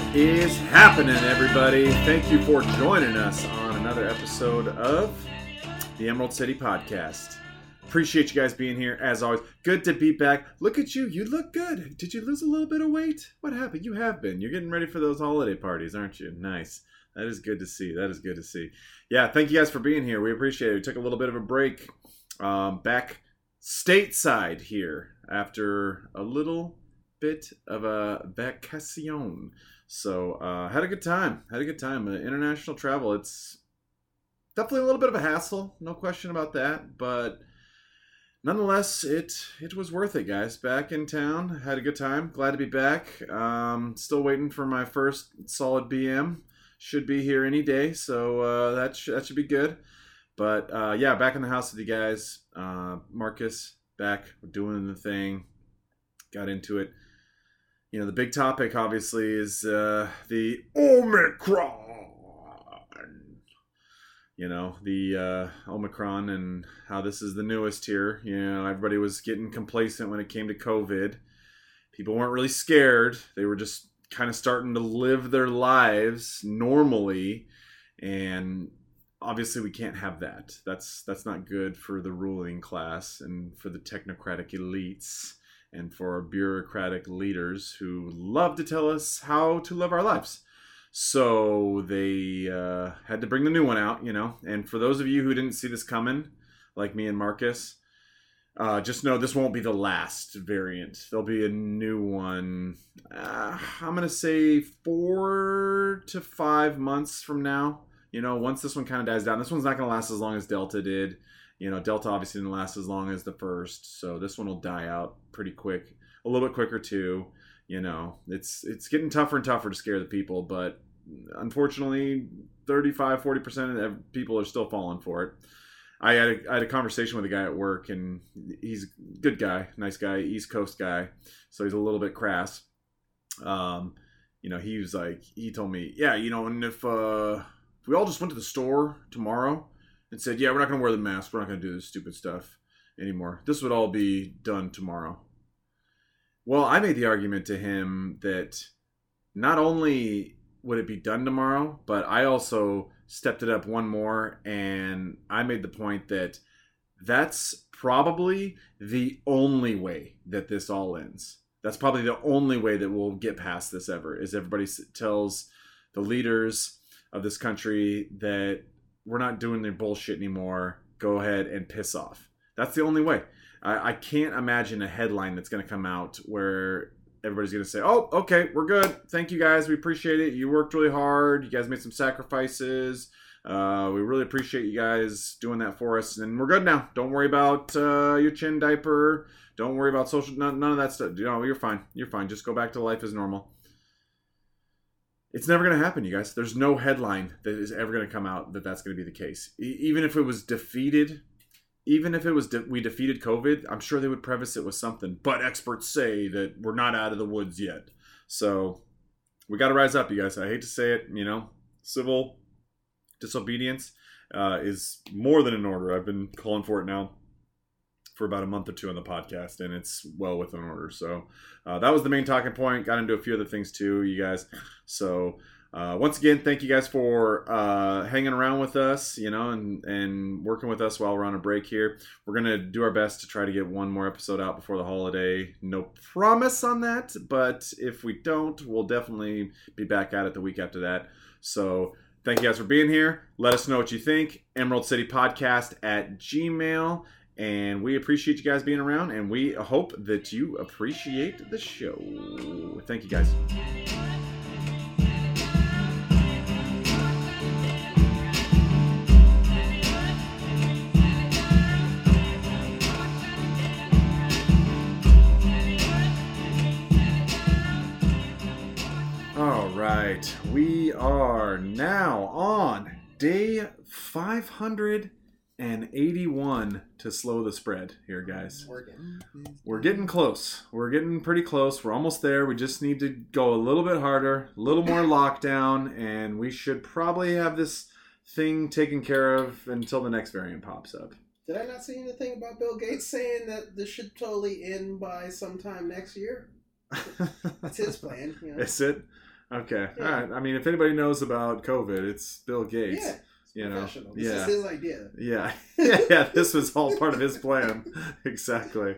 What is happening, everybody? Thank you for joining us on another episode of the Emerald City Podcast. Appreciate you guys being here as always. Good to be back. Look at you. You look good. Did you lose a little bit of weight? What happened? You have been. You're getting ready for those holiday parties, aren't you? Nice. That is good to see. That is good to see. Yeah, thank you guys for being here. We appreciate it. We took a little bit of a break um, back stateside here after a little bit of a vacation. So uh, had a good time. Had a good time. Uh, international travel. It's definitely a little bit of a hassle, no question about that. But nonetheless, it it was worth it, guys. Back in town, had a good time. Glad to be back. Um, still waiting for my first solid BM. Should be here any day, so uh, that sh- that should be good. But uh, yeah, back in the house with you guys. Uh, Marcus back doing the thing. Got into it. You know, the big topic obviously is uh, the Omicron. You know, the uh, Omicron and how this is the newest here. You know, everybody was getting complacent when it came to COVID. People weren't really scared. They were just kind of starting to live their lives normally. And obviously we can't have that. That's that's not good for the ruling class and for the technocratic elites and for our bureaucratic leaders who love to tell us how to live our lives. So they uh, had to bring the new one out, you know. And for those of you who didn't see this coming, like me and Marcus, uh, just know this won't be the last variant. There'll be a new one. Uh, I'm gonna say four to five months from now. You know, once this one kind of dies down, this one's not gonna last as long as Delta did. You know, Delta obviously didn't last as long as the first, so this one will die out pretty quick, a little bit quicker too. You know, it's it's getting tougher and tougher to scare the people, but unfortunately, 35, 40 percent of people are still falling for it. I had a, I had a conversation with a guy at work, and he's a good guy, nice guy, East Coast guy, so he's a little bit crass. Um, you know, he was like, he told me, yeah, you know, and if uh, if we all just went to the store tomorrow and said, yeah, we're not going to wear the mask, we're not going to do this stupid stuff anymore. This would all be done tomorrow. Well, I made the argument to him that not only would it be done tomorrow, but I also stepped it up one more and I made the point that that's probably the only way that this all ends. That's probably the only way that we'll get past this ever is everybody tells the leaders of this country that we're not doing their bullshit anymore. Go ahead and piss off. That's the only way. I, I can't imagine a headline that's going to come out where everybody's going to say, "Oh, okay, we're good. Thank you guys. We appreciate it. You worked really hard. You guys made some sacrifices. Uh, we really appreciate you guys doing that for us, and we're good now. Don't worry about uh, your chin diaper. Don't worry about social. None, none of that stuff. You know, you're fine. You're fine. Just go back to life as normal." It's never going to happen, you guys. There's no headline that is ever going to come out that that's going to be the case. E- even if it was defeated even if it was de- we defeated COVID, I'm sure they would preface it with something. But experts say that we're not out of the woods yet. So we got to rise up, you guys. I hate to say it, you know, civil disobedience uh, is more than an order. I've been calling for it now for about a month or two on the podcast, and it's well within order. So uh, that was the main talking point. Got into a few other things too, you guys. So uh, once again, thank you guys for uh, hanging around with us, you know, and and working with us while we're on a break here. We're gonna do our best to try to get one more episode out before the holiday. No promise on that, but if we don't, we'll definitely be back at it the week after that. So thank you guys for being here. Let us know what you think. Emerald City Podcast at Gmail. And we appreciate you guys being around, and we hope that you appreciate the show. Thank you guys. All right, we are now on day 581 to slow the spread here, guys. We're getting close. We're getting pretty close. We're almost there. We just need to go a little bit harder, a little more lockdown, and we should probably have this thing taken care of until the next variant pops up. Did I not see anything about Bill Gates saying that this should totally end by sometime next year? That's his plan. You know? Is it? Okay. Yeah. All right. I mean, if anybody knows about COVID, it's Bill Gates. Yeah, You know. This Yeah. is his idea. Yeah. yeah. Yeah. This was all part of his plan. exactly.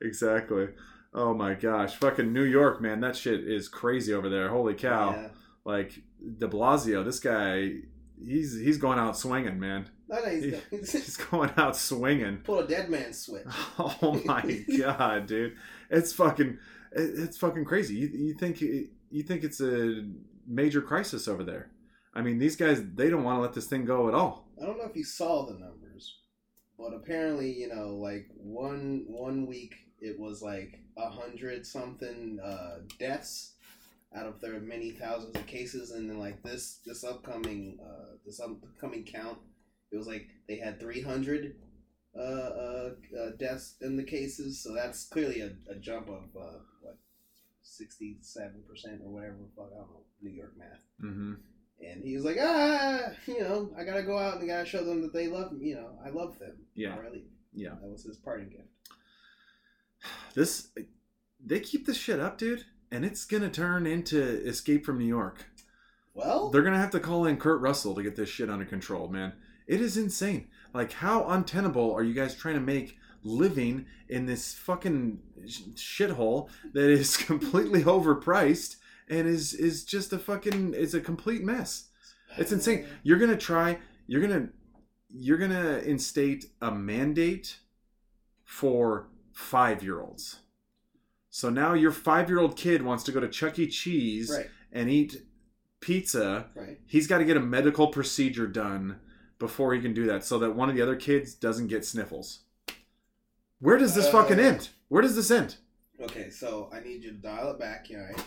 Exactly. Oh my gosh. Fucking New York, man. That shit is crazy over there. Holy cow. Yeah. Like De Blasio, this guy, he's he's going out swinging, man. No, no, he's, He's going out swinging. pull a dead man switch. Oh my god, dude! It's fucking, it's fucking crazy. You, you think you think it's a major crisis over there? I mean, these guys they don't want to let this thing go at all. I don't know if you saw the numbers, but apparently, you know, like one one week it was like a hundred something uh, deaths out of their many thousands of cases, and then like this this upcoming uh, this upcoming count, it was like they had three hundred uh, uh, uh, deaths in the cases, so that's clearly a, a jump of uh, what sixty seven percent or whatever. Fuck, I don't know New York math. Mm-hmm. And he was like, ah, you know, I gotta go out and I gotta show them that they love me. You know, I love them. Yeah. leave. Yeah. That was his parting gift. This they keep this shit up, dude, and it's gonna turn into Escape from New York. Well, They're gonna have to call in Kurt Russell to get this shit under control, man. It is insane. Like, how untenable are you guys trying to make living in this fucking sh- shithole that is completely overpriced and is is just a fucking is a complete mess. It's insane. You're gonna try. You're gonna you're gonna instate a mandate for five year olds. So now your five year old kid wants to go to Chuck E. Cheese Right, and eat pizza. right. He's got to get a medical procedure done before he can do that, so that one of the other kids doesn't get sniffles. Where does this Uh. fucking end? Where does this end? Okay, so I need you to dial it back, yeah, right?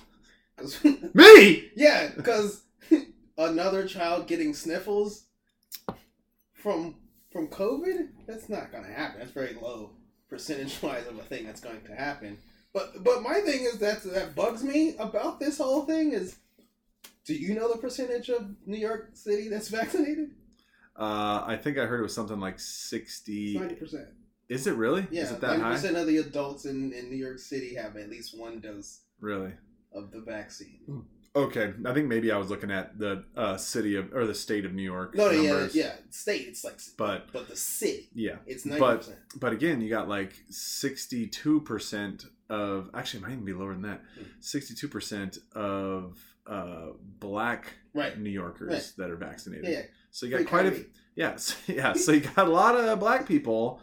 Me? yeah, because another child getting sniffles from from COVID, that's not gonna happen. That's very low percentage wise of a thing that's going to happen. But but my thing is that that bugs me about this whole thing is, do you know the percentage of New York City that's vaccinated? Uh, I think I heard it was something like sixty. Ninety percent. Is it really? Yeah, Is it that ninety high? percent of the adults in, in New York City have at least one dose Really? Of the vaccine. Okay, I think maybe I was looking at the uh, city of or the state of New York. No, no, yeah, yeah. State, it's like, But but the city, yeah, it's ninety But- percent. but again, you got like sixty-two percent of actually it might even be lower than that. Hmm. Sixty-two percent of uh, black Right. New Yorkers Right. that are vaccinated. Yeah, yeah. So you got Free quite a yeah, so, yeah. So you got a lot of black people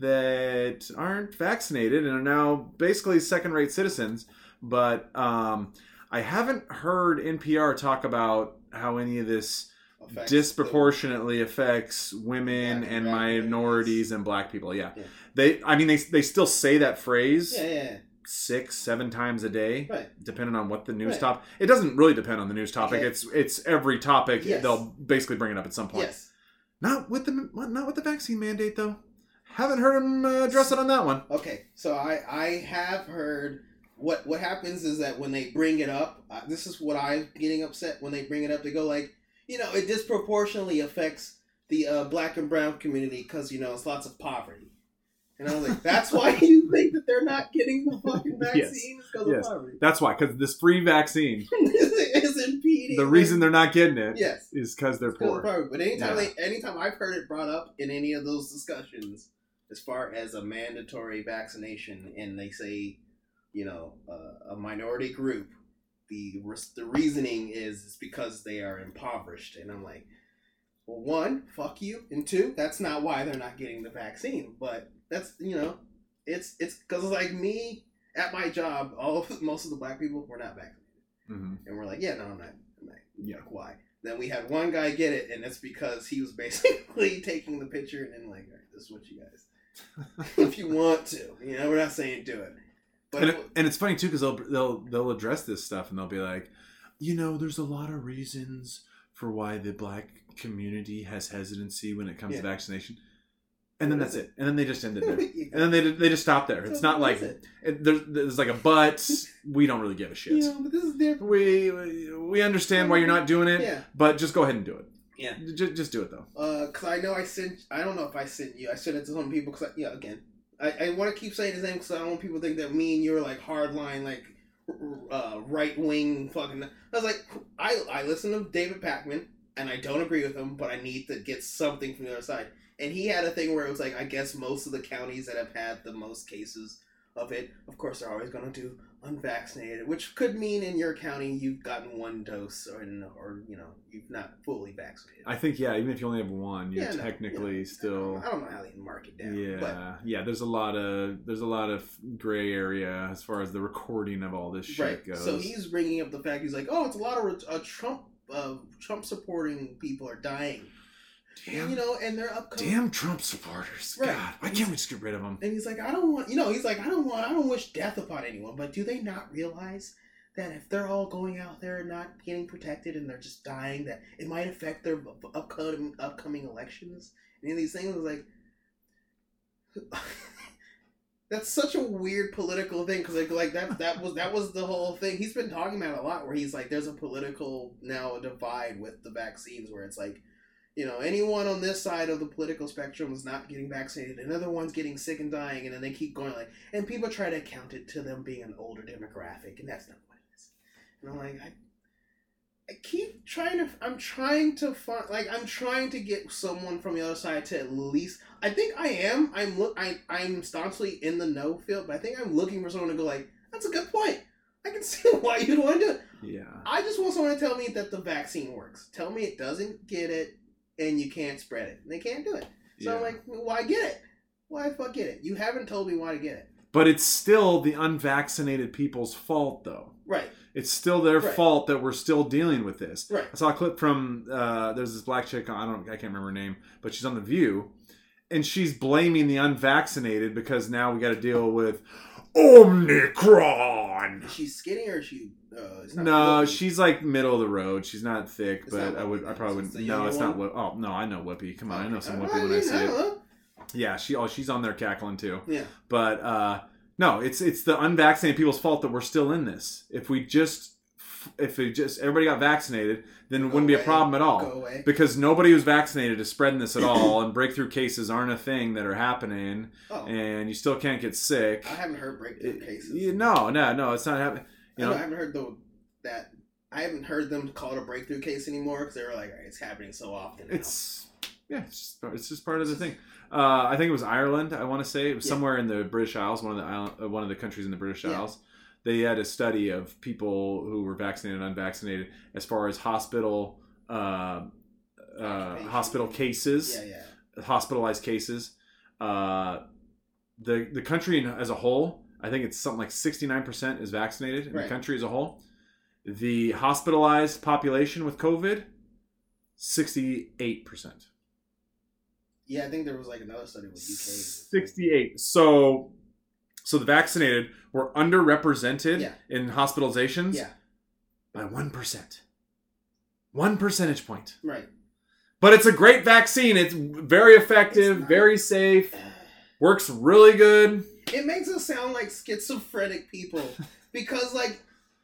that aren't vaccinated and are now basically second-rate citizens. But um, I haven't heard NPR talk about how any of this affects disproportionately affects women Black and minorities and black people. Yeah. Yeah. They I mean they they still say that phrase Yeah, yeah, six, seven times a day. Right. Depending on what the news Right. topic. It doesn't really depend on the news topic. Okay. It's it's every topic Yes. they'll basically bring it up at some point. Yes. Not with the not with the vaccine mandate though. Haven't heard them uh, address it on that one. Okay, so I I have heard what what happens is that when they bring it up, uh, this is what I'm getting upset when they bring it up. They go like, you know, it disproportionately affects the uh, black and brown community because you know it's lots of poverty. And I was like, that's why you think that they're not getting the fucking Yes. vaccine because Yes. of poverty. That's why, because this free vaccine, is impeding. the reason they're not getting it yes, is because they're of poor. poverty. But anytime Yeah. they, anytime I've heard it brought up in any of those discussions, as far as a mandatory vaccination, and they say, you know, uh, a minority group, the the reasoning is it's because they are impoverished, and I'm like, well, one, fuck you, and two, that's not why they're not getting the vaccine, but that's you know, it's it's because like me at my job, all of, most of the black people were not vaccinated. hmm And we're like, yeah, no, I'm not. I'm not. Yeah. Like, why? Then we had one guy get it, and it's because he was basically taking the picture and then like, all right, this is what you guys, if you want to, you know, we're not saying do it, but and, it, and it's funny too because they'll they'll they'll address this stuff and they'll be like, you know, there's a lot of reasons for why the black community has hesitancy when it comes to vaccination, and then that's it, and then they just end it there, You and then they they just stop there. So It's not like it? there's, there's like a but. We don't really give a shit. know, but this is. We we understand why you're not doing it, Yeah, but just go ahead and do it. Yeah. just, just do it though. uh, cause I know I sent. I don't know if I sent you. I sent it to some people. Cause I, yeah, again, I, I want to keep saying his name because I don't want people to think that me and you're like hardline, like uh, right wing fucking. I was like, I I listen to David Pakman and I don't agree with him, but I need to get something from the other side. And he had a thing where it was like, I guess most of the counties that have had the most cases of it, of course, they're always going to do unvaccinated, which could mean in your county you've gotten one dose or, or you know, you've not fully vaccinated. I think yeah, even if you only have one, you're Yeah, no, technically you know, still. I don't know how they mark it down. Yeah, But, yeah. There's a lot of there's a lot of gray area as far as the recording of all this shit right. goes. So he's bringing up the fact he's like, oh, it's a lot of uh, Trump. Uh, Trump supporting people are dying, damn, you know, and they're upcoming. damn Trump supporters. Right. God, why can't we just get rid of them? And he's like, I don't want, you know, he's like, I don't want, I don't wish death upon anyone, but do they not realize that if they're all going out there and not getting protected and they're just dying, that it might affect their upcoming upcoming elections? And these things like, that's such a weird political thing because like, like that that was that was the whole thing. He's been talking about it a lot where he's like, there's a political now divide with the vaccines where it's like you know, anyone on this side of the political spectrum is not getting vaccinated, another one's getting sick and dying, and then they keep going like, and people try to account it to them being an older demographic, and that's not what it is. And I'm like, I, I keep trying to, I'm trying to find, like, I'm trying to get someone from the other side to at least, I think I am, I'm look, I, I'm staunchly in the no field, but I think I'm looking for someone to go like, that's a good point. I can see why you'd want to do it. Yeah. I just want someone to tell me that the vaccine works. Tell me it doesn't get it and you can't spread it. And they can't do it. So I'm Yeah. like, why get it? Why fuck get it? You haven't told me why to get it. But it's still the unvaccinated people's fault, though. Right. It's still their Right. fault that we're still dealing with this. Right. I saw a clip from uh, there's this black chick. I don't. I can't remember her name, but she's on the View, and she's blaming the unvaccinated because now we got to deal with Omicron. She's she skinny or she? Uh, No, Whoopi. she's like middle of the road. She's not thick, It's but not I would. I probably wouldn't. No, it's not. one? Whoop. Oh no, I know Whoopi. Come on, I know some Okay. Whoopi when I see I it. Yeah, she. Oh, she's on there cackling too. Yeah. But uh, no, it's it's the unvaccinated people's fault that we're still in this. If we just, if it just everybody got vaccinated, then it wouldn't be a problem at all. Away. Because nobody who's vaccinated is spreading this at all, and breakthrough cases aren't a thing that are happening, Oh, and you still can't get sick. I haven't heard breakthrough cases. You- no, no, no, it's not happening. You I, know, I haven't heard the that. I haven't heard them call it a breakthrough case anymore because they were like, it's happening so often. now." it's yeah, it's just, it's just part of the thing. Uh, I think it was Ireland. I want to say it was Yeah. somewhere in the British Isles, one of the island, uh, one of the countries in the British Yeah. They had a study of people who were vaccinated and unvaccinated as far as hospital uh, uh, hospital cases, yeah, yeah. hospitalized cases. Uh, the the country as a whole, I think it's something like sixty nine percent is vaccinated in Right. the country as a whole. The hospitalized population with COVID, sixty eight percent. Yeah, I think there was like another study with UK. 68 so so the vaccinated were underrepresented Yeah. in hospitalizations Yeah, by 1% 1 percentage point right. but it's a great vaccine it's very effective It's very safe works really good It makes us sound like schizophrenic people because, like,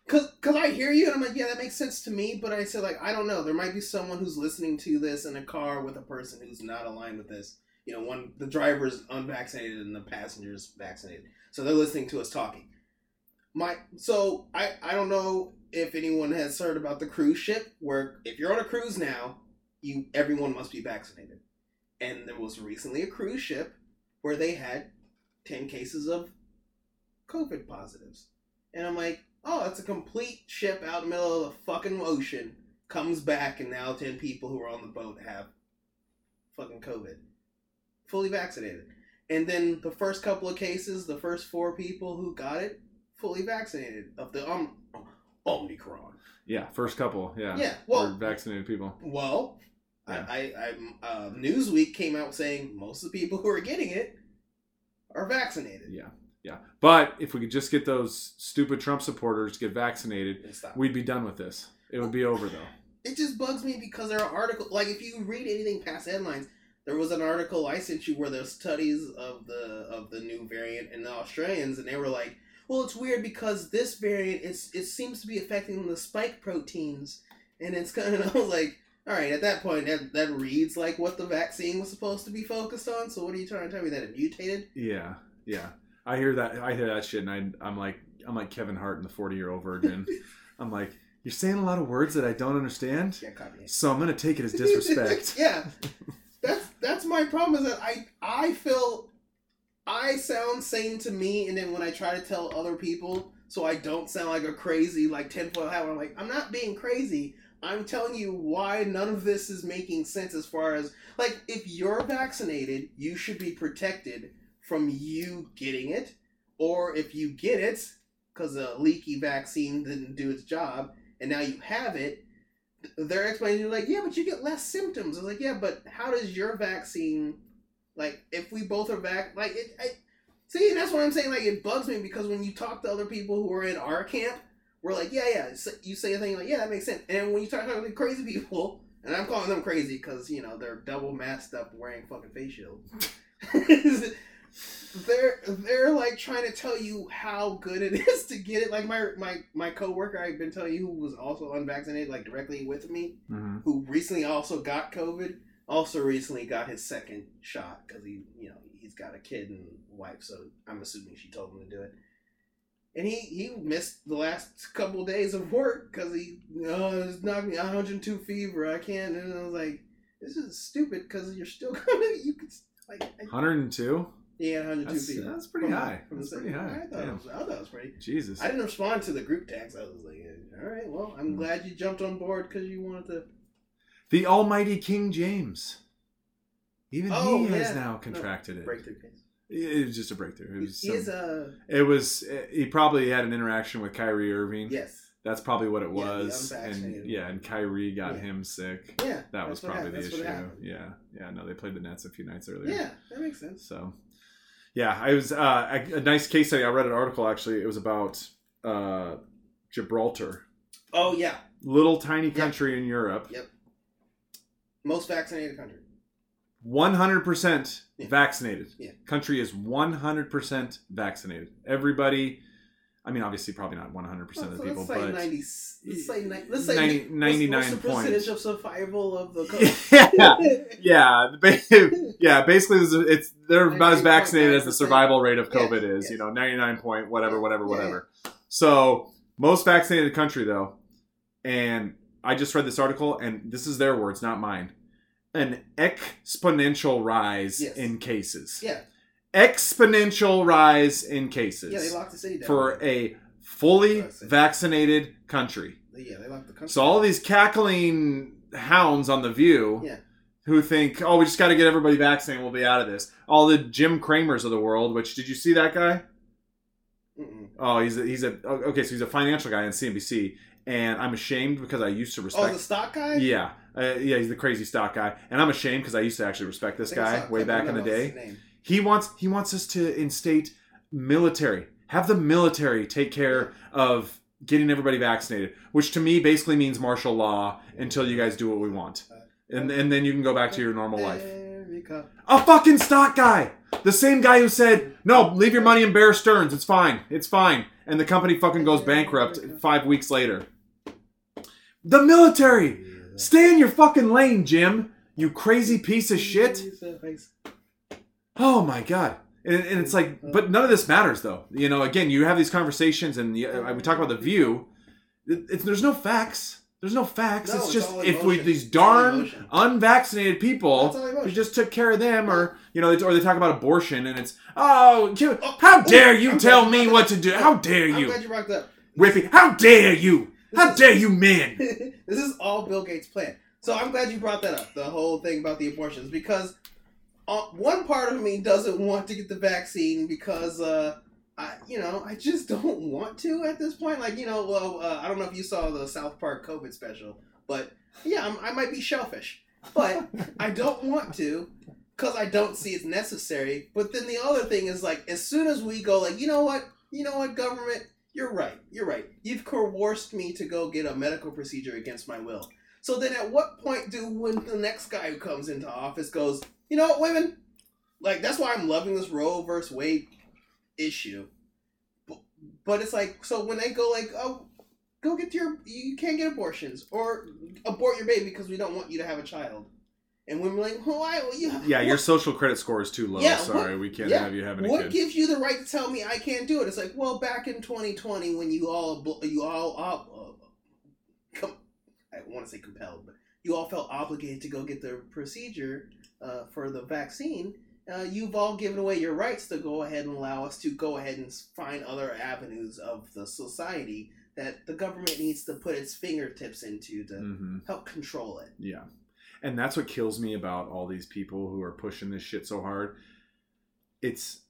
cause, cause I hear you and I'm like, yeah, that makes sense to me. But I said, like, I don't know. There might be someone who's listening to this in a car with a person who's not aligned with this. You know, one the driver's unvaccinated and the passenger's vaccinated, so they're listening to us talking. My so I I don't know if anyone has heard about the cruise ship where if you're on a cruise now, you everyone must be vaccinated, and there was recently a cruise ship where they had 10 cases of COVID positives. And I'm like, oh, it's a complete ship out in the middle of the fucking ocean. Comes back, and now 10 people who are on the boat have fucking COVID. Fully vaccinated. And then the first couple of cases, the first four people who got it, fully vaccinated of the um, Omicron. yeah first couple yeah Yeah, well, vaccinated people well, Yeah. I, I, I uh, Newsweek came out saying most of the people who are getting it are vaccinated. yeah yeah but if we could just get those stupid trump supporters to get vaccinated we'd be done with this it would be over though it just bugs me because there are articles like if you read anything past headlines there was an article i sent you where there's studies of the of the new variant in the australians and they were like well it's weird because this variant it's it seems to be affecting the spike proteins and it's kind of I was like all right at that point that, that reads like what the vaccine was supposed to be focused on so what are you trying to tell me that it mutated Yeah, yeah. I hear that. I hear that shit, and I, I'm like, I'm like Kevin Hart in the 40 year old virgin. I'm like, you're saying a lot of words that I don't understand, Yeah, so I'm gonna take it as disrespect. yeah, that's that's my problem. Is that I I feel I sound sane to me, and then when I try to tell other people, so I don't sound like a crazy like tinfoil hat. I'm like, I'm not being crazy. I'm telling you why none of this is making sense as far as like if you're vaccinated, you should be protected from you getting it, or if you get it because a leaky vaccine didn't do its job and now you have it, they're explaining you like, yeah, but you get less symptoms. I was like, yeah, but how does your vaccine, like, if we both are back, like, it, I, see, that's what I'm saying. Like, it bugs me because when you talk to other people who are in our camp, we're like, yeah, yeah, so you say a thing like, yeah, that makes sense. And when you start talking to crazy people, and I'm calling them crazy because you know they're double masked up wearing fucking face shields. they're they're like trying to tell you how good it is to get it. Like my my my coworker I've been telling you who was also unvaccinated, like directly with me, hmm who recently also got COVID, also recently got his second shot because he you know he's got a kid and wife, so I'm assuming she told him to do it. And he, he missed the last couple of days of work because he oh it's me 102 fever I can't and I was like this is stupid because you're still coming you could like 102. Yeah, 102 That's- feet. that's pretty From- high. From That's pretty high. I thought, it Damn. was, I thought it was pretty. Jesus. I didn't respond to the group text. I was like, all right, well, I'm Hmm. glad you jumped on board because you wanted to. The Almighty King James. Even Oh, he has yeah. now contracted it. Breakthrough case. It was just a breakthrough. It was. He is a it was. He probably had an interaction with Kyrie Irving. yes, That's probably what it was. Yeah, and yeah, and Kyrie got Yeah. him sick. yeah. That was probably the issue. Yeah, yeah. No, they played the Nets a few nights earlier. Yeah, that makes sense. So, yeah, I was uh, a, a nice case study. I read an article actually. It was about uh, Gibraltar, Oh yeah, little tiny country in Europe, Yep. most vaccinated country. one hundred percent vaccinated. Yeah. Country is one hundred percent vaccinated. Everybody. I mean, obviously, probably not one hundred percent of the Let's people, say but 90. Let's say ni- let's say 90 99 what's the percentage of survival of the country? yeah, yeah, yeah. Basically, it's, they're about as vaccinated as the survival rate of Yeah, COVID is. You know, ninety nine point whatever, Yeah, whatever, yeah, whatever. So most vaccinated country though, and I just read this article, and this is their words, not mine. An exponential rise Yes. in cases. Yeah, Exponential rise in cases yeah, they locked the city down. for a fully vaccinated country. yeah, they locked the country. So all these cackling hounds on the View, Yeah. who think, "Oh, we just got to get everybody vaccinated, we'll be out of this." All the Jim Cramers of the world. Which did you see that guy? Mm-mm. Oh, he's a, he's a oh, okay. So he's a financial guy on CNBC, and I'm ashamed because I used to respect. Oh, respect. the stock guy. yeah, uh, yeah, he's the crazy stock guy, and I'm ashamed because I used to actually respect this I think I guy way back in the day. He wants he wants us to instate military. Have the military take care of getting everybody vaccinated, which to me basically means martial law until you guys do what we want. And and then you can go back to your normal life. A fucking stock guy. The same guy who said, "No, leave your money in Bear Stearns. It's fine. It's fine." And the company fucking goes bankrupt 5 weeks later. The military. Stay in your fucking lane, Jim. You crazy piece of shit. Oh my god. And, and it's like, but none of this matters though. You know, again, you have these conversations, and we talk about the view. It, it's, there's no facts. There's no facts. No, it's it's just if we these darn unvaccinated people That's all emotion. who just took care of them, or you know, or they talk about abortion, and it's oh, you- Oh, how oh, dare you I'm tell me what to do? How dare I'm you, glad you brought that up. How dare you? How is- dare you, men? this is all Bill Gates' plan. So I'm glad you brought that up, the whole thing about the abortions, because uh, one part of me doesn't want to get the vaccine because, uh, I, you know, I just don't want to at this point. Like, you know, well, uh, I don't know if you saw the South Park COVID special, but yeah, I'm, I might be shellfish, but I don't want to because I don't see it's necessary. But then the other thing is like, as soon as we go, like, you know what, you know what, government, you're right, you're right. You've coerced me to go get a medical procedure against my will. So then, at what point do when the next guy who comes into office goes, you know what, women, like that's why I'm loving this Roe versus Wade issue. But, but it's like, so when they go like, oh, go get your, you can't get abortions or abort your baby because we don't want you to have a child. And women are like, well, why? Well, you Yeah, your social credit score is too low. Yeah, Sorry, what- we can't yeah, have you having a What kid. gives you the right to tell me I can't do it? It's like, well, back in 2020, when you all you all uh, com- I want to say compelled, but you all felt obligated to go get the procedure uh, for the vaccine. Uh, you've all given away your rights to go ahead and allow us to go ahead and find other avenues of the society that the government needs to put its fingertips into to hmm help control it. Yeah. And that's what kills me about all these people who are pushing this shit so hard. It's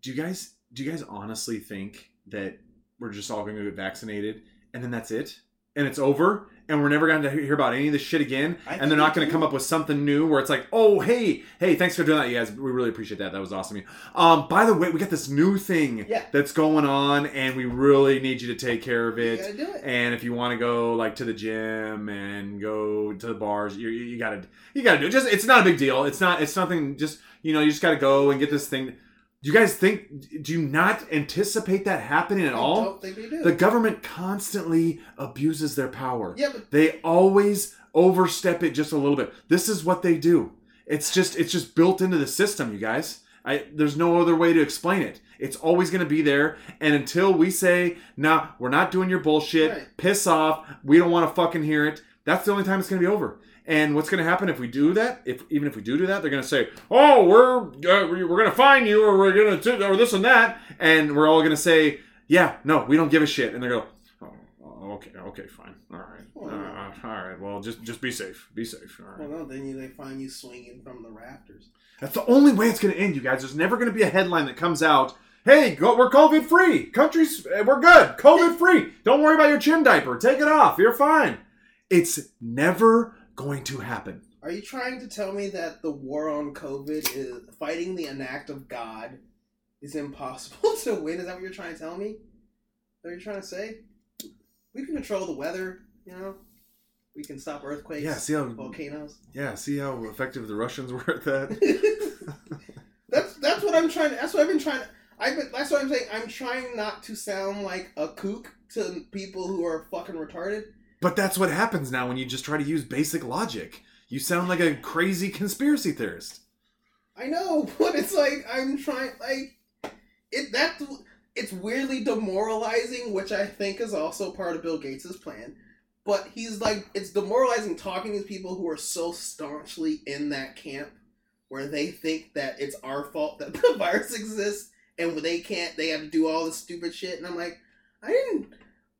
do you guys do you guys honestly think that we're just all going to get vaccinated and then that's it? And it's over and we're never going to hear about any of this shit again I and they're not going to come up with something new where it's like, "Oh, hey, hey, thanks for doing that, you guys. We really appreciate that. That was awesome." Um, by the way, we got this new thing Yeah. that's going on and we really need you to take care of You it. gotta do it. And if you want to go like to the gym and go to the bars, you, you you gotta you gotta do it. Just it's not a big deal. It's not it's nothing. Just you know you just gotta go and get this thing. Do you guys think? Do you not anticipate that happening at I all? don't think they do. The government constantly abuses their power. yeah, but They always overstep it just a little bit. This is what they do. It's just it's just built into the system, you guys. I there's no other way to explain it. It's always going to be there and until we say, "Nah, we're not doing your bullshit. Right. Piss off. We don't want to fucking hear it." That's the only time it's going to be over. And what's going to happen if we do that? If even if we do do that, they're going to say, "Oh, we're uh, we're going to find you, or we're going to or this and that," and we're all going to say, "Yeah, no, we don't give a shit." And they go, "Oh, okay, okay, fine, all right, Well, uh, all right. Well, just just be safe, be safe. All right." Well, no, then you, they find you swinging from the rafters. That's the only way it's going to end, you guys. There's never going to be a headline that comes out. Hey, go, we're COVID free. Countries, eh, we're good. COVID free. Don't worry about your chin diaper. Take it off. You're fine. It's never going to happen. Are you trying to tell me that the war on COVID is fighting the enact of God is impossible to win? Is that what you're trying to tell me? What you're trying to say? We can control the weather, you know? We can stop earthquakes, Yeah, see how volcanoes. yeah, see how effective the Russians were at that. that's that's what I'm trying that's what I've been trying I've been that's what I'm saying. I'm trying not to sound like a kook to people who are fucking retarded. But that's what happens now when you just try to use basic logic. You sound like a crazy conspiracy theorist. I know, but it's like I'm trying like it that it's weirdly demoralizing, which I think is also part of Bill Gates's plan. But he's like it's demoralizing talking to people who are so staunchly in that camp where they think that it's our fault that the virus exists and when they can't they have to do all this stupid shit and I'm like, I didn't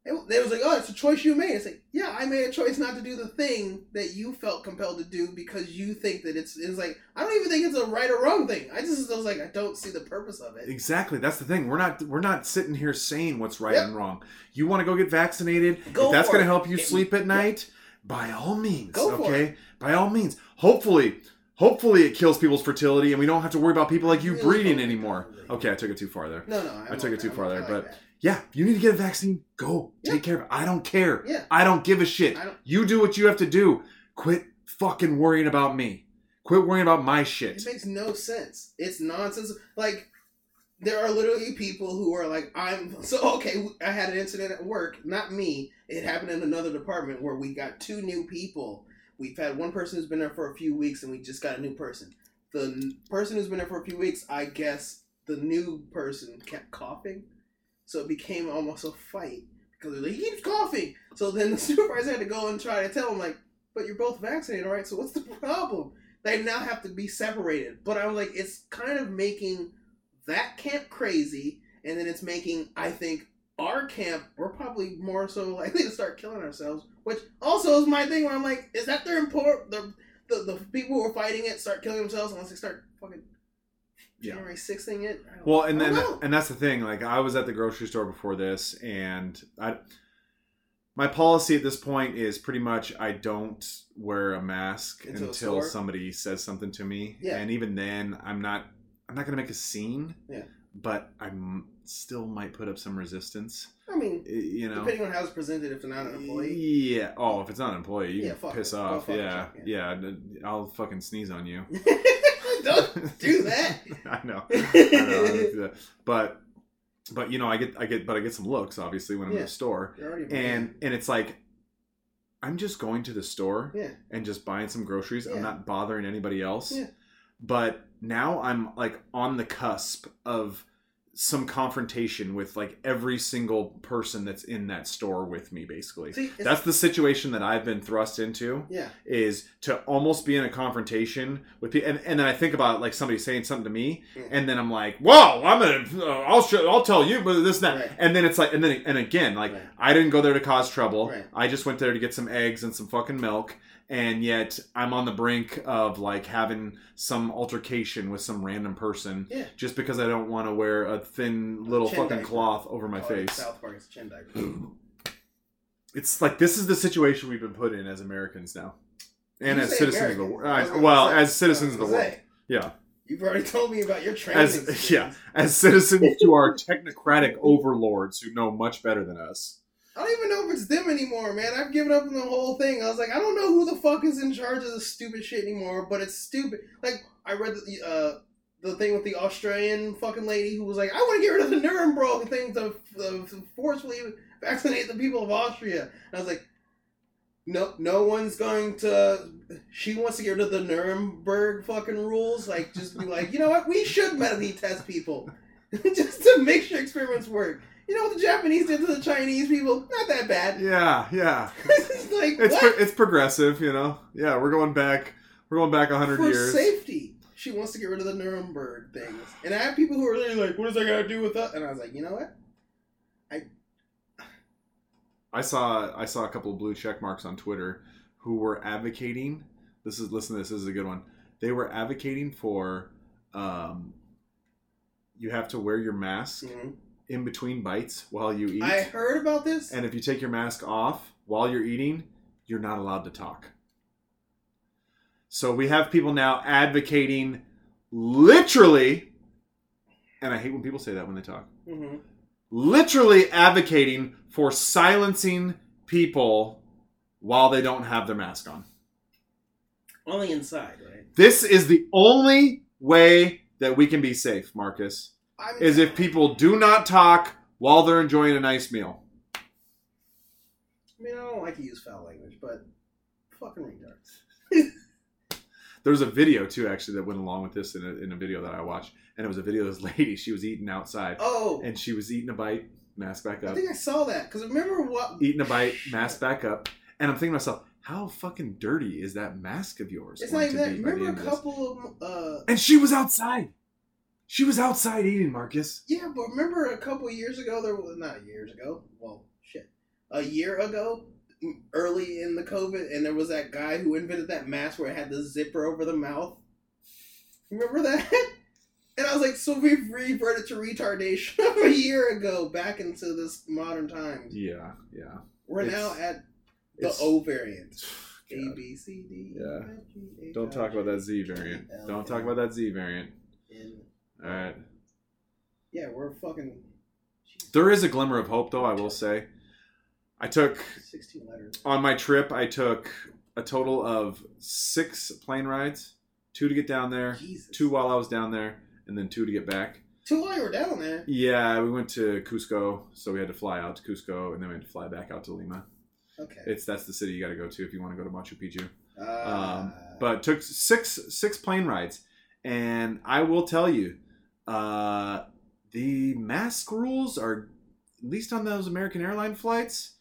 it, they was like, oh, it's a choice you made. It's like, yeah, I made a choice not to do the thing that you felt compelled to do because you think that it's. It's like I don't even think it's a right or wrong thing. I just was like, I don't see the purpose of it. Exactly. That's the thing. We're not we're not sitting here saying what's right Yep. and wrong. You want to go get vaccinated? Go if that's going to help you It- sleep at night, by all means, Go for okay? By all means. Hopefully, hopefully it kills people's fertility and we don't have to worry about people like you breeding anymore. Okay, I took it too far there. No, no, I'm I took it too far there, but- that. Yeah, you need to get a vaccine. Go. Yeah. Take care of it. I don't care. yeah, I don't give a shit. I don't. You do what you have to do. Quit fucking worrying about me. Quit worrying about my shit. It makes no sense. It's nonsense. Like there are literally people who are like, I'm so okay. I had an incident at work, not me. It happened in another department where we got two new people. We've had one person who's been there for a few weeks, and we just got a new person. The person who's been there for a few weeks, I guess the new person kept coughing, so it became almost a fight because he keeps coughing. So then the supervisor had to go and try to tell him like, "But you're both vaccinated, right? So what's the problem?" They now have to be separated. But I was like, it's kind of making that camp crazy, and then it's making I think our camp we're probably more so likely to start killing ourselves. Which also is my thing where I'm like, is that their import the the, the people who are fighting it start killing themselves unless they start fucking Yeah. January 6th thing it? Well, and then and that's the thing. Like I was at the grocery store before this, and I my policy at this point is pretty much I don't wear a mask a until store? somebody says something to me, Yeah. and even then, I'm not I'm not gonna make a scene. Yeah. But I still might put up some resistance. I mean, You know. depending on how it's presented, if they're not an employee. Yeah. Oh, if it's not an employee, you Yeah, can piss it. Off. Yeah. yourself, yeah. I'll fucking sneeze on you. don't do that. I know. I know. I don't do that. But but you know, I get I get but I get some looks obviously when I'm in Yeah. the store. And and it's like I'm just going to the store Yeah. and just buying some groceries. Yeah. I'm not bothering anybody else. Yeah. But now I'm like on the cusp of some confrontation with like every single person that's in that store with me basically. See, That's the situation that I've been thrust into yeah. is to almost be in a confrontation with people and, and then I think about like somebody saying something to me Yeah. and then I'm like, "Whoa, I'm going to uh, I'll show, I'll tell you but this and that." Right. And then it's like and then and again, like Right. I didn't go there to cause trouble. Right. I just went there to get some eggs and some fucking milk and yet I'm on the brink of like having some altercation with some random person Yeah. just because I don't want to wear a thin little Chin fucking diaper. cloth over my oh, Call face. South Park's chin diaper. It's like this is the situation we've been put in as Americans now. And as say citizens of the world. Uh, gonna Well, as citizens of the world. Yeah. You've already told me about your training. As yeah, as citizens to our technocratic overlords who know much better than us. I don't even know if it's them anymore, man. I've given up on the whole thing. I was like, I don't know who the fuck is in charge of this stupid shit anymore, but it's stupid. Like, I read the, uh, the thing with the Australian fucking lady who was like, I want to get rid of the Nuremberg thing to, to forcefully vaccinate the people of Austria. And I was like, no, no one's going to. She wants to get rid of the Nuremberg fucking rules. Like, just be like, you know what? We should medically test people just to make sure experiments work. You know what the Japanese did to the Chinese people? Not that bad. Yeah, yeah. it's like It's what? pro- it's progressive, you know. Yeah, we're going back. We're going back hundred for years. safety. She wants to get rid of the Nuremberg things, and I have people who are really like, "What does that got to do with that?" And I was like, you know what? I I saw I saw a couple of blue check marks on Twitter who were advocating. This is listen. to This, this is a good one. They were advocating for um, you have to wear your mask Mhm. In between bites while you eat, I heard about this. and if you take your mask off while you're eating, you're not allowed to talk. So we have people now advocating literally, and I hate when people say that when they talk hmm literally advocating for silencing people while they don't have their mask on. On the inside, right? This is the only way that we can be safe, Marcus, I mean, is if people do not talk while they're enjoying a nice meal. I mean, I don't like to use foul language, but fucking retards. There's a video too, actually, that went along with this in a, in a video that I watched, and it was a video of this lady. She was eating outside, Oh, and she was eating a bite, mask back up. I think I saw that because remember what? eating a bite, mask back up, and I'm thinking to myself, how fucking dirty is that mask of yours? It's to that. be Remember a couple of uh, And she was outside. She was outside eating, Marcus. Yeah, but remember a couple years ago, there was not years ago. Well, shit, a year ago, early in the COVID, and there was that guy who invented that mask where it had the zipper over the mouth. Remember that? And I was like, so we've reverted to retardation of a year ago, back into this modern times. Yeah, yeah. We're It's- now at the O variant. A. B C D. Yeah. F, G, H, Don't talk about that Z variant. Don't talk about that Z variant. N. All right. Yeah, we're fucking. There is a glimmer of hope, though. I will say. I took Sixteen letters. on my trip. I took a total of six plane rides. Two to get down there. Jesus. Two while I was down there, and then two to get back. Two while you were down there. Yeah, we went to Cusco, so we had to fly out to Cusco, and then we had to fly back out to Lima. Okay. It's that's the city you got to go to if you want to go to Machu Picchu. Uh, um, but took six six plane rides, and I will tell you, uh, the mask rules are at least on those American airline flights.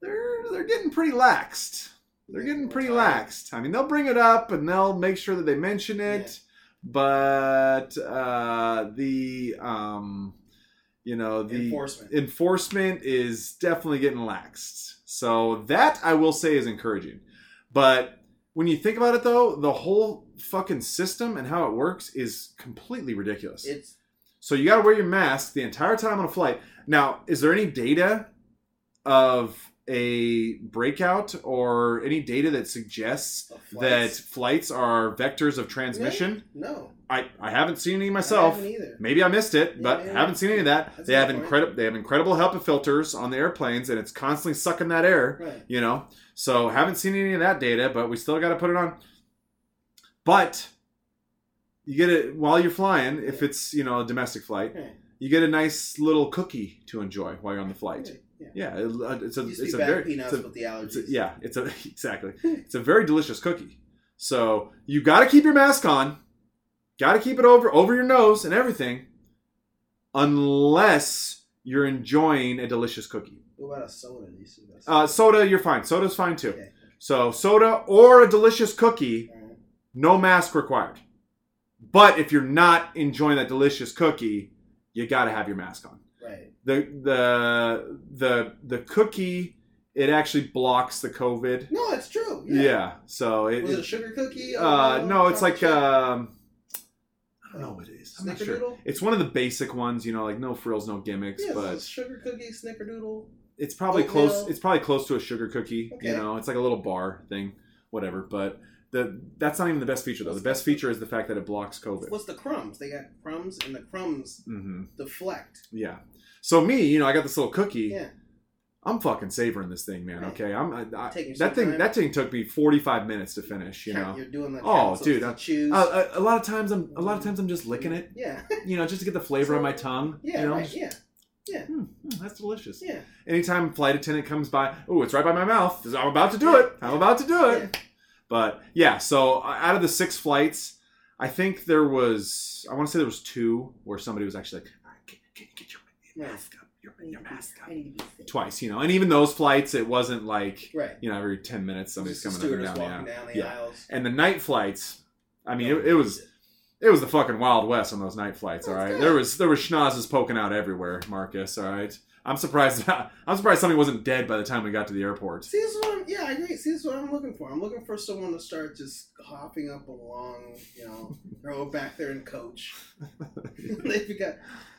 They're they're getting pretty laxed. They're getting pretty laxed. I mean, they'll bring it up and they'll make sure that they mention it, but uh, the um, you know the enforcement. enforcement is definitely getting laxed. So that I will say is encouraging. But when you think about it though, the whole fucking system and how it works is completely ridiculous. It's so you got to wear your mask the entire time on a flight. Now, is there any data of a breakout or any data that suggests the that flights. flights are vectors of transmission? No, I, I haven't seen any I myself. either. Maybe I missed it, Yeah, but yeah, haven't seen any of that. That's they have incredible they have incredible HEPA filters on the airplanes, and it's constantly sucking that air. Right. You know, so haven't seen any of that data, but we still got to put it on. But you get it while you're flying. If Yeah. it's you know a domestic flight, Right. you get a nice little cookie to enjoy while you're on the flight. Yeah. it- uh, it's a It used to it's a very it's a, it's a- yeah it's a exactly it's a very delicious cookie. So you got to keep your mask on, got to keep it over over your nose and everything, unless you're enjoying a delicious cookie. What about a soda? You see uh, soda, you're fine. Soda's fine too. Okay. So soda or a delicious cookie. No mask required. But if you're not enjoying that delicious cookie, you got to have your mask on. Right. The the the the cookie it actually blocks the COVID. No, it's true. Yeah. Yeah. So it, Was it sugar cookie? uh, no, it's like um, I don't know what it is. I'm not sure. Snickerdoodle. It's one of the basic ones, you know, like no frills, no gimmicks, Yeah, but it's a sugar cookie, snickerdoodle. it's probably Oatmeal. close. It's probably close to a sugar cookie. You know, it's like a little bar thing, whatever. But the that's not even the best feature though. The best feature is the fact that it blocks COVID. What's the crumbs? They got crumbs, and the crumbs hmm deflect. Yeah. So me, you know, I got this little cookie. Yeah. I'm fucking savoring this thing, man. Right. Okay, I'm I, I, Taking that thing. time. That thing took me 45 minutes to finish. You know, You're doing the Oh, dude, to I- choose. uh, a, a lot of times I'm a lot of times I'm just licking it. yeah, You know, just to get the flavor on my tongue. yeah, you know, right, just- yeah, "Hmm, hmm, that's delicious. yeah. Anytime flight attendant comes by, oh, it's right by my mouth. I'm about to do it. I'm about to do it. But yeah, so uh, out of the six flights, I think there was I want to say there was two where somebody was actually like, "All right, can, can you get your mask up? Your, your mask up. I need to be safe. Twice, you know, and even those flights, it wasn't like Right. you know every ten minutes somebody's coming up and down the walking down the Yeah. aisles. And the night flights, I mean, it, it was it was the fucking wild west on those night flights. All right, there was there was schnozzes poking out everywhere, Marcus. All right, I'm surprised. I'm surprised somebody wasn't dead by the time we got to the airport. See, this is what I'm. Yeah, I agree. See, this is what I'm looking for. I'm looking for someone to start just hopping up along. You know, go back there and coach. They've got,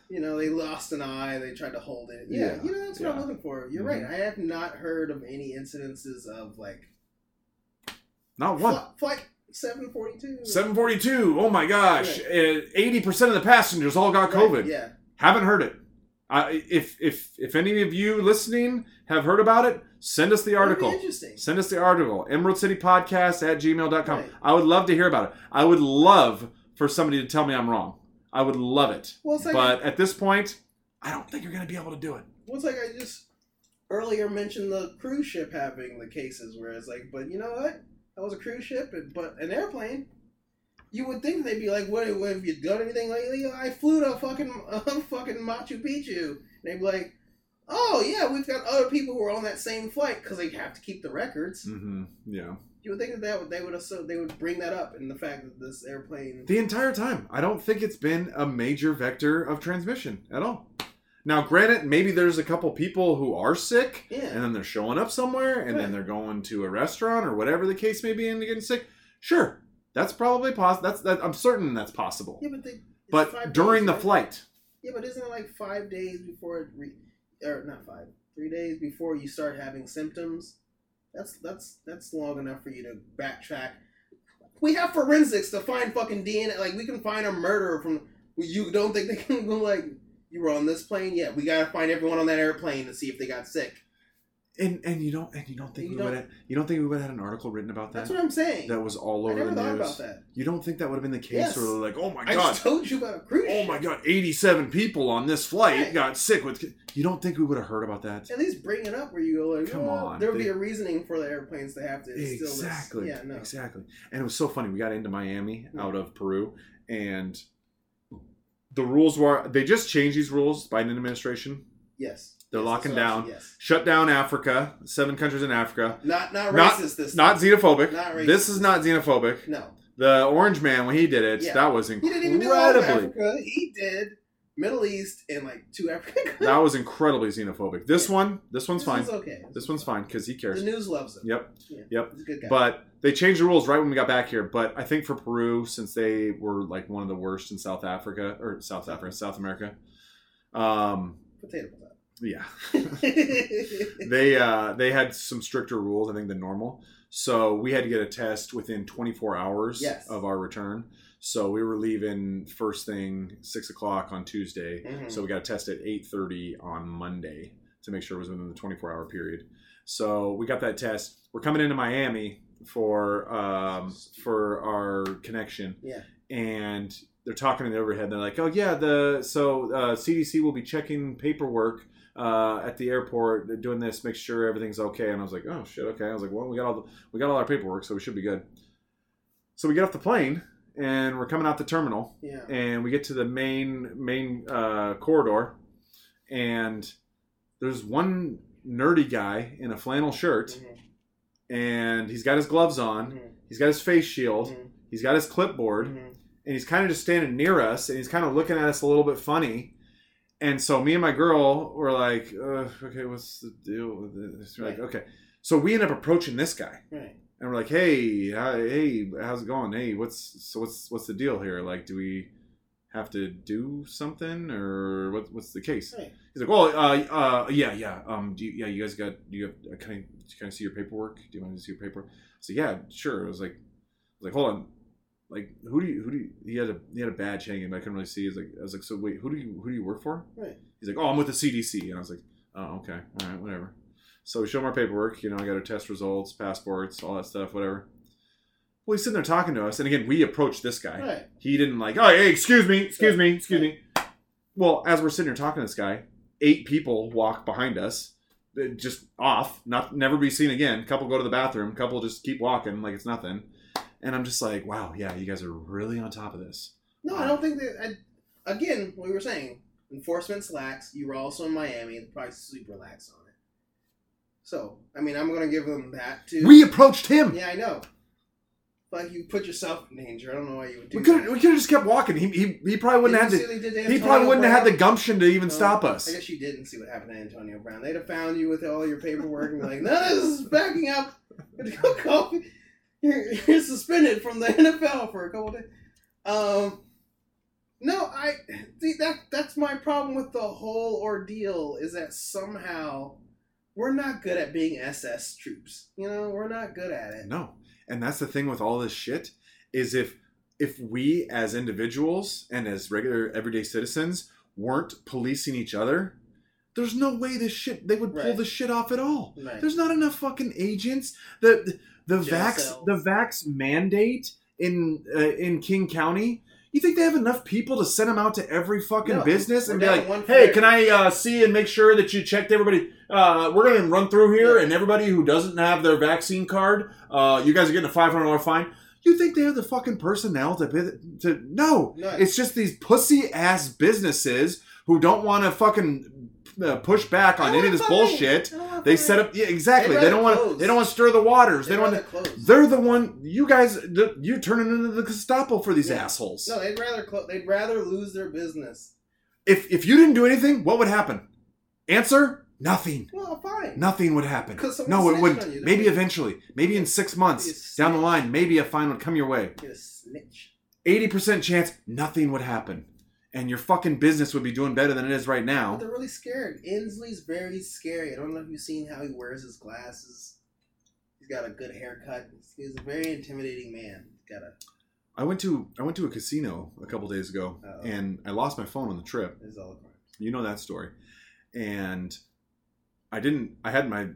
you know, they lost an eye. They tried to hold it. Yeah, Yeah, you know, that's what I'm looking for. You're Mhm. right. I have not heard of any incidences of like Not one. flight, flight 742. 742. Oh my gosh. Eighty percent of the passengers all got COVID. Right, yeah. Haven't heard it. I if if if any of you listening have heard about it, send us the article. Interesting. Send us the article. Emerald City Podcast at gmail.com. Right. I would love to hear about it. I would love for somebody to tell me I'm wrong. I would love it. Well, like But at this point, I don't think you're going to be able to do it. Well, it's like I just earlier mentioned the cruise ship having the cases where it's like, but you know what? That was a cruise ship, but an airplane. You would think they'd be like, "What? what have you done anything lately?" I flew to fucking uh, fucking Machu Picchu. And they'd be like, "Oh yeah, we've got other people who are on that same flight because they have to keep the records." Mm-hmm. Yeah. You would think that, they would also they would bring that up in the fact that this airplane. The entire time. I don't think it's been a major vector of transmission at all. Now, granted, maybe there's a couple people who are sick Yeah. and then they're showing up somewhere and then they're going to a restaurant or whatever the case may be and they're getting sick. Sure. That's probably possible. That's that. I'm certain that's possible. yeah, but they. But during the right? flight, Yeah, but isn't it like five days before it re- or not five, three days before you start having symptoms? That's that's that's long enough for you to backtrack. We have forensics to find fucking DNA. Like we can find a murderer from. You don't think they can go like you were on this plane? Yeah, we gotta find everyone on that airplane to see if they got sick. And and you don't and you don't think You we would have, you don't think we would have had an article written about that That's what I'm saying. that was all I over never the thought news. about that. You don't think that would have been the case? Yes. Where they're like, oh my I god, just told you about a cruise. oh my god, 87 people on this flight Right. got sick with. You don't think we would have heard about that? At least bring it up where you go like, Come well, on, there would be a reasoning for the airplanes to have to. Exactly. Yeah, no. Exactly. And it was so funny. We got into Miami out of Peru, and the rules were they just changed these rules. by Biden administration Yes. They're Yes, locking that's what I down. Yes. shut down Africa. Seven countries in Africa. Not not Not- racist this Not time. xenophobic. Not racist. This is not xenophobic. No. The orange man when he did it, Yeah. that was incredibly. He didn't even do. Africa. He did Middle East and like two African countries. That was incredibly xenophobic. This Yeah. one, this one's This fine. one's okay. This one's fine because he cares. The news loves him. Yep. Yeah. Yep. He's a good guy. But they changed the rules right when we got back here. But I think for Peru, since they were like one of the worst in South Africa or South Africa, South America, um, potato yeah, they uh, they had some stricter rules I think than normal. So we had to get a test within 24 hours Yes. of our return. So we were leaving first thing six o'clock on Tuesday. Mhm. So we got a test at 8:30 on Monday to make sure it was within the 24 hour period. So we got that test. We're coming into Miami for um, for our connection. Yeah. And they're talking in the overhead. They're like, "Oh yeah, the so uh, CDC will be checking paperwork uh, at the airport doing this, make sure everything's okay." And I was like, "Oh shit, okay." I was like, "Well, we got all the, we got all our paperwork, so we should be good." So we get off the plane and we're coming out the terminal, Yeah. and we get to the main main uh, corridor, and there's one nerdy guy in a flannel shirt, Mhm. and he's got his gloves on, Mhm. he's got his face shield, Mhm. he's got his clipboard, Mhm. and he's kind of just standing near us, and he's kind of looking at us a little bit funny. And so me and my girl were like, "Okay, what's the deal with this?" We're like, "Okay." So we end up approaching this guy, Right. and we're like, "Hey, hi, hey, how's it going? Hey, what's so what's what's the deal here? Like, do we have to do something, or what, what's the case?" Right. He's like, "Well, uh, uh, yeah, yeah, um, do you, yeah, you guys got, you have, can I, can I see your paperwork? Do you want to see your paper?" So yeah, sure. I was like, I was like, hold on, like, who do you, who do you? He had a, he had a badge hanging, but I couldn't really see. He's like, I was like, so wait, who do you, who do you work for? Right. He's like, oh, I'm with the CDC, and I was like, oh, okay, all right, whatever. So we show him our paperwork. You know, I got our test results, passports, all that stuff, whatever. Well, he's sitting there talking to us, and again, we approached this guy. Right. He didn't like, oh, hey, excuse me, excuse me, excuse me. Well, as we're sitting here talking to this guy, eight people walk behind us, uh, just off, not never be seen again. couple go to the bathroom, couple just keep walking like it's nothing. And I'm just like, wow, yeah, you guys are really on top of this. No, I um, don't think that. I, again, we were saying enforcement's lax. You were also in Miami. They're probably super lax on it. So, I mean, I'm going to give them that too. We approached him. Yeah, I know. Like you put yourself in danger. I don't know why you would do We could we could have just kept walking. He, he, he probably wouldn't have had the what to he probably wouldn't have had the gumption to even No, stop us. I guess you didn't see what happened to Antonio Brown. They'd have found you with all your paperwork and be like, "No, this is backing up. Go call- You're, you're suspended from the NFL for a couple days." Um, no, I see that. That's my problem with the whole ordeal. Is that somehow we're not good at being SS troops. You know, we're not good at it. No. And that's the thing with all this shit is if if we as individuals and as regular everyday citizens weren't policing each other, there's no way this shit they would pull Right. this shit off at all. Right. There's not enough fucking agents. The the Jail vax cells. the vax mandate in uh, in King County. You think they have enough people to send them out to every fucking No, business and be down like, one "Hey, can I uh, see and make sure that you checked everybody? Uh, we're gonna run through here, and everybody who doesn't have their vaccine card, uh, you guys are getting a five hundred dollar fine." You think they have the fucking personnel to to no? No. It's just these pussy ass businesses who don't want to fucking uh, push back on any of this bullshit. They set up yeah exactly. They don't want close. they don't want to stir the waters. They don't. Want close. they're the one. You guys, you turning into the Gestapo for these Yeah. assholes. No, they'd rather clo- they'd rather lose their business. If if you didn't do anything, what would happen? Answer: Nothing. Well, fine. Nothing would happen. No, it wouldn't. you. Maybe eventually. Maybe in six months down the line, maybe a fine would come your way. Get a snitch. Eighty percent chance nothing would happen, and your fucking business would be doing better than it is right But now. they're really scared. Inslee's very scary. I don't know if you've seen how he wears his glasses. He's got a good haircut. He's a very intimidating man. He's got a. I went to I went to a casino a couple days ago, Uh-oh. and I lost my phone on the trip. There's all. You know that story. And I didn't I had my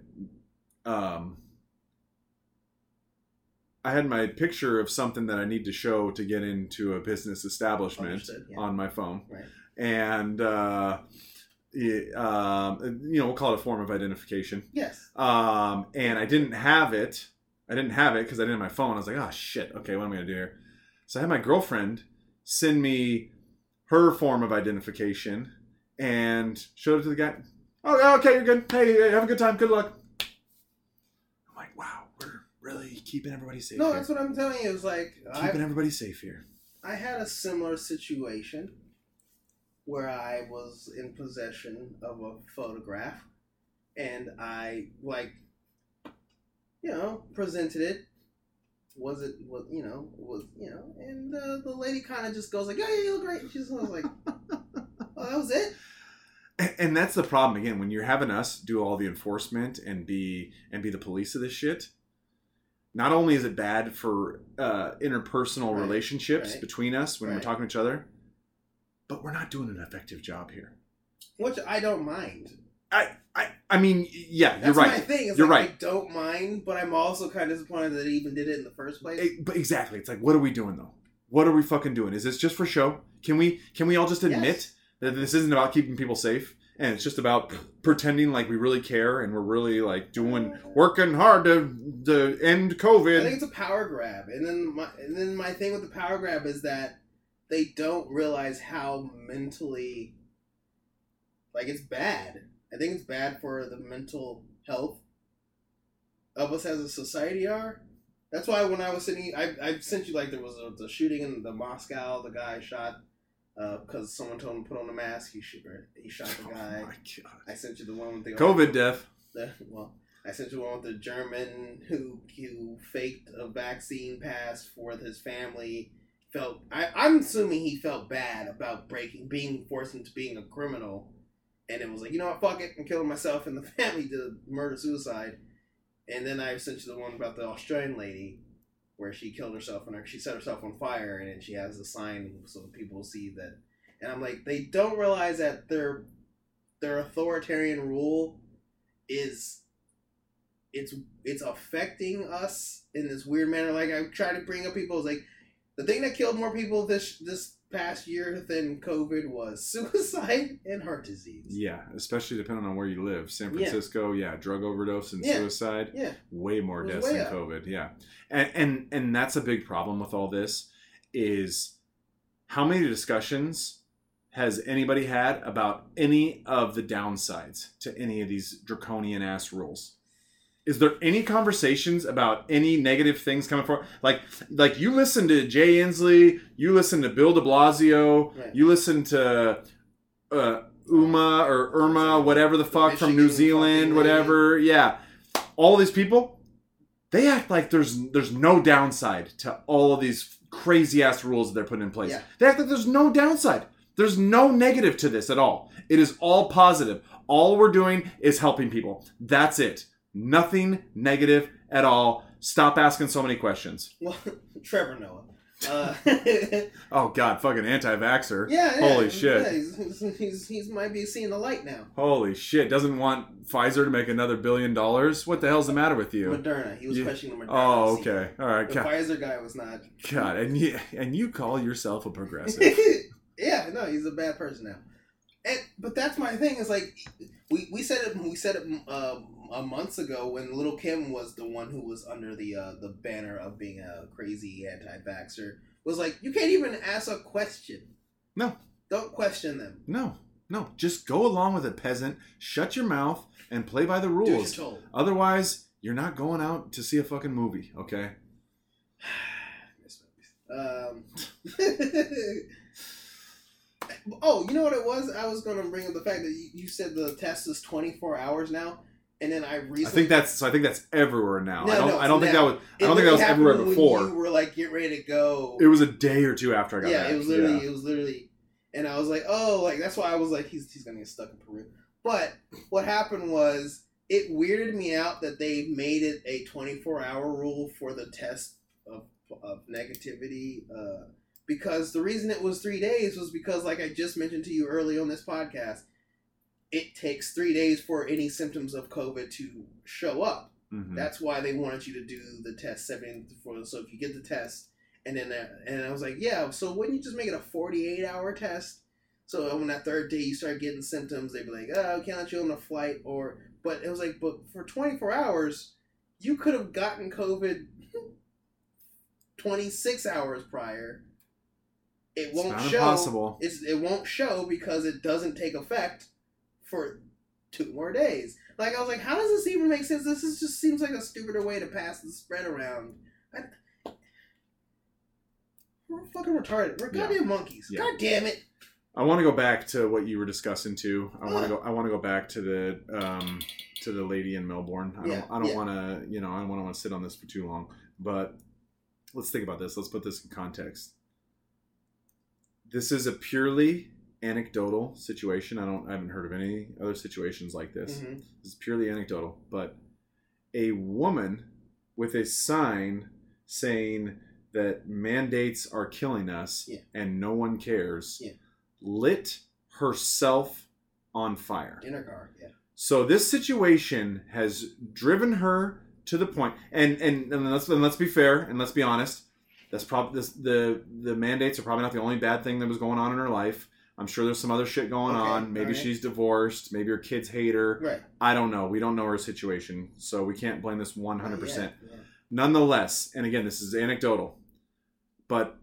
um I had my picture of something that I need to show to get into a business establishment yeah. on my phone. Right. And uh it, um, you know, we'll call it a form of identification. Yes. Um, and I didn't have it. I didn't have it because I didn't have my phone. I was like, oh shit. Okay, what am I gonna do here? So I had my girlfriend send me her form of identification and showed it to the guy. Oh, okay, you're good. Hey, have a good time. Good luck. I'm like, wow, we're really keeping everybody safe. No, here. that's what I'm telling you. It's like keeping I, everybody safe here. I had a similar situation where I was in possession of a photograph, and I like, you know, presented it. Was it was you know was you know, and uh, the lady kind of just goes like, "Yeah, yeah, you look great." She's like, "Oh, that was it." And, and that's the problem again when you're having us do all the enforcement and be and be the police of this shit. Not only is it bad for uh, interpersonal Right, relationships right, between us when we're talking to each other, but we're not doing an effective job here. Which I don't mind. I I, I mean, yeah, That's you're my right. thing. It's You're like, right. I don't mind, but I'm also kind of disappointed that he even did it in the first place. Eh, but exactly, it's like, what are we doing though? What are we fucking doing? Is this just for show? Can we can we all just admit Yes. that this isn't about keeping people safe? And it's just about pretending like we really care and we're really like doing working hard to to end COVID. I think it's a power grab, and then my and then my thing with the power grab is that they don't realize how mentally like it's bad. I think it's bad for the mental health of us as a society are. That's why when I was sitting, I I sent you like there was a, the shooting in the Moscow. The guy shot Uh, because someone told him to put on a mask. He shot he shot the Oh guy. my god. I sent you the one with the COVID death. the, well, I sent you one with the German who who faked a vaccine pass for his family. Felt I, I'm assuming he felt bad about breaking, being forced into being a criminal, and it was like, you know what, fuck it, I'm killing myself and the family to murder suicide. And then I sent you the one about the Australian lady where she killed herself and she set herself on fire, and she has the sign so people see that. And I'm like, they don't realize that their their authoritarian rule is it's it's affecting us in this weird manner. Like I try to bring up people is like the thing that killed more people this this past year than COVID was suicide and heart disease. Yeah, especially depending on where you live. San Francisco, yeah, drug overdose and Yeah. suicide. Yeah. way more deaths than up. COVID. Yeah, and and and that's a big problem with all this is how many discussions has anybody had about any of the downsides to any of these draconian ass rules? Is there any conversations about any negative things coming forward? Like, like you listen to Jay Inslee, you listen to Bill De Blasio, Right. you listen to uh, Uma or Irma, whatever the fuck from New Zealand, whatever. Yeah, all these people, they act like there's there's no downside to all of these crazy ass rules that they're putting in place. Yeah. They act like there's no downside. There's no negative to this at all. It is all positive. All we're doing is helping people. That's it. Nothing negative at all. Stop asking so many questions. Well, Trevor Noah. Uh, Oh God, fucking anti-vaxxer. yeah, yeah, Holy shit. Yeah, he's, he's, he's, might be seeing the light now. Holy shit! Doesn't want Pfizer to make another billion dollars? What the hell's the matter with you? Moderna. He was You- questioning the Moderna. Oh, okay, all right. The God, Pfizer guy was not. God, and you and you call yourself a progressive? yeah, no, he's a bad person now. And but that's my thing is like we, we said it we said it uh, a months ago when Little Kim was the one who was under the uh, the banner of being a crazy anti-vaxxer was like you can't even ask a question. No. Don't question them. No, no. Just go along with it, peasant. Shut your mouth and play by the you're rules. told. Otherwise, you're not going out to see a fucking movie. Okay. Um, oh, you know what it was? I was going to bring up the fact that you, you said the test is 24 hours now, and then I recently. I think that's so. I think that's everywhere now. No, I don't. no, I don't think now. that was. I don't think that was everywhere before. You were like, get ready to go. It was a day or two after I got yeah, back. it was literally, it was literally, and I was like, oh, like that's why I was like, he's he's gonna get stuck in Peru. But what happened was, it weirded me out that they made it a 24 hour rule for the test of of negativity. Uh, because the reason it was three days was because, like I just mentioned to you early on this podcast, it takes three days for any symptoms of COVID to show up. Mhm. That's why they wanted you to do the test seven for so if you get the test and then uh, and I was like, yeah, so wouldn't you just make it a forty eight hour test? So on that third day you start getting symptoms, they'd be like, oh, can't let you on a flight or but it was like, but for twenty four hours, you could have gotten COVID twenty six hours prior. It won't show. impossible. It's, it won't show because it doesn't take effect for two more days. Like I was like, how does this even make sense? This is just seems like a stupider way to pass the spread around. I, we're fucking retarded. We're Yeah. goddamn monkeys. Yeah. God damn it. I want to go back to what you were discussing too. I want to go. I want to go back to the um, to the lady in Melbourne. I don't. Yeah, I don't yeah. want to. You know, I don't want to sit on this for too long. But let's think about this. Let's put this in context. This is a purely anecdotal situation. I don't. I haven't heard of any other situations like this. Mhm. This is purely anecdotal. But a woman with a sign saying that mandates are killing us Yeah. and no one cares Yeah. lit herself on fire. In her car. Yeah. So this situation has driven her to the point, and and, and let's and let's be fair and let's be honest. That's probably the the mandates are probably not the only bad thing that was going on in her life, I'm sure there's some other shit going Okay, on. Maybe alright. she's divorced. Maybe her kids hate her. Right. I don't know. We don't know her situation, so we can't blame this 100%. Yeah, yeah. Nonetheless, and again, this is anecdotal, but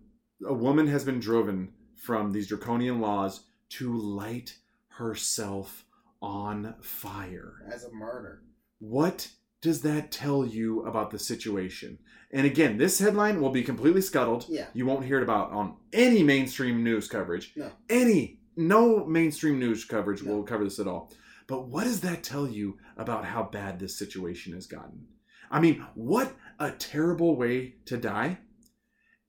a woman has been driven from these draconian laws to light herself on fire. As a murder. What does that tell you about the situation? And again, this headline will be completely scuttled. Yeah. You won't hear it about on any mainstream news coverage. No. Any. No mainstream news coverage No. will cover this at all. But what does that tell you about how bad this situation has gotten? I mean, what a terrible way to die.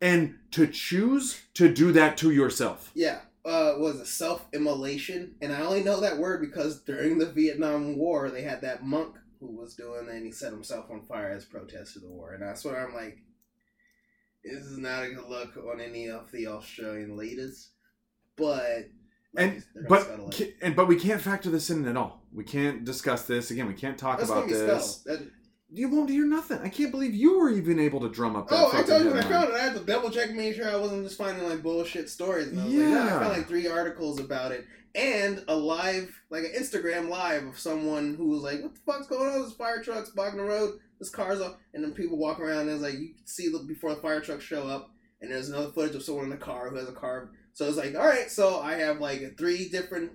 And to choose to do that to yourself. Yeah. Uh, was it self immolation? And I only know that word because during the Vietnam War, they had that monk who was doing that and he set himself on fire as protest to the war. And that's what I'm like, this is not a good look on any of the Australian leaders. But. And they're gonna scuttle but it. ca- and but we can't factor this in at all. We can't discuss this again. We can't talk That's about this. That- You won't hear nothing. I can't believe you were even able to drum up that. Oh, I told you when I found it. I had to double check, make sure I wasn't just finding like bullshit stories. And I was like, no, I found like three articles about it and a live, like an Instagram live of someone who was like, "What the fuck's going on? There's fire trucks blocking the road. This car's up," and then people walk around and it's like you see the, before the fire trucks show up, and there's another footage of someone in a car who has a car. So it's like, all right, so I have like three different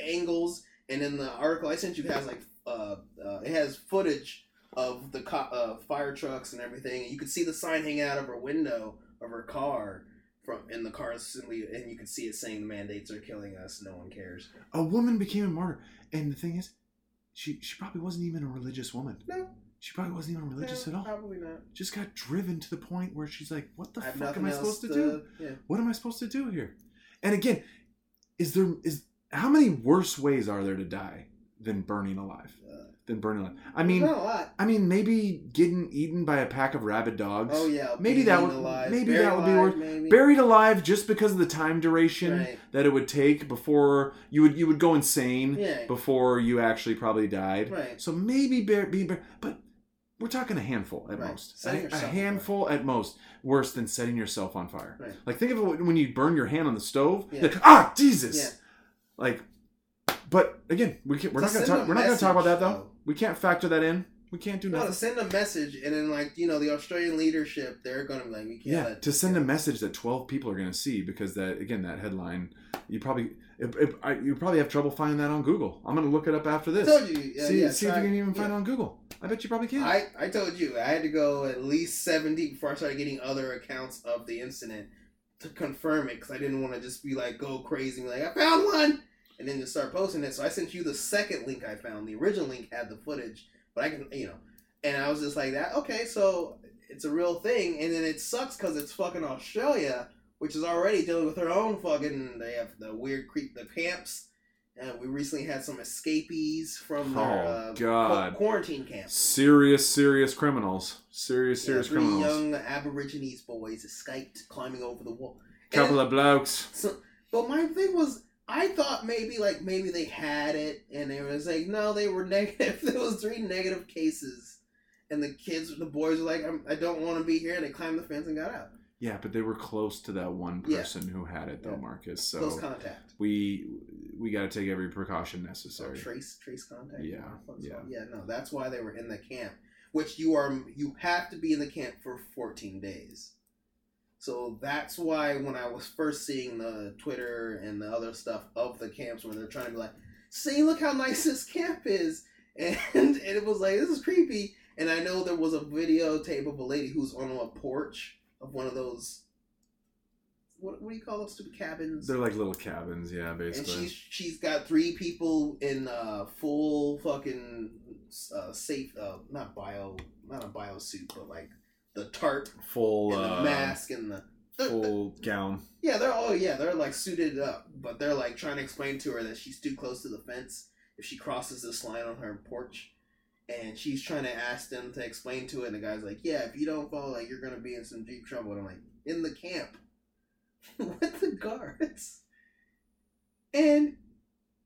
angles, and then the article I sent you has like, uh, uh it has footage of the co- uh, fire trucks and everything. And you could see the sign hanging out of her window of her car from in the car simply, and you could see it saying the mandates are killing us. No one cares. A woman became a martyr, and the thing is, she she probably wasn't even a religious woman. No, She probably wasn't even religious no, at all. Probably not. Just got driven to the point where she's like, "What the I fuck am I supposed to do? Yeah. What am I supposed to do here?" And again, is there is how many worse ways are there to die than burning alive? Uh, Than burning alive. I mean, not a lot. I mean, maybe getting eaten by a pack of rabid dogs. Oh yeah, Maybe that would- alive, maybe buried that would be alive, worth- Maybe. Buried alive just because of the time duration Right. that it would take before you would you would go insane Yeah. before you actually probably died. Right. So maybe bear, being buried, but we're talking a handful at Right. most. A, a handful at most, worse than setting yourself on fire. Right. Like think of it when you burn your hand on the stove. Yeah. Like, ah, Jesus. Yeah. Like, but again, we can, we're not going to talk. We're not going to talk about that though. We can't factor that in. We can't do No, nothing. to send a message, and then like you know the Australian leadership, they're gonna be like, we can't. Yeah, to send a message that twelve people are going to see because that again that headline you probably I, you probably have trouble finding that on Google. I'm going to look it up after I this. told you. Yeah, see yeah, see if you can even yeah. find it on Google. I bet you probably can. I, I told you I had to go at least seventy before I started getting other accounts of the incident to confirm it because I didn't want to just be like go crazy like I found one and then just start posting it. So I sent you the second link I found. The original link had the footage, but I can you know, and I was just like that. Okay, so it's a real thing, and then it sucks because it's fucking Australia, which is already dealing with their own fucking. They have the weird creep the camps. Uh, we recently had some escapees from their Oh, uh, God. quarantine camps. serious, serious criminals. Serious, Yeah, serious three criminals. young Aborigines boys escaped climbing over the wall. Couple And- of blokes. so, but my thing was, I thought maybe like maybe they had it, and they was like, no, they were negative. there was three negative cases, and the kids, the boys were like, I'm, I don't want to be here. And they climbed the fence and got out. Yeah, but they were close to that one Yeah. person who had it though, Yeah. Marcus. So Close contact. we we got to take every precaution necessary. Oh, trace trace contact. Yeah, yeah. yeah. No, that's why they were in the camp. Which you are you have to be in the camp for 14 days. So that's why when I was first seeing the Twitter and the other stuff of the camps where they're trying to be like, see, look how nice this camp is. And, and it was like, this is creepy. And I know there was a videotape of a lady who's on a porch of one of those, what, what do you call those stupid cabins? They're like little cabins, yeah, basically. and she's she's got three people in uh full fucking uh safe uh not bio not a bio suit but like the tarp full and the uh, mask and the they're- full gown. yeah they're oh yeah they're like suited up but they're like trying to explain to her that she's too close to the fence if she crosses this line on her porch. And she's trying to ask them to explain to it and the guy's like yeah if you don't follow like you're gonna be in some deep trouble. And i'm like in the camp. With the guards. And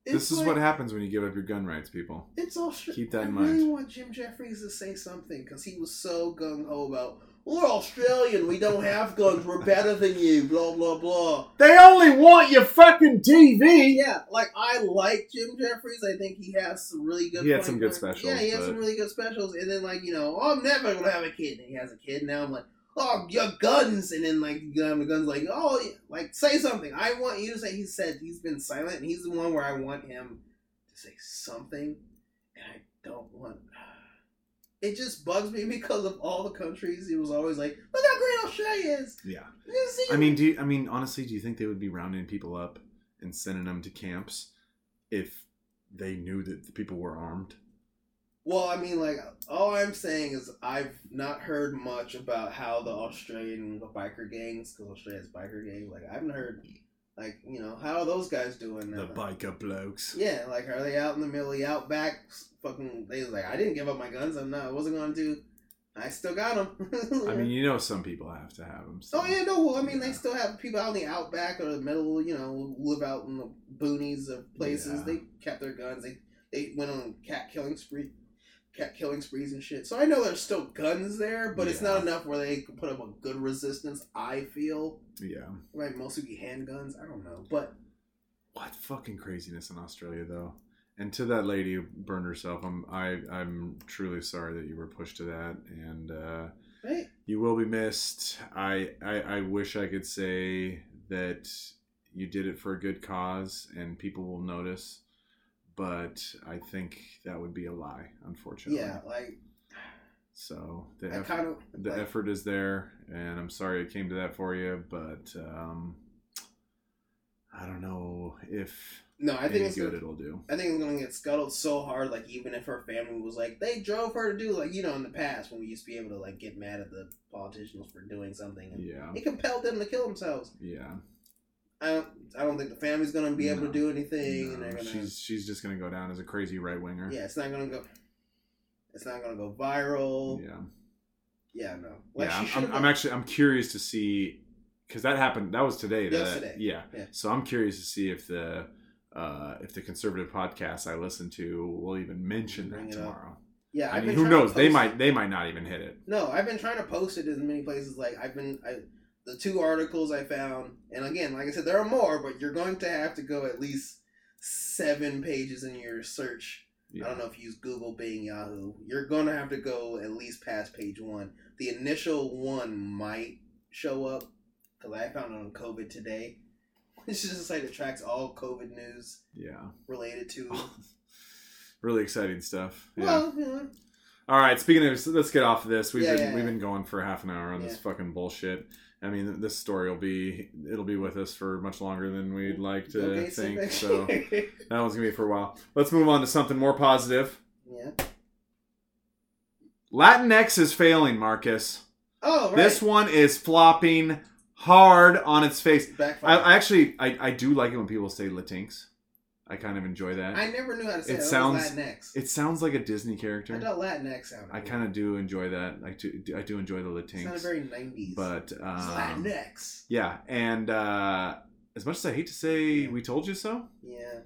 this is like- what happens when you give up your gun rights, people. It's Australia. Keep that in mind. I really want Jim Jeffries to say something because he was so gung ho about we're Australian, we don't have guns, we're better than you, blah blah blah. They only want your fucking TV. Yeah, like I like Jim Jeffries. I think he has some really good. He had some good specials, Yeah, he has some really good specials. And then like you know, oh, I'm never gonna have a kid. And he has a kid now. I'm like, oh, your guns. And then like you know, the guns like, oh, like say something. I want you to say. He said he's been silent, and he's the one where I want him to say something, and I don't want. It just bugs me because of all the countries. He was always like, "Look how great Australia is." Yeah. I mean, do you, I mean honestly, do you think they would be rounding people up and sending them to camps if they knew that the people were armed? Well, I mean, like, all I'm saying is I've not heard much about how the Australian biker gangs, because Australia's biker gangs, like, I haven't heard, like, you know, how are those guys doing? The biker blokes. Yeah, like, are they out in the middle of the outback? Fucking, they was like, I didn't give up my guns. I'm not, I wasn't going to. do. I still got them. I mean, you know, some people have to have them. So. Oh yeah, no. Well, I mean, they still have people out in the outback or the middle. You know, live out in the boonies of places. Yeah. They kept their guns. They they went on cat killing spree, cat killing sprees and shit. So I know there's still guns there, but it's not enough where they can put up a good resistance. I feel Yeah. it might mostly be handguns. I don't know, but What fucking craziness in Australia, though. And to that lady who burned herself, I'm I I'm truly sorry that you were pushed to that, and uh, hey, you will be missed. I, I I wish I could say that you did it for a good cause and people will notice, but I think that would be a lie, unfortunately. yeah, like So the eff- kind of the like, effort is there, and I'm sorry it came to that for you, but um, I don't know if no. I think it's good gonna, it'll do. I think it's gonna get scuttled so hard. Like even if her family was like, they drove her to do like you know in the past when we used to be able to like get mad at the politicians for doing something, and Yeah, it compelled them to kill themselves. yeah. I don't. I don't think the family's gonna be able No. to do anything, No, gonna. she's she's just gonna go down as a crazy right winger. yeah, it's not gonna go. It's not gonna go viral. Yeah, yeah. no. Like yeah, I'm, I'm, I'm actually I'm curious to see because that happened. That was today. That, Yesterday. Yeah. Yeah. So I'm curious to see if the uh, if the conservative podcast I listen to will even mention Bring that it up. tomorrow. Yeah, I I've mean, who knows? They might it. they might not even hit it. No, I've been trying to post it as many places. Like I've been, I, the two articles I found, and again, like I said, there are more, but you're going to have to go at least seven pages in your search. Yeah. I don't know if you use Google, Bing, Yahoo. You're going to have to go at least past page one. The initial one might show up because I found it on COVID today. It's just a site that tracks all COVID news Yeah. related to. Really exciting stuff. Yeah. Well, yeah. All right. Speaking of, let's get off of this. We've Yeah, been yeah, we've been going for half an hour on this fucking bullshit. I mean, this story will be it'll be with us for much longer than we'd like to Gates think. next So that one's gonna be for a while. Let's move on to something more positive. yeah. Latinx is failing, Marcus. Oh, right. This one is flopping hard on its face. I, I actually I, I do like it when people say Latinx. I kind of enjoy that. I never knew how to say It it. That sounds- Latinx. it sounds like a Disney character. I thought Latinx sounded. I kind of do enjoy that. I do I do enjoy the Latinx. very nineties. But it's um, Latinx. yeah, and uh, as much as I hate to say we told you so, Yeah.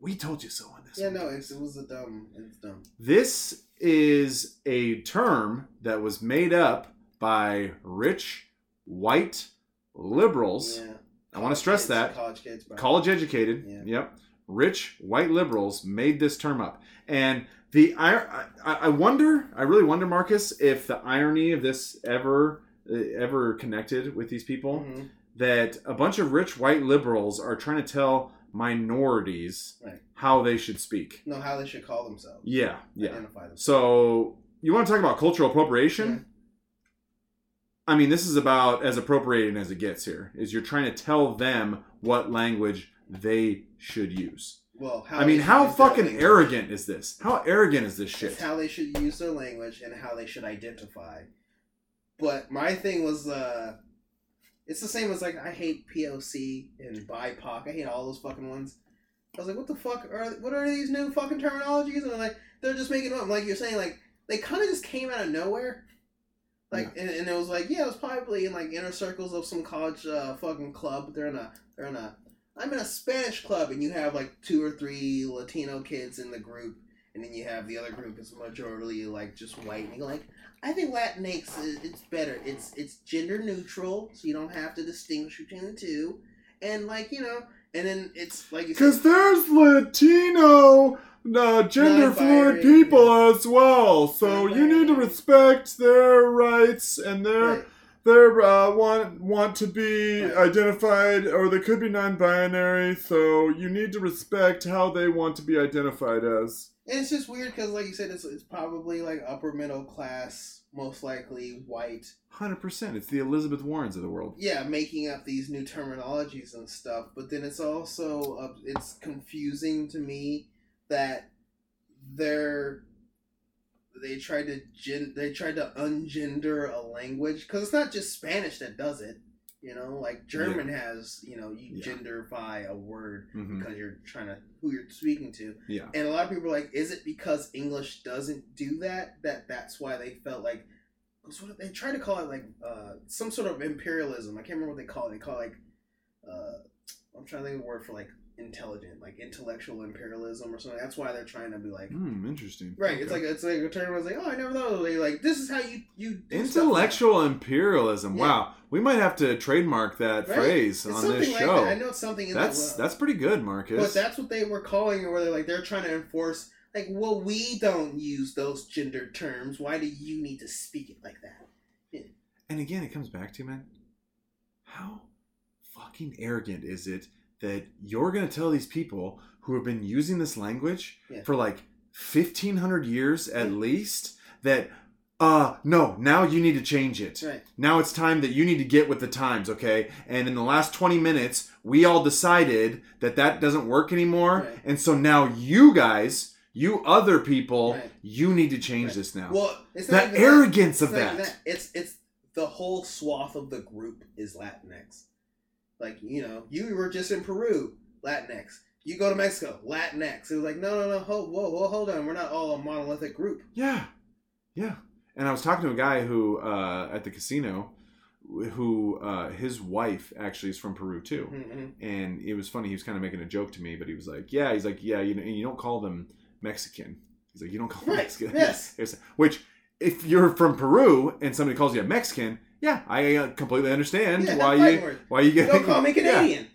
we told you so on this. Yeah. one. No, it's, it was a dumb. It's dumb. This is a term that was made up by rich white liberals. Yeah. I want to stress Kids, that college kids. Bro. college educated. Yeah. Yep. Rich white liberals made this term up, and the I, I I wonder, I really wonder, Marcus, if the irony of this ever uh, ever connected with these people Mhm. that a bunch of rich white liberals are trying to tell minorities Right. how they should speak. No, how they should call themselves. Yeah, yeah. Themselves. So you want to talk about cultural appropriation? I mean, this is about as appropriating as it gets here. Is you're trying to tell them what language they should use. Well, how I mean, how should use their fucking arrogant is this? How arrogant is this shit? It's how they should use their language and how they should identify. But my thing was, uh, it's the same as like I hate POC and BIPOC. I hate all those fucking ones. I was like, what the fuck are what are these new fucking terminologies? And I'm like they're just making them up. Like you're saying, like they kind of just came out of nowhere. Like and, and it was like yeah, it was probably in like inner circles of some college uh, fucking club. They're in a they're in a I'm in a Spanish club, and you have like two or three Latino kids in the group, and then you have the other group is majority like just white, and you're like, I think Latinx is it's better. It's it's gender neutral, so you don't have to distinguish between the two, and like you know, and then it's like Because there's Latino, uh, gender fluid people as well. So you need to respect their rights and their right, their uh, want want to be identified, or they could be non-binary. So you need to respect how they want to be identified as. and it's just weird because like you said, it's it's probably like upper middle class, most likely white. Hundred percent. It's the Elizabeth Warrens of the world. yeah, making up these new terminologies and stuff. But then it's also uh, it's confusing to me that they're they tried to gen- they tried to ungender a language because it's not just Spanish that does it. You know, like German has you know you Yeah. genderify a word hmm because you're trying to who you're speaking to. Yeah. And a lot of people are like, is it because English doesn't do that that that's why they felt like because what they try to call it like uh, some sort of imperialism. I can't remember what they call it. They call it like uh, I'm trying to think of the word for like intelligent, like intellectual imperialism or something. That's why they're trying to be like. Hmm. Interesting. Right, it's like it's like a term. I was like, oh, I never thought of it. Like, this is how you you. Intellectual imperialism. Yeah. Wow, we might have to trademark that Right? phrase It's on this like show. that. I know it's something in That's that. that's pretty good, Marcus. But that's what they were calling it, where they're like they're trying to enforce. Like, well, we don't use those gender terms. Why do you need to speak it like that? and again, it comes back to man, how fucking arrogant is it that you're gonna tell these people who have been using this language Yeah. for like fifteen hundred years at Yeah. least that uh no now you need to change it Right. now it's time that you need to get with the times okay and in the last 20 minutes we all decided that that doesn't work anymore Right. and so now you guys you other people Right. you need to change this now Well, it's the arrogance that. of It's not that. It's it's the whole swath of the group is Latinx. Like you know, you were just in Peru, Latinx. You go to Mexico, Latinx. It was like, no, no, no, hold, whoa, whoa, hold on. We're not all a monolithic group. Yeah, yeah. And I was talking to a guy who uh, at the casino, who uh, his wife actually is from Peru too, Mhm. and it was funny. He was kind of making a joke to me, but he was like, "Yeah," he's like, "Yeah, you know, and you don't call them Mexican." He's like, "You don't call them Right, Mexican." yes. Which, if you're from Peru and somebody calls you a Mexican, yeah, I uh, completely understand Yeah, why you word. why you get Don't call me Yeah. Canadian.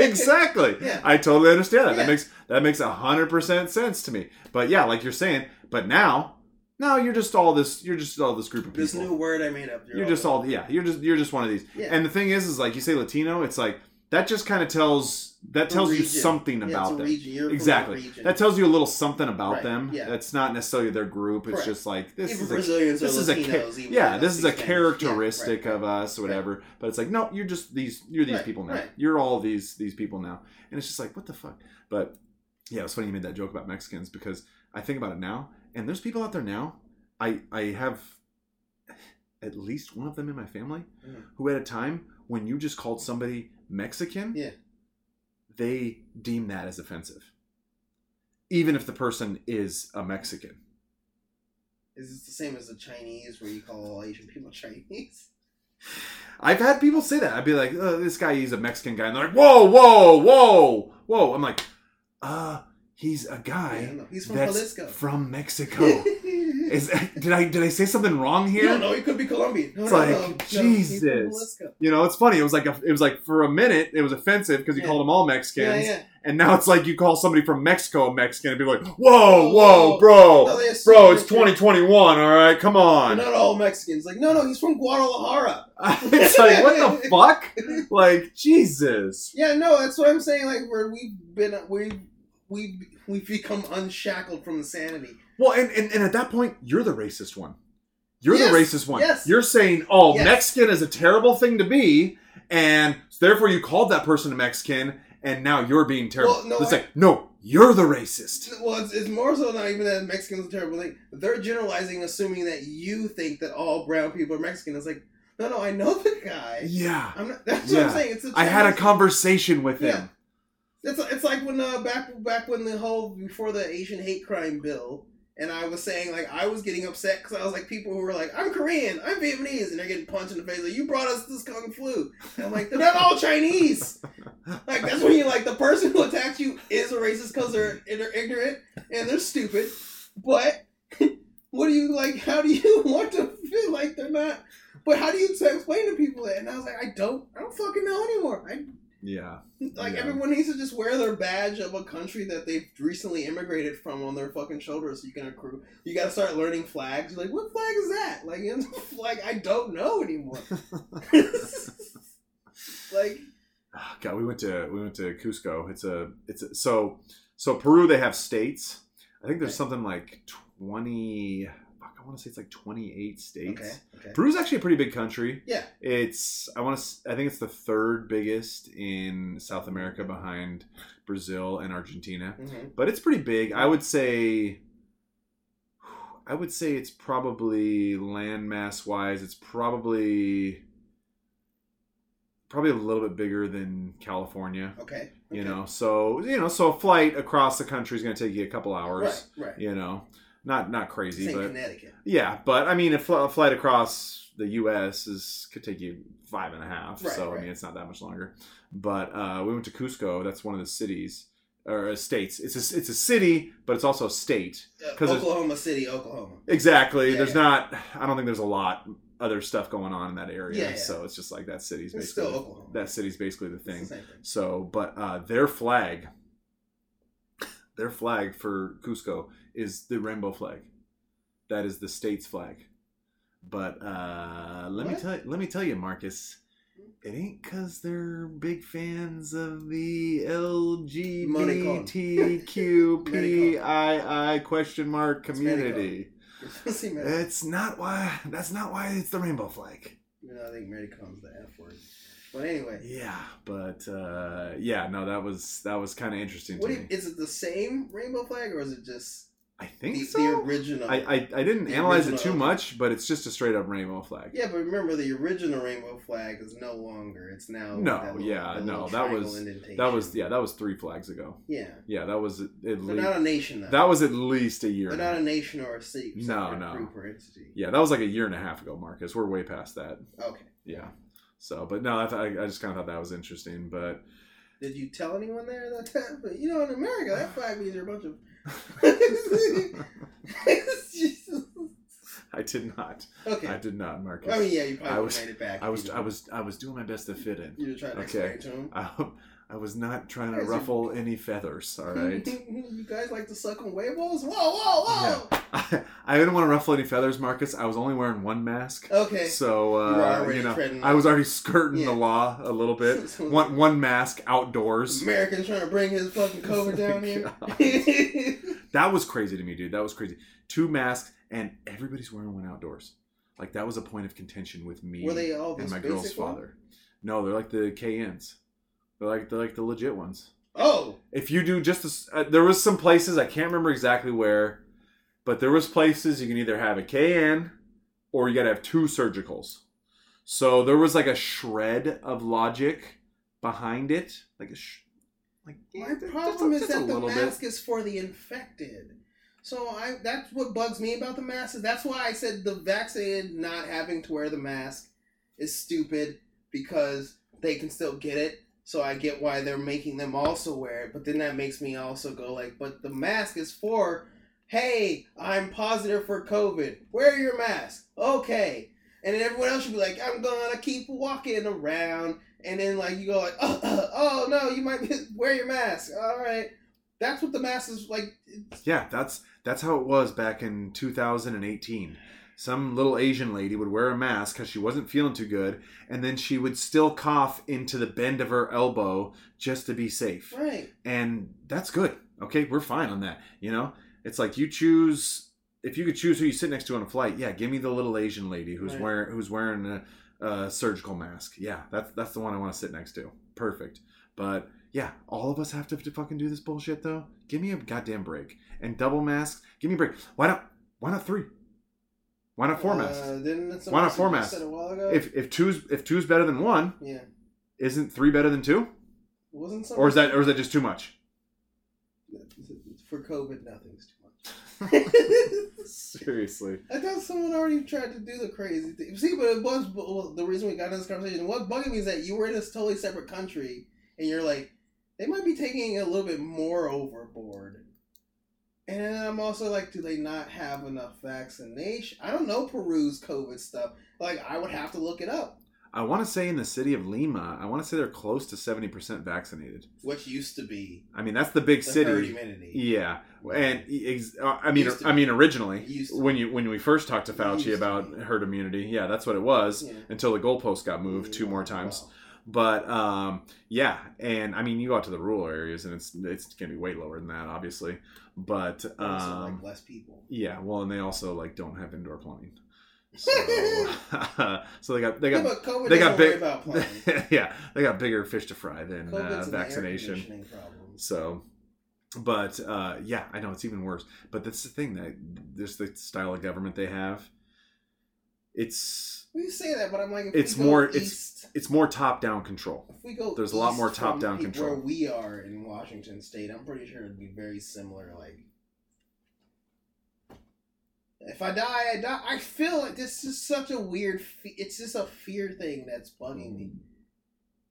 exactly. Yeah. I totally understand that. Yeah. That makes that makes a hundred percent sense to me. But yeah, like you're saying, but now, now you're just all this. You're just all this group of people. This new word I made up. you're just all yeah. You're just you're just one of these. Yeah. And the thing is, is like you say Latino. It's like that just kind of tells that tells you something Yeah, about them. Exactly. That tells you a little something about Right, them. yeah. That's not necessarily their group. It's Correct. just like this Even is a this is a yeah this is a Spanish. characteristic Yeah, right, of us or whatever but it's like no you're just these you're these Right, people now right. you're all these these people now and it's just like what the fuck but yeah it's funny you made that joke about mexicans because i think about it now and there's people out there now i i have at least one of them in my family Mhm. who at a time when you just called somebody mexican Yeah. They deem that as offensive even if the person is a mexican Is it the same as the Chinese, where you call all Asian people Chinese? I've had people say that. I'd be like, uh, "This guy, he's a Mexican guy," and they're like, "Whoa, whoa, whoa, whoa!" I'm like, "Uh, he's a Yeah, guy no, he's from that's Jalisco. from Mexico." Is did I did I say something wrong here? don't know. He could be Colombian. No, It's no, like, no, no, Jesus. You know, it's funny. It was like a, it was like for a minute, it was offensive because you Yeah. called them all Mexicans, yeah. and now it's like you call somebody from Mexico a Mexican and be like, "Whoa, whoa, No, bro, bro, it's 2021. All right, come They're on." not all Mexicans. Like, no, no, he's from Guadalajara. it's like, what the fuck? Like, Jesus. Yeah, no, that's what I'm saying. Like, where we've been, we we we've become unshackled from insanity. Well, and, and, and at that point, you're the racist one. You're Yes, the racist one. yes. You're saying, oh, Yes. Mexican is a terrible thing to be, and therefore you called that person a Mexican, and now you're being terrible. Well, no, it's I- like, no, you're the racist. Well, it's, it's more so not even that Mexicans are terrible. Like, they're generalizing, assuming that you think that all brown people are Mexican. It's like, no, no, I know the guy. Yeah. I'm not. That's what I'm saying. It's a I had a conversation with Yeah. him. It's it's like when uh, back back when the whole before the Asian hate crime bill, and I was saying like I was getting upset because I was like people who were like I'm Korean, I'm Vietnamese, and they're getting punched in the face like you brought us this kung flu. And I'm like they're not all Chinese. Like that's when you like the person who attacks you is a racist because they're they're ignorant and they're stupid. But what do you like? How do you want to feel like they're not? But how do you explain to people that? And I was like, I don't, I don't fucking know anymore. I Yeah. like Yeah. everyone needs to just wear their badge of a country that they've recently immigrated from on their fucking shoulders so you can accrue. You got to start learning flags. You're like, what flag is that? Like, you know, like I don't know anymore. like, Oh, God, we went to we went to Cusco. It's a it's a, so so Peru. They have states. I think there's something like twenty. Want to say it's like twenty eight states. okay, okay, Peru's actually a pretty big country. yeah, It's I want to I think it's the third biggest in South America behind Brazil and Argentina. hmm But it's pretty big. I would say I would say it's probably landmass wise, it's probably probably a little bit bigger than California. okay, You okay. know, so you know, so a flight across the country is going to take you a couple hours. right, right. You know, not not crazy, Same but Connecticut. yeah, but I mean, a, fl- a flight across the U.S. is could take you five and a half. Right, so I mean, it's not that much longer. But uh, we went to Cusco. That's one of the cities or uh, states. It's a it's a city, but it's also a state. Uh, 'Cause there's- Oklahoma City, Oklahoma. Exactly. Yeah, there's yeah. not. I don't think there's a lot other stuff going on in that area. Yeah, yeah. So it's just like that city's It's basically that city's basically the It's thing. the same thing. So, but uh, their flag, their flag for Cusco is the rainbow flag. That is the state's flag. But uh, let me What? tell let me tell you, Marcus, it ain't because they're big fans of the LGBTQPII question mark community. It's not why. That's not why it's the rainbow flag. know, I think Medicome's the F word. But anyway, Yeah, but uh, yeah, no, that was that was kind of interesting what to you, me. is it the same rainbow flag or is it just I think the, so. the original? I, I I didn't analyze it too much, but it's just a straight up rainbow flag. Yeah, but remember the original rainbow flag is no longer. It's now No, that little- yeah, no, that was- indentation. That was yeah, that was three flags ago. yeah. Yeah, that was at They're least not a nation though. that was at least a year. They're not a nation or a city. No, no. Group or entity. Yeah, that was like a year and a half ago, Marcus. We're way past that. Okay. Yeah. So, but no, I, th- I I just kind of thought that was interesting. But Did you tell anyone there that time? But you know, in America, that flag means you're a bunch of. I did not. Okay. I did not, Marcus. I mean, yeah, you probably I was- made it back. I was I was I was doing my best to fit in. You were trying to Okay. to him. I, I was not trying to Guys are- ruffle any feathers. All right. you guys like to suck on huevos? Whoa, whoa, whoa! I, I didn't want to ruffle any feathers, Marcus. I was only wearing one mask, Okay. so You uh, you know I was already skirting Yeah. the law a little bit. One one mask outdoors. American trying to bring his fucking COVID down here. That was crazy to me, dude. That was crazy. Two masks and everybody's wearing one outdoors. Like that was a point of contention with me Were they all and my girl's one? father. No, they're like the KNs. They're like they're like the legit ones. Oh, if you do just this, uh, there was some places I can't remember exactly where, but there was places you can either have a KN or you got to have two surgicals. So there was like a shred of logic behind it, like a sh- like my yeah, just- problem is just that the little bit. mask is for the infected. So I that's what bugs me about the mask. Is that's why I said the vaccinated not having to wear the mask is stupid because they can still get it. So I get why they're making them also wear it, but then that makes me also go like, but the mask is for, hey, I'm positive for COVID. Wear your mask, okay. And then everyone else should be like, I'm gonna keep walking around. And then like you go like, oh, oh no, you might be, wear your mask. All right, that's what the mask is like. Yeah, that's that's how it was back in 2018. Some little Asian lady would wear a mask because she wasn't feeling too good, and then she would still cough into the bend of her elbow just to be safe. right. and that's good. Okay, we're fine on that. You know, it's like you choose if you could choose who you sit next to on a flight. Yeah, give me the little Asian lady who's Right. wearing who's wearing a, a surgical mask. Yeah, that's that's the one I want to sit next to. Perfect. But yeah, all of us have to, to fucking do this bullshit though. Give me a goddamn break. And double masks. Give me a break. Why not? Why not three? Why not four masks? Uh, didn't Why not four masks? said a while ago? If if two's if two's better than one, yeah, isn't three better than two? wasn't Or is that or is that just too much? For COVID? Nothing's too much. Seriously. I thought someone already tried to do the crazy thing. See, but it was well, the reason we got in this conversation. What bugging me is that you were in a totally separate country, and you're like, they might be taking a little bit more overboard. And I'm also like, do they not have enough vaccination? I don't know Peru's COVID stuff. Like, I would have to look it up. I want to say in the city of Lima, I want to say they're close to 70% vaccinated. Which used to be I mean, that's the big the city. immunity. Yeah. And ex- uh, I mean I mean originally when you when we first talked to Fauci to about be. herd immunity, yeah, that's what it was Yeah. until the goalpost got moved two more times. Wow. But um, yeah, and I mean, you go out to the rural areas, and it's it's gonna be way lower than that, obviously. But Also, um, like less people. yeah, well, and they also like don't have indoor plumbing, so so they got they Yeah, got COVID they got big yeah they got bigger fish to fry than uh, COVID's an air vaccination. So, but uh, yeah, I know it's even worse. But that's the thing that there's the style of government they have. It's We say that, but I'm like, It's more- it's- east, it's more top down control. if we go, there's a lot more top-down control. Where we are in Washington State, I'm pretty sure it'd be very similar. Like, if I die, I die. I feel like this is such a weird. Fe- it's just a fear thing that's bugging me.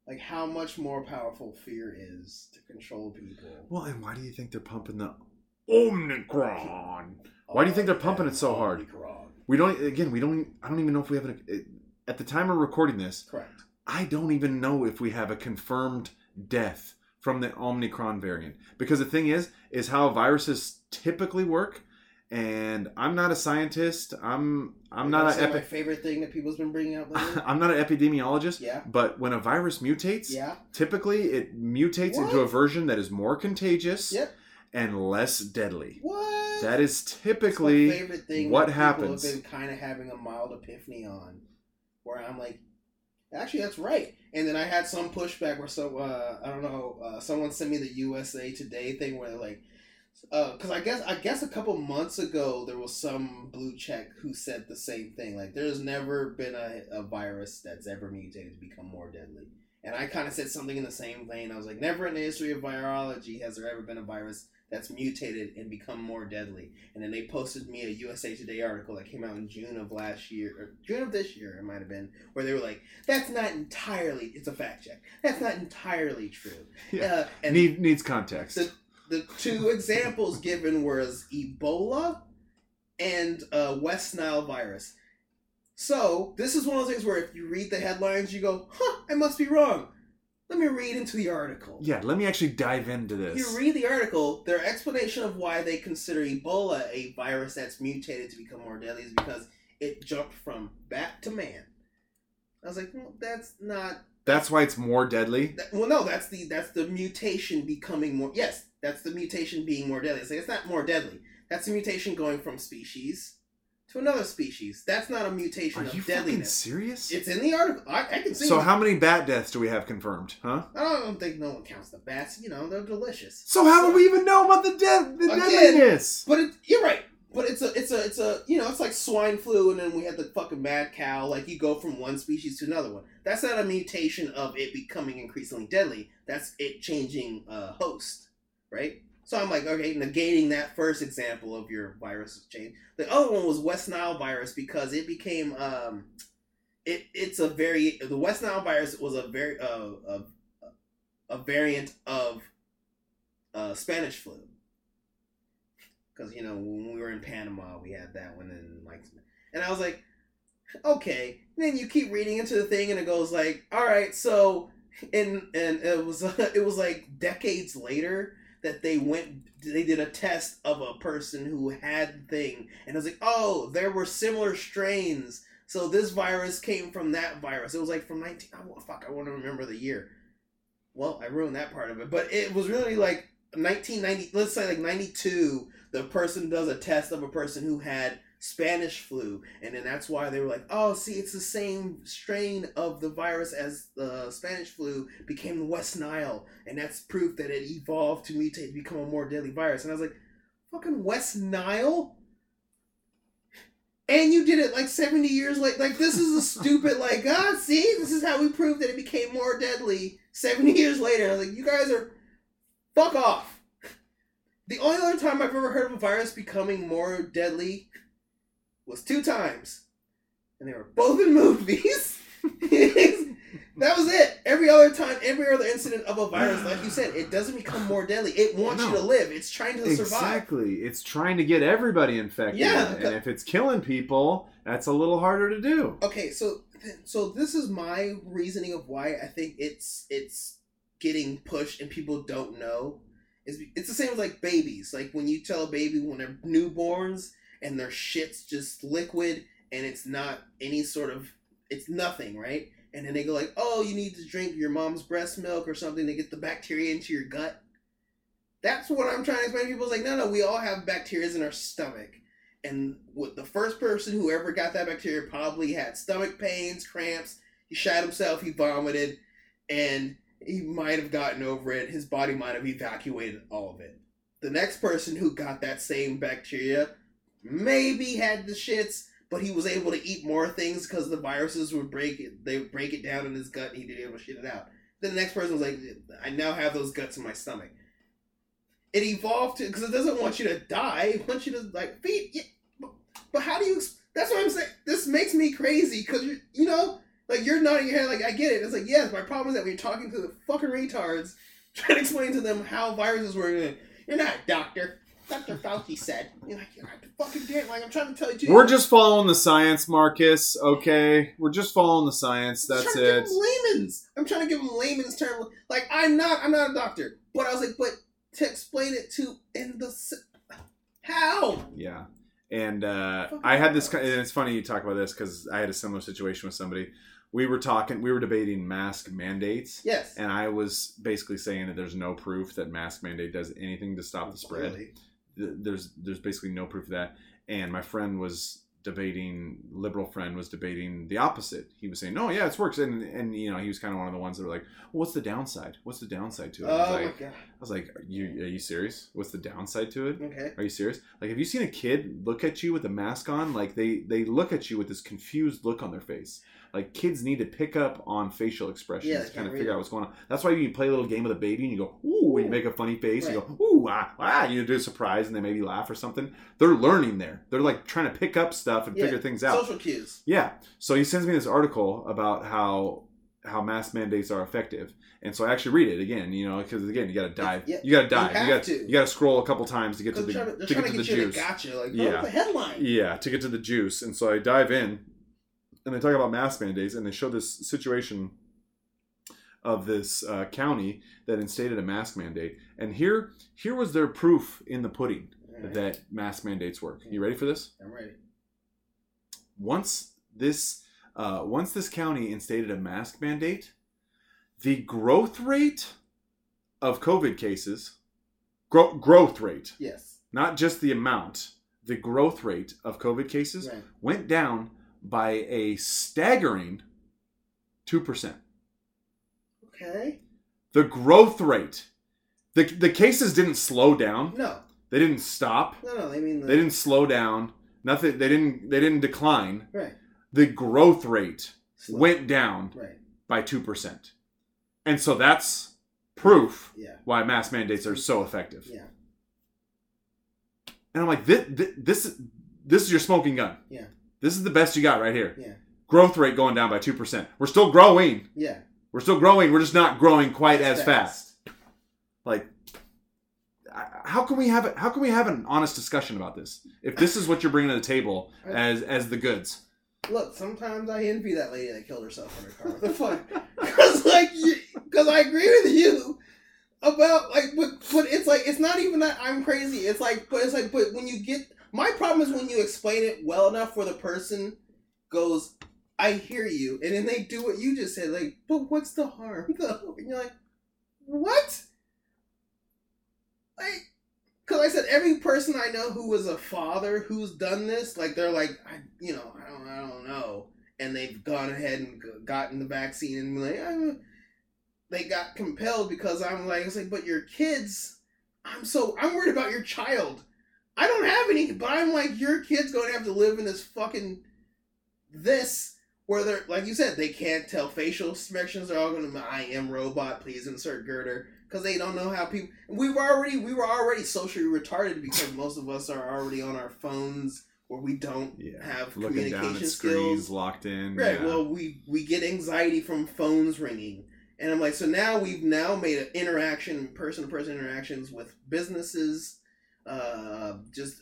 Like how much more powerful fear is to control people. Well, and why do you think they're pumping the Omicron? Why do you think they're pumping it so oh, hard? We don't. Again, we don't. I don't even know if we have an. At the time of recording this, Correct. I don't even know if we have a confirmed death from the Omicron variant. Because the thing is, is how viruses typically work. And I'm not a scientist. I'm I'm not wanna a epi- favorite thing that people's been bringing up lately. I'm not an epidemiologist. yeah. But when a virus mutates, Yeah. typically it mutates into a version that is more contagious Yep. and less deadly. What? That is typically favorite thing what that people happens. have been kind of having a mild epiphany on, where I'm like, actually, that's right. And then I had some pushback where so uh, I don't know, uh, someone sent me the USA Today thing where they're like, because I guess I guess a couple months ago there was some blue check who said the same thing. Like, there's never been a, a virus that's ever mutated to become more deadly. And I kind of said something in the same vein. I was like, never in the history of virology has there ever been a virus that's mutated and become more deadly. And then they posted me a USA Today article that came out in June of last year, or June of this year, it might have been, where they were like, "That's not entirely. It's a fact check. That's not entirely true." Yeah. Uh, and need needs context. the the two examples given was Ebola and uh, West Nile virus. So this is one of those things where if you read the headlines, you go, "Huh, I must be wrong." Let me read into the article. yeah, let me actually dive into this. If you read the article, their explanation of why they consider Ebola a virus that's mutated to become more deadly is because it jumped from bat to man. I was like, well, that's not. That's why it's more deadly. That, well, no, that's the that's the mutation becoming more. Yes, that's the mutation being more deadly. It's like it's not more deadly. That's a mutation going from species to another species. That's not a mutation Are of you fucking deadliness. serious? It's in the article. I, I can see. So it. how many bat deaths do we have confirmed? Huh? I don't think no one counts the bats. You know, they're delicious. So how do we even know about the death the Again, deadliness? But it, you're right. But it's a, it's a, it's a, you know, it's like swine flu, and then we had the fucking mad cow. Like you go from one species to another one. That's not a mutation of it becoming increasingly deadly. That's it changing uh, host, right? So I'm like, okay, negating that first example of your virus change. The other one was West Nile virus because it became, um, it it's a very the West Nile virus was a very uh, a, a variant of uh, Spanish flu because you know when we were in Panama, we had that one, and like, and I was like, okay. And then you keep reading into the thing, and it goes like, all right, so, and and it was it was like decades later that they went, they did a test of a person who had the thing, and it was like, oh, there were similar strains. So this virus came from that virus. It was like from nineteen. Oh, fuck, I want to remember the year. Well, I ruined that part of it, but it was really like 1990. Let's say like 92 the person does a test of a person who had Spanish flu, and then that's why they were like, "Oh, see, it's the same strain of the virus as the Spanish flu became the West Nile, and that's proof that it evolved to mutate to become a more deadly virus." And I was like, "Fucking West Nile." And you did it like 70 years late. Like, this is a stupid, like, ah, see, this is how we proved that it became more deadly 70 years later. I was like, you guys are, fuck off. The only other time I've ever heard of a virus becoming more deadly was two times, and they were both in movies. that was it. Every other time, every other incident of a virus, like you said, it doesn't become more deadly. It wants you to live. It's trying to survive. Exactly. It's trying to get everybody infected. Yeah. And if it's killing people, that's a little harder to do. Okay, so so this is my reasoning of why I think it's it's getting pushed and people don't know. Is it's the same as like babies. Like when you tell a baby when they're newborns and their shit's just liquid and it's not any sort of it's nothing, right? And then they go like, "Oh, you need to drink your mom's breast milk or something to get the bacteria into your gut." That's what I'm trying to explain to people. It's like, no, no, we all have bacteria in our stomach. And the first person who ever got that bacteria probably had stomach pains, cramps. He shot himself. He vomited, and he might have gotten over it. His body might have evacuated all of it. The next person who got that same bacteria maybe had the shits, but he was able to eat more things because the viruses would break it. They would break it down in his gut, and he did able to shit it out. Then the next person was like, "I now have those guts in my stomach." It evolved to because it doesn't want you to die. It wants you to like feed. Yeah, but, but how do you? That's what I'm saying. This makes me crazy because you know like you're nodding your head like I get it. It's like yes, my problem is that when you're talking to the fucking retards, trying to explain to them how viruses work. You're not a doctor. Dr. Fauci said. You're like, you're not fucking damn. Like I'm trying to tell you. We're just following the science, Marcus. Okay, we're just following the science. I'm That's trying to it. give layman's. I'm trying to give them layman's term. Like I'm not. I'm not a doctor. But I was like, but to explain it to in the how? Yeah. And uh, I had this, and it's funny you talk about this because I had a similar situation with somebody. We were talking, we were debating mask mandates, Yes. and I was basically saying that there's no proof that mask mandate does anything to stop the spread. Clearly. Th- There's there's basically no proof of that. And my friend was debating, liberal friend was debating the opposite. He was saying, no, yeah, it works, and and you know he was kind of one of the ones that were like, well, what's the downside? What's the downside to it? I was Oh like, my god. I was like, are you are you serious? What's the downside to it? Okay. Are you serious? Like, have you seen a kid look at you with a mask on? Like, they they look at you with this confused look on their face. Like, kids need to pick up on facial expressions Yeah, to kind of figure read out what's going on. That's why you play a little game with a baby and you go, ooh, and you make a funny face. You go, ooh, ah, ah. You do a surprise and they maybe laugh or something. They're learning there. They're like trying to pick up stuff and Yeah, figure things out. Social cues. Yeah. So he sends me this article about how how mask mandates are effective, and so I actually read it again. You know, because again, you got to dive. Yeah, you got to dive. You got to. you got to scroll a couple times to get to the to, to get to get the you juice. to gotcha. Like, yeah. the headline. Yeah, to get to the juice. And so I dive in and they talk about mask mandates and they show this situation of this uh, county that instated a mask mandate. And here here was their proof in the pudding Alright, that mask mandates work. You ready for this? I'm ready. Once this uh, once this county instated a mask mandate, the growth rate of COVID cases, gro- growth rate, Yes. not just the amount, the growth rate of COVID cases Right. went down by a staggering 2%. Okay. The growth rate, the, the cases didn't slow down. No. They didn't stop. No. No. They mean the. They didn't slow down. Nothing. They didn't. They didn't decline. Right. The growth rate Slow. went down Right. by two percent, and so that's proof Yeah. why mask mandates are so effective. Yeah. And I'm like, this, this, this is your smoking gun. Yeah. This is the best you got right here. Yeah. Growth rate going down by two percent. We're still growing. Yeah. We're still growing. We're just not growing quite That's as fast. Like, how can we have it? How can we have an honest discussion about this? If this is what you're bringing to the table as as the goods, Look, sometimes I envy that lady that killed herself in her car. What the fuck? Because like, because I agree with you about like, but but it's like it's not even that I'm crazy. It's like, but it's like, but when you get my problem is when you explain it well enough where the person goes, I hear you, and then they do what you just said. Like, but what's the harm though? And you're like, what? Like, because I said every person I know who was a father who's done this, like they're like, I, you know, I don't, I don't know, and they've gone ahead and gotten the vaccine and like, I'm, they got compelled because I'm like, it's like, but your kids, I'm so, I'm worried about your child. I don't have any, but I'm like, your kid's going to have to live in this fucking this where they're like you said, they can't tell facial expressions. They're all going to I am robot. Please insert girder because they don't know how people. We were already we were already socially retarded because most of us are already on our phones where we don't Yeah. have Looking down communication at skills. screens, locked in. Right. yeah. Well, we we get anxiety from phones ringing, and I'm like, so now we've now made an interaction, person to person interactions with businesses, uh, just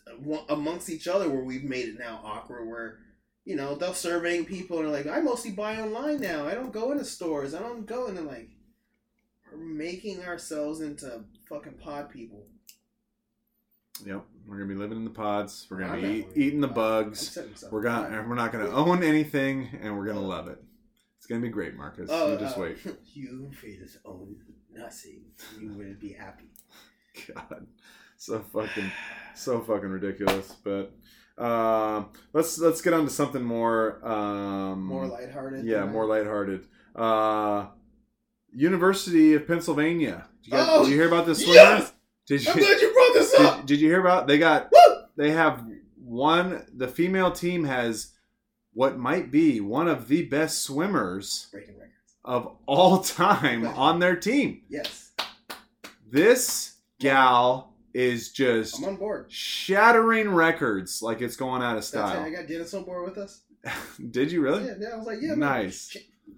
amongst each other, where we've made it now awkward. Where you know they're surveying people and they're like, I mostly buy online now. I don't go into stores. I don't go, and they're like, we're making ourselves into fucking pod people. Yep. We're gonna be living in the pods. We're gonna I'm be eat, eating the the pod. I'm bugs. We're gonna we're not gonna own anything, and we're gonna love it. It's gonna be great, Marcus. Oh, you just uh, wait. You fetus own nothing. You wouldn't be happy. God, so fucking so fucking ridiculous. But um, let's let's get on to something more um, More lighthearted. yeah, more that. lighthearted. Uh, University of Pennsylvania. Did you, guys, Oh, did you hear about this? yes! swimmer? Did you I'm glad you brought this up. did you hear about? They got Woo! they have one. The female team has what might be one of the best swimmers of all time on their team. Yes, This gal is just I'm on board. shattering records like it's going out of That's it. I got Dennis on board with us. Did you really? Yeah, yeah. I was like, yeah, man, nice.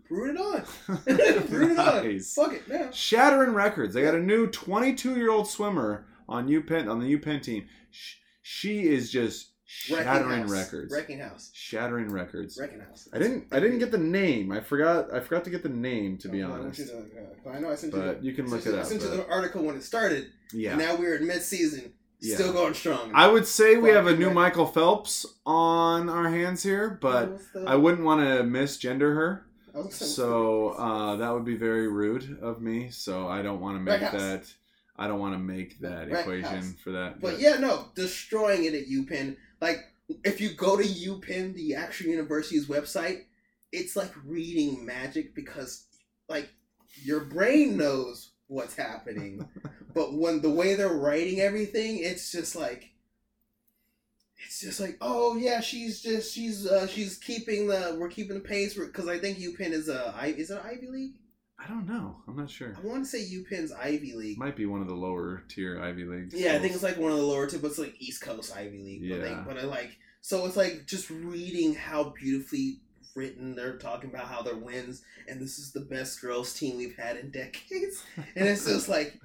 Root it on. Root it on. Fuck it man. Shattering records. They got a new 22 year old swimmer on UPenn on the UPenn team. Sh- She is just shattering house. records. Wrecking house. Shattering records. Wrecking house. I didn't. I didn't get the name. I forgot. I forgot to get the name to be Oh, I want honest. you uh, I know I sent you. But the, you can look it up. I sent you the article when it started. Yeah. And now we're in mid-season, Yeah. still going strong. I would say we have a new. Michael Phelps on our hands here, but I wouldn't want to misgender her. I was gonna say, So uh, that would be very rude of me. So I don't want to make Wreck house. that. I don't want to make that Wreck equation house. for that. But yeah, no, destroying it at UPenn. Like, if you go to UPenn, the actual university's website, it's like reading magic because, like, your brain knows what's happening, but when the way they're writing everything, it's just like, it's just like, oh yeah, she's just she's uh, she's keeping the we're keeping the pace because I think UPenn is a is it Ivy League? I don't know. I'm not sure. I want to say UPenn's Ivy League. Might be one of the lower tier Ivy Leagues. Yeah, I think it's like one of the lower tier, but it's like East Coast Ivy League. But, they, Yeah. but I like so it's like just reading how beautifully written they're talking about how their wins, and this is the best girls team we've had in decades, and it's just like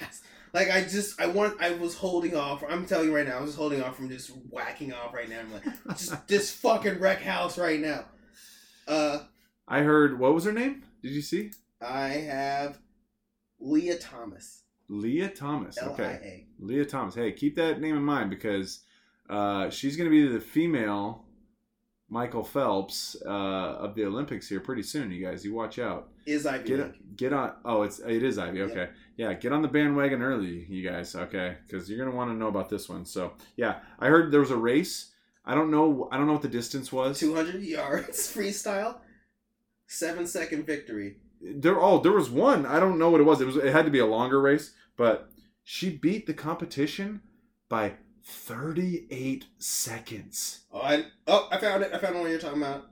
yes. Like I just I want I was holding off. I'm telling you right now, I was holding off from just whacking off right now. I'm like just this fucking wreck house right now. Uh, I heard. What was her name? Did you see? I have Lia Thomas. Lia Thomas. Okay. Lia Thomas. Hey, keep that name in mind because uh, she's going to be the female Michael Phelps uh, of the Olympics here pretty soon. You guys, you watch out. Is Ivy Get League. get on. Oh, it's it is Ivy. Okay, yeah. Get on the bandwagon early, you guys. Okay, because you're gonna want to know about this one. So yeah, I heard there was a race. I don't know. I don't know what the distance was. 200 yards freestyle, seven second victory. There. Oh, there was one. I don't know what it was. It was. It had to be a longer race, but she beat the competition by 38 seconds. Oh, I, oh, I found it. I found one you're talking about.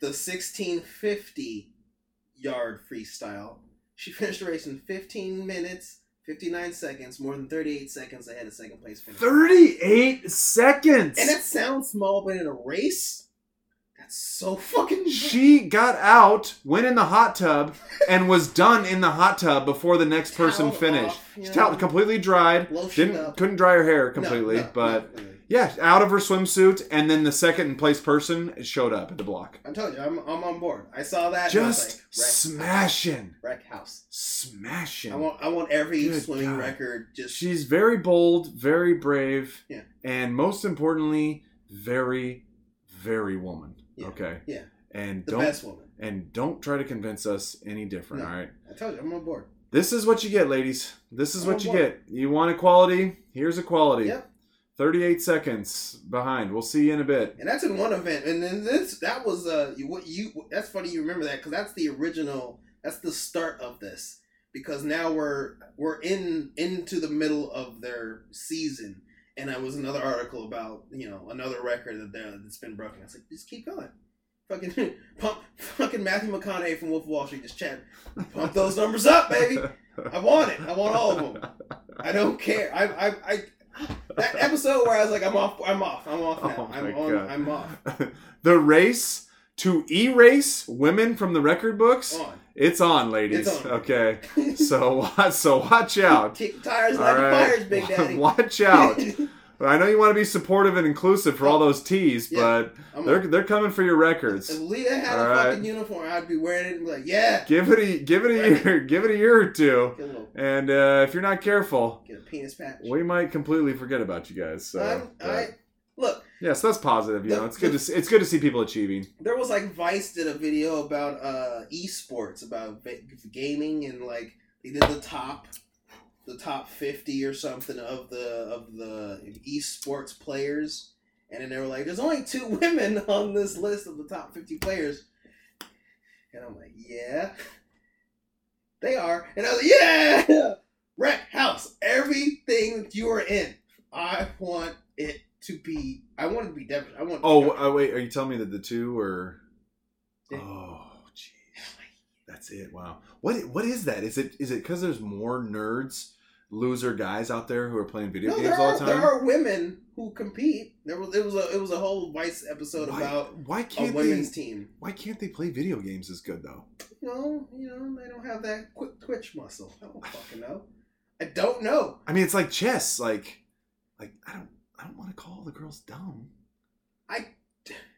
The 1650 yard freestyle. She finished the race in 15 minutes, 59 seconds, more than 38 seconds ahead of second place finish. 38 seconds. And it sounds small, but in a race, that's so fucking. She got out, went in the hot tub, and was done in the hot tub before the next person finished. off, you She know? towel completely dried. Didn't up. couldn't dry her hair completely, no, but completely. yeah, out of her swimsuit, and then the second place person showed up at the block. I'm telling you, I'm, I'm on board. I saw that. and I was Just like, wreck, smashing, wreck house. smashing. I want I want every Good swimming God. record just She's very bold, very brave, Yeah. and most importantly, very, very woman. Yeah. Okay. Yeah. And the don't best woman. and don't try to convince us any different. No. All right. I told you, I'm on board. This is what you get, ladies. This is I'm what you board. get. You want equality? Here's equality. Yep. 38 seconds behind. We'll see you in a bit. And that's in one event. And then this that was uh you, what you that's funny you remember that because that's the original. That's the start of this because now we're we're in into the middle of their season. And I was another article about you know another record that that's been broken. I was like, just keep going. fucking pump, fucking Matthew McConaughey from Wolf of Wall Street just chat. Pump those numbers up, baby. I want it. I want all of them. I don't care. I, I, I that episode where I was like, I'm off. I'm off. I'm off now. Oh I'm on. God. I'm off. the race to erase women from the record books. On. It's on, ladies. It's on. Okay. So so watch out. Kick tires like right. fires, Big Daddy. Watch out. I know you want to be supportive and inclusive for all those T's, Yeah. but they're they're coming for your records. If Lita had All a right. fucking uniform, I'd be wearing it and be like, yeah. Give it a give it a Right. year, give it a year or two, little, and uh, if you're not careful, get a penis patch. we might completely forget about you guys. So, I look. Yes, that's positive. You The- know, it's good to see, it's good to see people achieving. There was like Vice did a video about uh esports about gaming and like they did the top the top 50 or something of the of the esports players and then they were like there's only two women on this list of the top 50 players and I'm like yeah they are and I was like yeah wreck house everything that you are in I want it to be I want to be devastating I want it to be Oh, uh, wait, are you telling me that the two are? Yeah. Oh, jeez, that's it. Wow, what what is that? Is it is it because there's more nerds, loser guys out there who are playing video No, games there all the time? there are women who compete. There was it was a it was a whole Vice episode why, about why can't women's they? team. Why can't they play video games as good though? Know, you know, they don't have that quick twitch muscle. I don't fucking know. I don't know. I mean, it's like chess. Like, like I don't I don't want to call the girls dumb. I-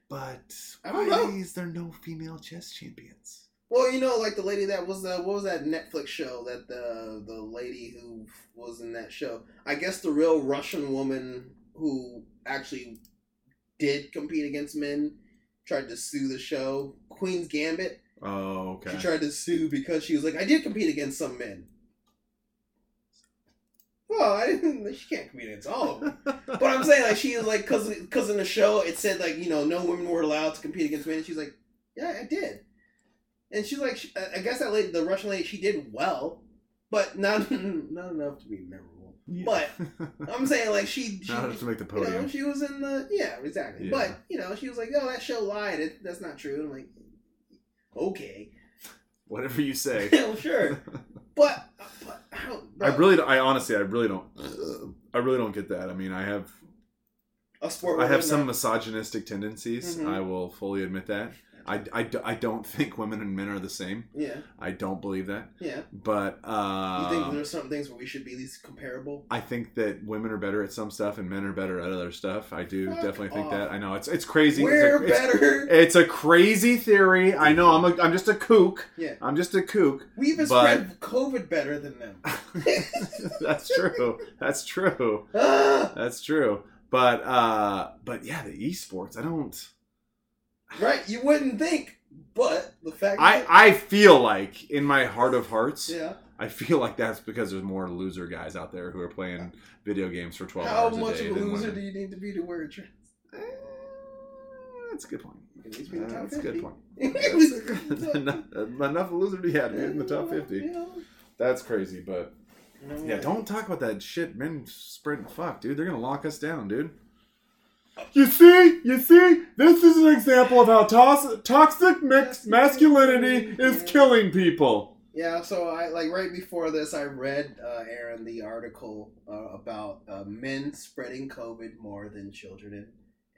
But I don't why know. is there no female chess champions? Well, you know, like the lady that was the what was that Netflix show that the the lady who was in that show. I guess the real Russian woman who actually did compete against men tried to sue the show. Queen's Gambit. Oh, okay. She tried to sue because she was like, I did compete against some men. Well. She can't compete against all of them. But I'm saying like she was like because because in the show it said like you know no women were allowed to compete against men. And she's like, yeah, I did. And she's like, she, I guess that lady, the Russian lady, she did well, but not not enough to be memorable. Yeah. But I'm saying like she, she not enough to make the you know, podium. she was in the yeah exactly. Yeah. But you know she was like, oh that show lied. It, that's not true. I'm like, okay, Whatever you say. well sure. But, but I. I really, don't- I honestly, I really don't, I really don't get that. I mean, I have, a sport. I have some misogynistic tendencies. Mhm. I will fully admit that. I, I, I don't think women and men are the same. Yeah, I don't believe that. yeah. But uh, You think there's some things where we should be at least comparable? I think that women are better at some stuff and men are better at other stuff. I do Fuck definitely think that. I know it's it's crazy. It's a- We're it's, better. It's a crazy theory. I know. I'm a, I'm just a kook. Yeah. I'm just a kook. We even but- spread COVID better than them. That's true. That's true. That's true. But uh but yeah, the esports, I don't right? You wouldn't think, but the fact. I that- I feel like in my heart of hearts, yeah. I feel like that's because there's more loser guys out there who are playing video games for 12 How hours a much of a loser women. do you need to be to wear a dress? Eh, That's a good point. You can at least be in the Uh, that's a good 50. point. At That's a the good- top enough, enough loser do you have to get in the top 50. You know, That's crazy, but yeah, don't talk about that shit. Men spreading fuck, dude. They're gonna lock us down, dude. You see, you see, this is an example of how tos- toxic mix- masculinity is killing people. Yeah, so I like right before this, I read uh, Aaron the article uh, about uh, men spreading COVID more than children and,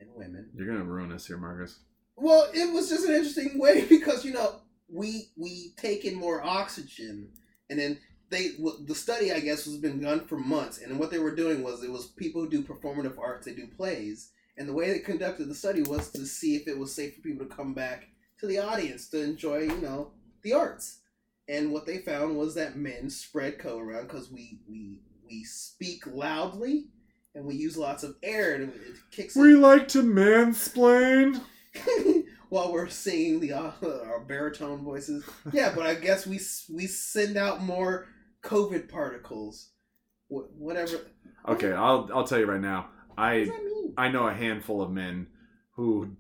and women. You're gonna ruin us here, Marcus. Well, it was just an interesting way because you know we we take in more oxygen, and then they w- the study I guess was been done for months, and what they were doing was it was people who do performative arts, they do plays, and the way they conducted the study was to see if it was safe for people to come back to the audience to enjoy you know the arts, and what they found was that men spread co around because we we we speak loudly. And we use lots of air, and it kicks. We like to mansplain. while we're singing the uh, our baritone voices. Yeah, but I guess we we send out more COVID particles. Wh- whatever. Okay, I'll I'll tell you right now. I does that mean? I know a handful of men who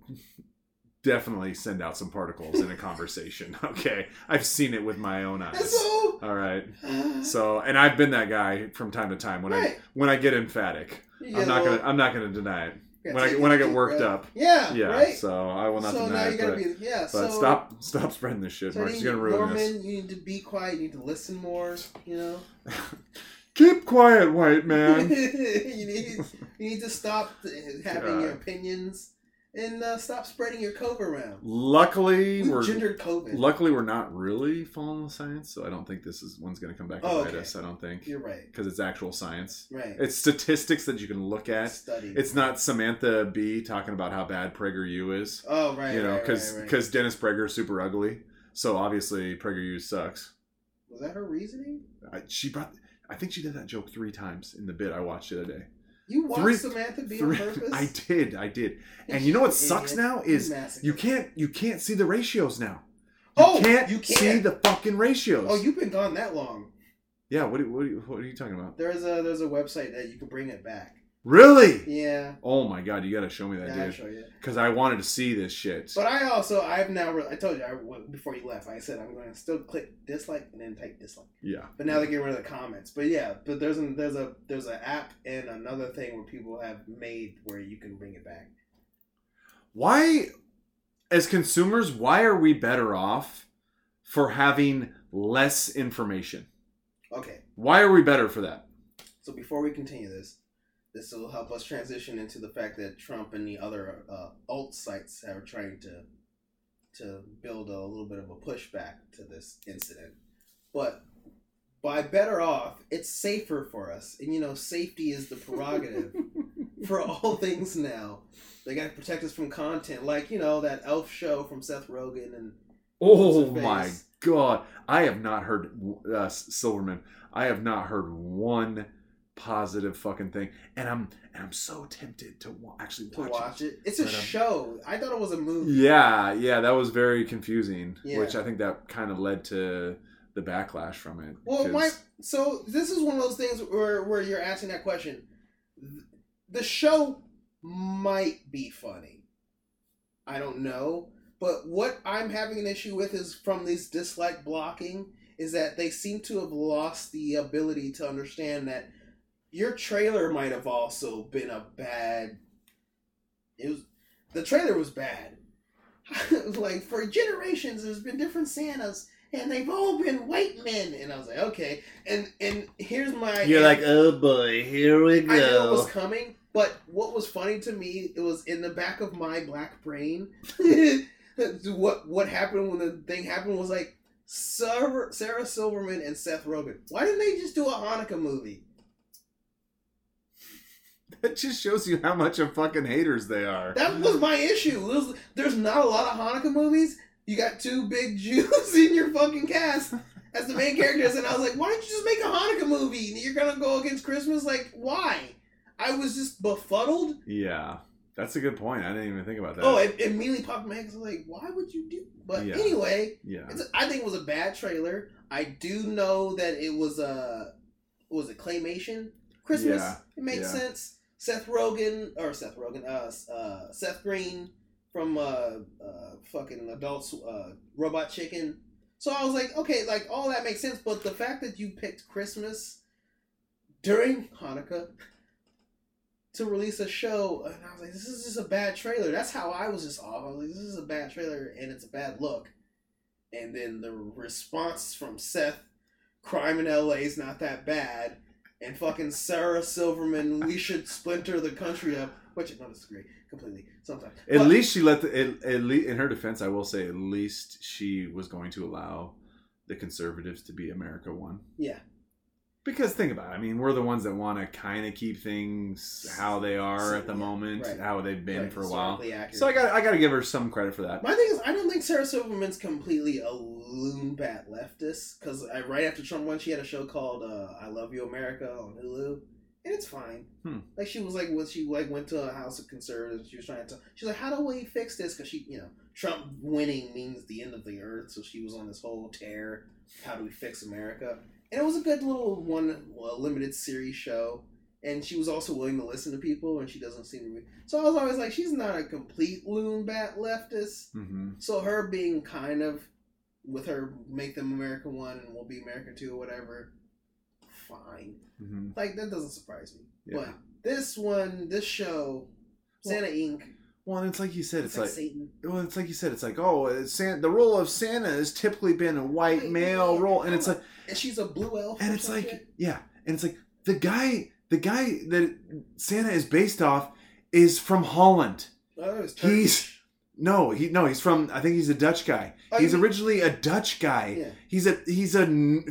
definitely send out some particles in a conversation. Okay, I've seen it with my own eyes. so, All right. So, and I've been that guy from time to time when I when I get emphatic. You I'm not gonna little- I'm not gonna deny it. When I when I get worked breath. up. Yeah, Yeah, right. so I will not so deny it. But, be yeah. but so stop stop spreading this shit, So Mark. you You're gonna ruin Norman, this. you need to be quiet. You need to listen more. You know. Keep quiet, white man. you need you need to stop having your opinions and uh, stop spreading your cove around. luckily, We we're gendered COVID. luckily we're not really following the science, so I don't think this is one's gonna come back and Oh, bite okay. us. I don't think You're right. because it's actual science. Right. It's statistics that you can look at. study. It's not Samantha Bee talking about how bad PragerU is. Oh right. you know, right, because right, right. Dennis Prager is super ugly, so obviously PragerU sucks. was that her reasoning? I, she brought. I think she did that joke three times in the bit I watched the other day. You watched Three- Samantha Bee Three, on purpose. I did, I did. And you know what sucks Idiot. now is you can't you can't see the ratios now. You Oh, can't you can't. See the fucking ratios. Oh, you've been gone that long. yeah. What, what, what are you talking about? There's a there's a website that you can bring it back. Really? Yeah, Oh my god, you got to show me that, yeah dude. show you. Because I wanted to see this shit. But I also I've now re- I told you I, before you left I said I'm going to still click dislike and then type dislike. yeah. But now they're getting rid of the comments. But yeah, but there's a there's a there's an app and another thing where people have made where you can bring it back. Why, as consumers, why are we better off for having less information? Okay, Why are we better for that? so before we continue this, this will help us transition into the fact that Trump and the other uh, alt sites are trying to to build a little bit of a pushback to this incident. But by better off, it's safer for us, and you know, safety is the prerogative. for all things now. They got to protect us from content, like you know that Elf show from Seth Rogen and Oh my god! I have not heard uh, Silverman. I have not heard one positive fucking thing, and I'm and I'm so tempted to wa- actually to watch, watch it. It's a But, um, show. I thought it was a movie. Yeah, yeah, that was very confusing. Yeah. Which I think that kind of led to the backlash from it. Well, my so this is one of those things where where you're asking that question. The show might be funny. I don't know, but what I'm having an issue with is from these dislike blocking is that they seem to have lost the ability to understand that your trailer might have also been a bad. It was the trailer was bad. It was like for generations, there's been different Santas and they've all been white men. And I was like, okay. And and here's my. you're like, oh boy, here we go. I knew it was coming, but what was funny to me, it was in the back of my black brain. what what happened when the thing happened was like Sarah, Sarah Silverman and Seth Rogen. Why didn't they just do a Hanukkah movie? That just shows you how much of fucking haters they are. That was my issue. There's, there's not a lot of Hanukkah movies. You got two big Jews in your fucking cast as the main characters, and I was like, why don't you just make a Hanukkah movie? You're gonna go against Christmas? Like, why? I was just befuddled. Yeah, that's a good point. I didn't even think about that. Oh, it, it immediately popped my head. I was like, why would you do? But Yeah. anyway, yeah. it's I think it was a bad trailer. I do know that it was a was it claymation Christmas? Yeah, It makes yeah. sense. Seth Rogen or Seth Rogen, uh, uh Seth Green from uh, uh fucking adults uh Robot Chicken. So I was like, okay, like all that makes sense, but the fact that you picked Christmas during Hanukkah to release a show, and I was like, this is just a bad trailer. That's how I was just off. I was like, this is a bad trailer and it's a bad look. And then the response from Seth, crime in LA is not that bad. And fucking Sarah Silverman, we should splinter the country up. Which I don't disagree completely sometimes. At But- least she let the. At, at least in her defense, I will say, at least she was going to allow the conservatives to be America one. Yeah. Because think about it. I mean, we're the ones that want to kind of keep things how they are at the Yeah, moment, right. how they've been Right, for a while. accurate. So I got I got to give her some credit for that. My thing is, I don't think Sarah Silverman's completely a loon bat leftist. Because right after Trump won, she had a show called uh, "I Love You America" on Hulu, and it's fine. Hmm. Like she was like, when she like went to a house of conservatives, she was trying to. She's like, how do we fix this? Because she, you know, Trump winning means the end of the earth. So she was on this whole tear. How do we fix America? And it was a good little one, well, limited series show. And she was also willing to listen to people, and she doesn't seem to be. So I was always like, she's not a complete loon bat leftist. hmm So her being kind of with her make them America one and we'll be America two or whatever, fine. hmm Like that doesn't surprise me. Yeah. But this one, this show, Santa Inc. Well, and it's like you said, It's, it's like, like Satan. well, it's like you said, it's like oh, Santa, the role of Santa has typically been a white male role, and it's like and she's a blue elf. and it's like shit. yeah and it's like the guy the guy that santa is based off is from holland oh, he's- no he no he's from i think he's a dutch guy Oh, he's mean- originally a dutch guy Yeah. he's a he's a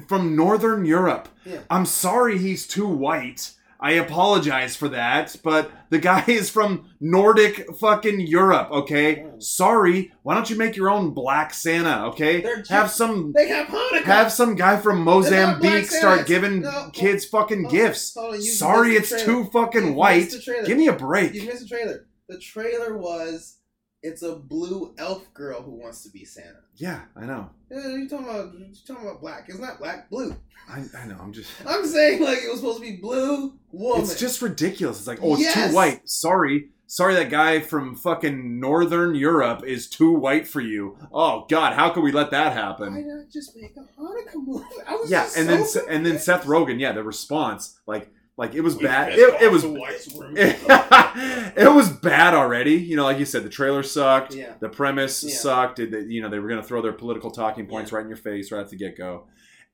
from northern europe Yeah. i'm sorry he's too white i apologize for that but the guy is from nordic fucking europe okay Oh. sorry why don't you make your own black santa okay just- have some They have Hanukkah. have some guy from They're not black Mozambique start giving No. Oh, kids fucking Oh, gifts. Oh, hold on, Sorry, it's too fucking You white. Give me a break. You missed the trailer. The trailer was it's a blue elf girl who wants to be Santa. Yeah, I know. Uh, You talking about you talking about black? It's not black, blue. I, I know. I'm just. I'm saying like it was supposed to be blue woman. It's just ridiculous. It's like, oh, it's Yes. too white. Sorry. Sorry, that guy from fucking Northern Europe is too white for you. Oh God, how could we let that why happen? not just make a Hanukkah movie? I was Yeah, just and so then Se- and then. Seth Rogen. Yeah, the response, like, like it was We bad. It, it was the white supremacists. it was bad already. You know, like you said, the trailer sucked. Yeah. The premise Yeah. sucked. It, they- you know, they were going to throw their political talking points right in your face right at the get go.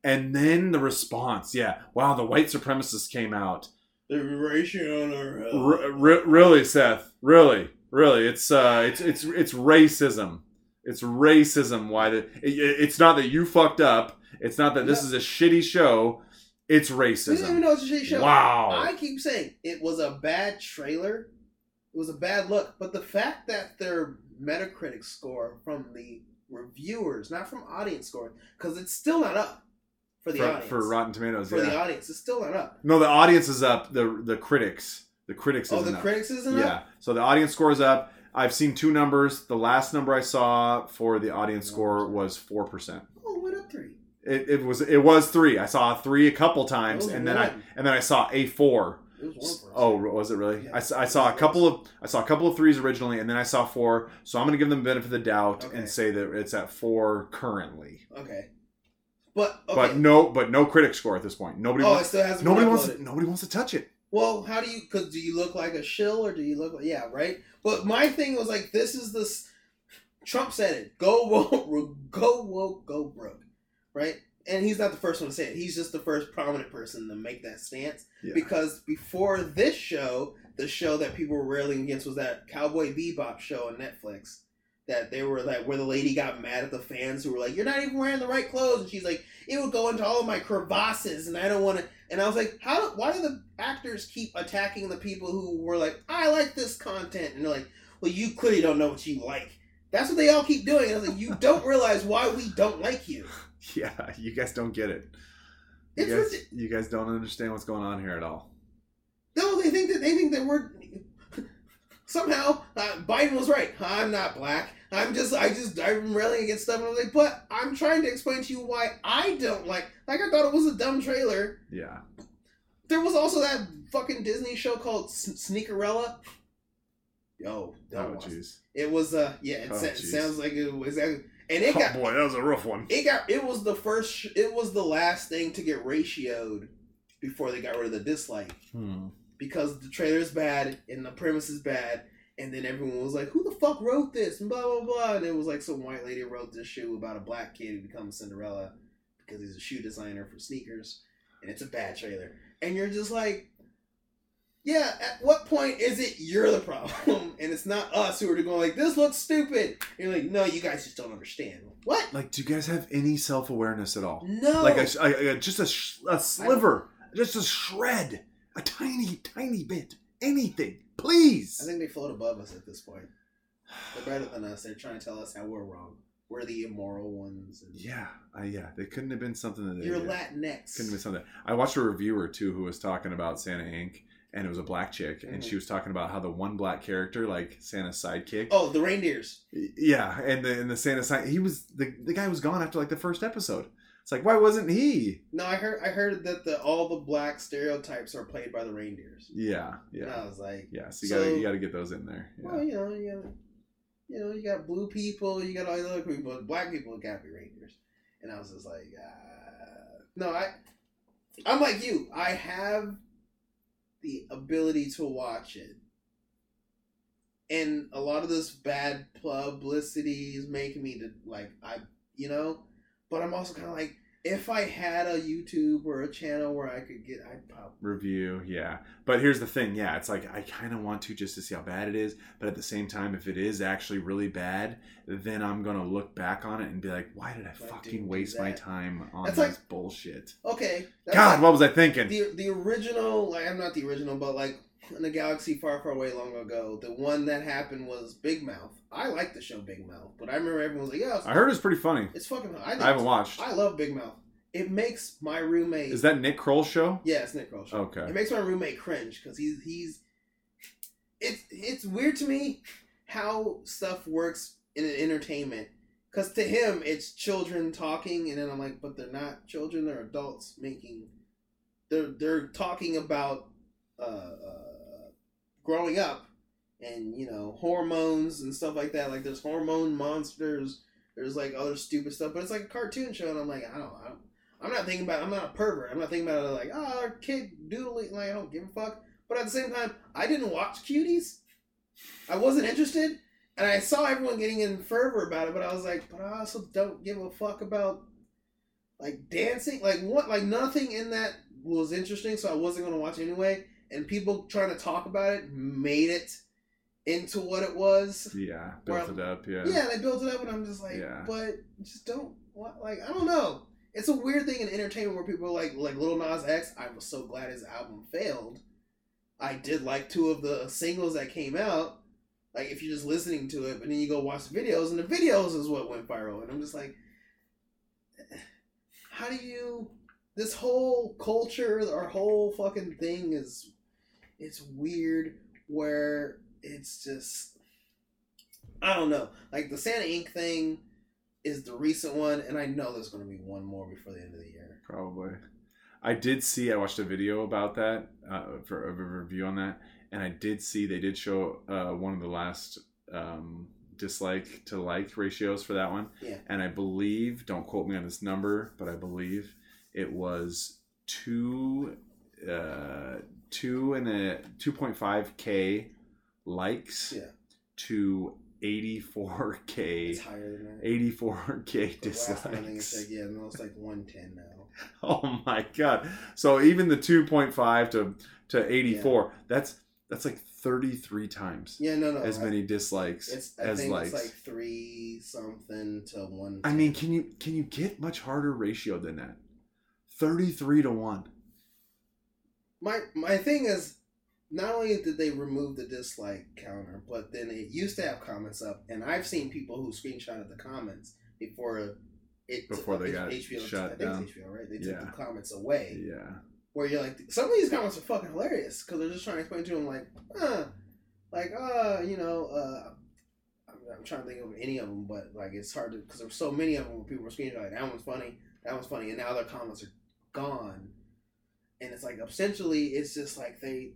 And then the response, yeah, wow, the white supremacists came out. The ratio on our. R- r- really, Seth, really, really, it's uh, it's it's it's racism. It's racism. Why the? It, it's not that you fucked up. It's not that this No. is a shitty show. It's racism. We didn't even know it's a shitty show. Wow. I keep saying it was a bad trailer. It was a bad look. But the fact that their Metacritic score from the reviewers, not from audience score, because it's still not up for the For, audience. for Rotten Tomatoes, For yeah. the audience, it's still not up. No, the audience is up. The the critics, the critics. Oh, the up. critics isn't Yeah. up. So the audience score is up. I've seen two numbers. The last number I saw for the audience score was four percent. Oh, it went up three. It, it was it was three. I saw a three a couple times, and then I and then I saw a four. It was. Oh, was it really? Yeah. I, I saw a couple of I saw a couple of threes originally, and then I saw four. So I'm gonna give them the benefit of the doubt Okay. and say that it's at four currently. Okay. But okay. But no, but no critic score at this point. Nobody oh, wants nobody wants uploaded. nobody wants to touch it. Well, how do you? Because do you look like a shill or do you look like yeah, right? But my thing was like, this is this. Trump said it. Go woke, go woke, go broke, right? And he's not the first one to say it. He's just the first prominent person to make that stance. Yeah. Because before this show, the show that people were railing against was that Cowboy Bebop show on Netflix. That they were like, where the lady got mad at the fans who were like, "You're not even wearing the right clothes," and she's like, "It would go into all of my crevasses, and I don't want to." And I was like, "How? Why do the actors keep attacking the people who were like, I like this content?" And they're like, "Well, you clearly don't know what you like." That's what they all keep doing. And I was like, "You don't realize why we don't like you." Yeah, you guys don't get it. You It's guys, ridic- you guys don't understand what's going on here at all. No, they think that they think that we're somehow uh, Biden was right. I'm not black. I'm just I just I'm railing against stuff. And I was like, but I'm trying to explain to you why I don't like. Like I thought it was a dumb trailer. Yeah. There was also that fucking Disney show called S- Sneakerella. Yo, don't Oh, watch it. Was uh yeah. It Oh, sa- sounds like it was and it Oh got boy, that was a rough one. it got it was the first it was the last thing to get ratioed before they got rid of the dislike. Hmm. because the trailer is bad and the premise is bad. And then everyone was like, "Who the fuck wrote this?" And blah blah blah. And it was like some white lady wrote this shoe about a black kid who becomes Cinderella because he's a shoe designer for sneakers, and it's a bad trailer. And you're just like, "Yeah." At what point is it you're the problem, and it's not us who are going like, "This looks stupid"? And you're like, "No, you guys just don't understand." What? Like, do you guys have any self awareness at all? No. Like a, a- a- just a, sh- a sliver, just a shred, a tiny, tiny bit, anything, please. I think they float above us at this point. They're better than us. They're trying to tell us how we're wrong. We're the immoral ones. And yeah, I, yeah, they couldn't have been something that they You're did. Latinx. Couldn't have been something. I watched a reviewer too who was talking about Santa Inc. and it was a black chick, and Mhm. she was talking about how the one black character, like Santa's sidekick, Oh, the reindeers. yeah, and the and the Santa side, he was the the guy was gone after like the first episode. It's like, why wasn't he? No, I heard. I heard that the all the black stereotypes are played by the reindeers. Yeah, And yeah, I was like, yeah. So you So- gotta you gotta get those in there. Yeah. well, you know, you got, you know, you got blue people, you got all the other people, but black people got to be reindeers. And I was just like, uh, no, I, I'm like you. I have the ability to watch it, and a lot of this bad publicity is making me to like I you know, but I'm also kind of like if I had a YouTube or a channel where I could get, I'd probably review yeah. But here's the thing yeah it's like i kind of want to just to see how bad it is but at the same time if it is actually really bad then i'm gonna look back on it and be like why did i fucking waste my time on That's this like- bullshit? Okay. god like what was i thinking? the the original, like I'm not the original, but like in a galaxy far, far away long ago, the one that happened was Big Mouth. I like the show Big Mouth, but I remember everyone was like, "Yeah, i heard it's pretty funny it's fucking." I, i haven't watched I love Big Mouth. It makes my roommate. is that nick kroll show Yeah, it's Nick Kroll. show. okay It makes my roommate cringe because he's he's. It's it's weird to me how stuff works in an entertainment. Because to him, it's children talking, and then I'm like, but they're not children; they're adults making. They're they're talking about uh, uh, growing up, and you know hormones and stuff like that. Like there's hormone monsters. There's like other stupid stuff, but it's like a cartoon show, and I'm like, I don't, I don't I'm not thinking about. I'm not a pervert. I'm not thinking about it like, oh, our kid doodling. Like I don't give a fuck. But at the same time, I didn't watch Cuties. I wasn't interested, and I saw everyone getting in fervor about it. But I was like, but I also don't give a fuck about like dancing. Like what? Like nothing in that was interesting, so I wasn't gonna watch anyway. And people trying to talk about it made it into what it was. yeah built it up yeah Yeah, they built it up, and I'm just like, Yeah. but just don't what like I don't know. It's a weird thing in entertainment where people are like like Little Nas X. I was so glad his album failed. I did like two of the singles that came out. Like if you're just listening to it, but then you go watch the videos, and the videos is what went viral, and I'm just like, how do you? This whole culture, our whole fucking thing is, it's weird. Where it's just I don't know. Like the Santa Inc thing is the recent one, and I know there's going to be one more before the end of the year. probably i did see i watched a video about that uh, for a review on that and i did see they did show uh, one of the last um, dislike to like ratios for that one Yeah. and i believe don't quote me on this number but i believe it was two uh, two and a 2.5k likes Yeah. to 84k It's higher than that. 84k The last I think it's dislikes like yeah, it's like one ten now. Oh my god! So even the two point five to to eighty four, that's that's like thirty three times Yeah, no, no. as I- many dislikes It's I as think likes. it's like three something to one. I mean, can you can you get much harder ratio than that? Thirty three to one. My my thing is, not only did they remove the dislike counter, but then it used to have comments up, and I've seen people who screenshotted the comments before it Before they got HBO shut I think down. it's HBO, right? They took Yeah. the comments away. Yeah. where you're like, some of these comments are fucking hilarious because they're just trying to explain to them like, uh, like, uh, you know, uh, I'm, I'm trying to think of any of them, but like it's hard to because there's so many of them where people were screenshotting like that one's funny, that one's funny, and now their comments are gone, and it's like essentially it's just like they.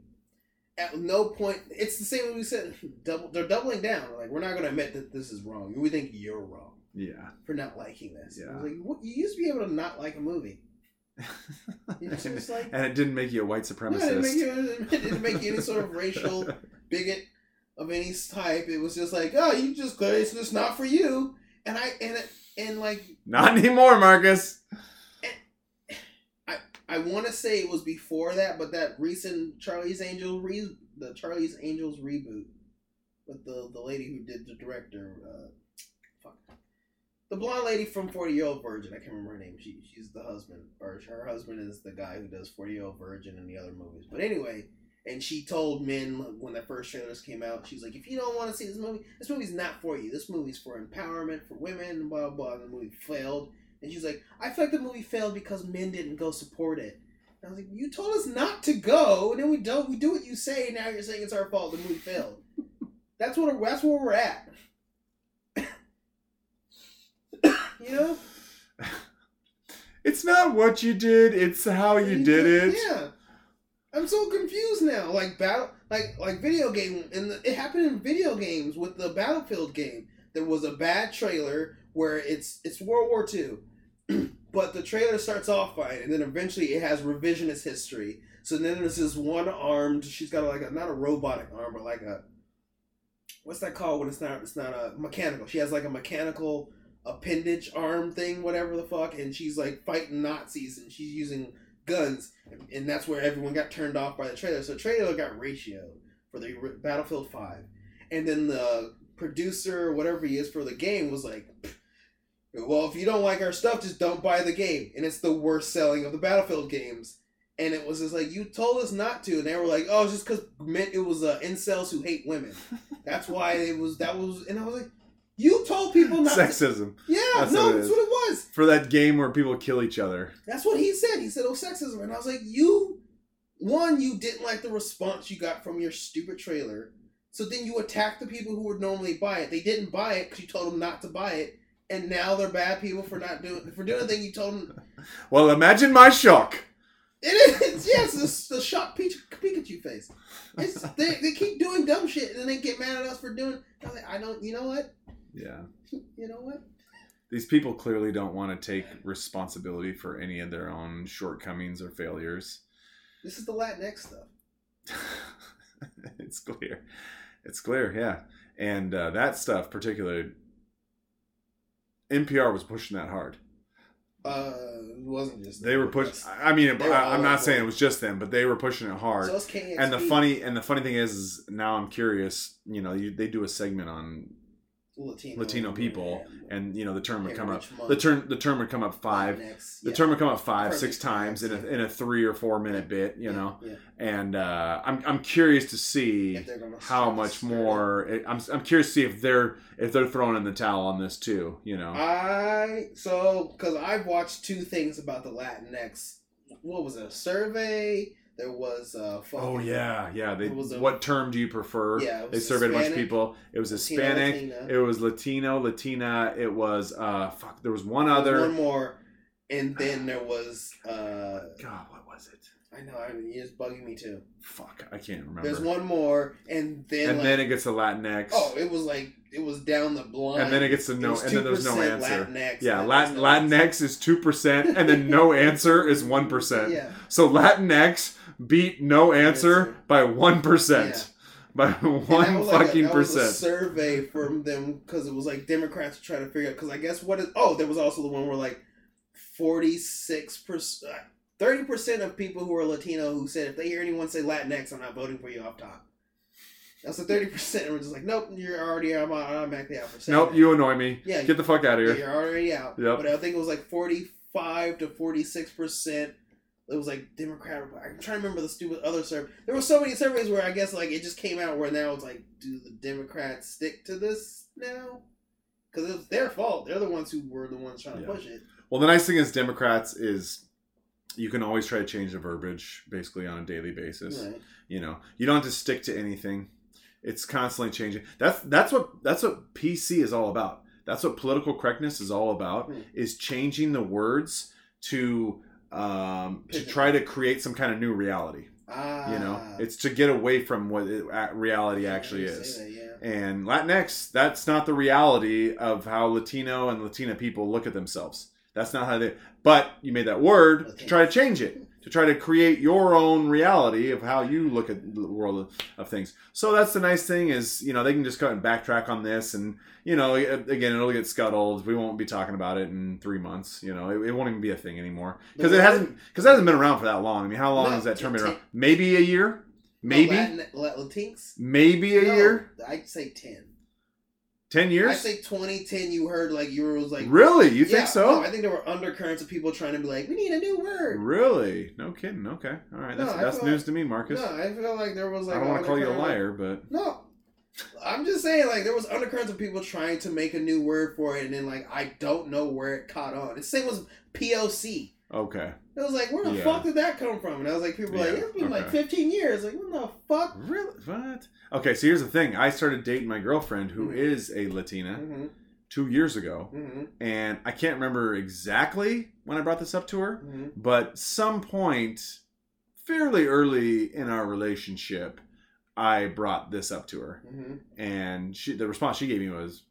At no point, it's the same we said. Double, they're doubling down. Like we're not going to admit that this is wrong. We think you're wrong Yeah. for not liking this. Yeah. Like what, you used to be able to not like a movie. It's and, just like and it didn't make you a white no, supremacist. it didn't make you, it didn't make you any sort of racial bigot of any type. It was just like, oh, you just it's just not for you. And I and it, and like Not anymore, Marcus. I want to say it was before that, but that recent Charlie's Angels re the Charlie's Angels reboot with the the lady who did the director, uh, fuck, the blonde lady from Forty Year Old Virgin. I can't remember her name. She she's the husband, or her husband is the guy who does Forty Year Old Virgin and the other movies. But anyway, and she told men when the first trailers came out, she's like, if you don't want to see this movie, this movie's not for you. This movie's for empowerment for women. Blah blah. blah. And the movie failed. And she's like, I feel like the movie failed because men didn't go support it. And I was like, you told us not to go, and then we don't. We do what you say. And now you're saying it's our fault. The movie failed. that's what. That's where we're at. you know. It's not what you did, it's how you did it. Yeah. I'm so confused now. Like battle, like like video game, and it happened in video games with the Battlefield game. There was a bad trailer where it's it's World War II, but the trailer starts off fine, and then eventually it has revisionist history. So then there's this one armed. She's got like a not a robotic arm, but like a what's that called when it's not it's not a mechanical. She has like a mechanical appendage arm thing, whatever the fuck, and she's like fighting Nazis and she's using guns, and that's where everyone got turned off by the trailer. So trailer got ratio for the Battlefield Five, and then the producer, whatever he is for the game, was like. Well, if you don't like our stuff, just don't buy the game. And it's the worst selling of the Battlefield games. And it was just like, you told us not to. And they were like, oh, it's just because it was uh, incels who hate women. That's why it was, that was, and I was like, you told people not Sexism. To, yeah, that's no, that's what it was. For that game where people kill each other. That's what he said. He said, oh, sexism. And I was like, you, one, you didn't like the response you got from your stupid trailer. So then you attack the people who would normally buy it. They didn't buy it because you told them not to buy it and now they're bad people for not doing for doing the thing you told them. Well, imagine my shock. It is yes, it's the shock Pikachu face. It's, they, they keep doing dumb shit and then they get mad at us for doing. I don't. You know what? Yeah. You know what? These people clearly don't want to take responsibility for any of their own shortcomings or failures. This is the Latinx stuff. it's clear. It's clear, yeah. And uh, that stuff, particularly, NPR was pushing that hard. Uh, it wasn't just they were pushing. I mean, I, am not saying it was just them, but they were pushing it hard. So and the funny and the funny thing is, is now I'm curious. You know, you, they do a segment on Latino, Latino people, and you know the term would come up. The term the term would come up five. Next, the term would come up five, Perfect. six times in a in a three or four minute bit. You know, yeah. and uh, I'm I'm curious to see how much more. It, I'm I'm curious to see if they're if they're throwing in the towel on this too. You know, I so because I've watched two things about the Latinx. What was it? A survey there was uh oh yeah, yeah. They, a, what term do you prefer? Yeah, they surveyed Hispanic, a bunch of people. It was Hispanic. Latino, it was Latino, Latina. It was uh fuck. There was one there other. Was one more, and then there was uh. God, what was it? I know. I mean, it's bugging me too. Fuck, I can't remember. There's one more, and then and like, then it gets to Latinx. Oh, it was like it was down the blind. And then it gets to no, and then there's no answer. Latinx, yeah, Latin Latinx is two percent, and then no answer is one percent. Yeah. So Latinx beat no answer by one percent. By one fucking like a, percent. survey from them because it was like Democrats trying to figure out. Because I guess what is oh there was also the one where like forty six percent, uh, thirty percent of people who are Latino who said if they hear anyone say Latinx, I'm not voting for you off top. That's the thirty percent. And we're just like, nope, you're already I'm automatically out for saying Nope, you annoy me. Yeah, get the fuck out of here. You're already out. Yep. But I think it was like forty five to forty six percent it was like Democrat. I'm trying to remember the stupid other survey. There were so many surveys where I guess like it just came out where now it's like, do the Democrats stick to this now? Because it's their fault. They're the ones who were the ones trying to push it. Well, the nice thing is Democrats is you can always try to change the verbiage basically on a daily basis. Right. You know, you don't have to stick to anything. It's constantly changing. That's that's what that's what PC is all about. That's what political correctness is all about. Hmm. Is changing the words to um, to try to create some kind of new reality. Ah. You know, ah. it's to get away from what it, reality actually is. That, yeah. And Latinx, that's not the reality of how Latino and Latina people look at themselves. That's not how they. But you made that word okay. to try to change it to try to create your own reality of how you look at the world of, of, things. So that's the nice thing is, you know, they can just go and backtrack on this and, you know, again, it'll get scuttled. We won't be talking about it in three months. You know, it, it won't even be a thing anymore because it hasn't, because it hasn't been around for that long. I mean, how long no, has that term been around? Maybe a year? Maybe? Latin, Latinx? Maybe a no, year? I'd say 10. Ten years? I say 2010. You heard like you were was like really? You yeah, think so? No, I think there were undercurrents of people trying to be like, we need a new word. Really? No kidding. Okay, all right. That's, no, that's news like, to me, Marcus. No, I feel like there was like. I don't want to call you a liar, but no. I'm just saying, like there was undercurrents of people trying to make a new word for it, and then like I don't know where it caught on. The same was POC. Okay. It was like, where the yeah. fuck did that come from? And I was like, people were yeah. like, it's been okay. like 15 years. Like, what the fuck? Really? What? Okay, so here's the thing. I started dating my girlfriend, who mm-hmm. is a Latina, mm-hmm. two years ago, mm-hmm. and I can't remember exactly when I brought this up to her, mm-hmm. but some point fairly early in our relationship, I brought this up to her, mm-hmm. and she the response she gave me was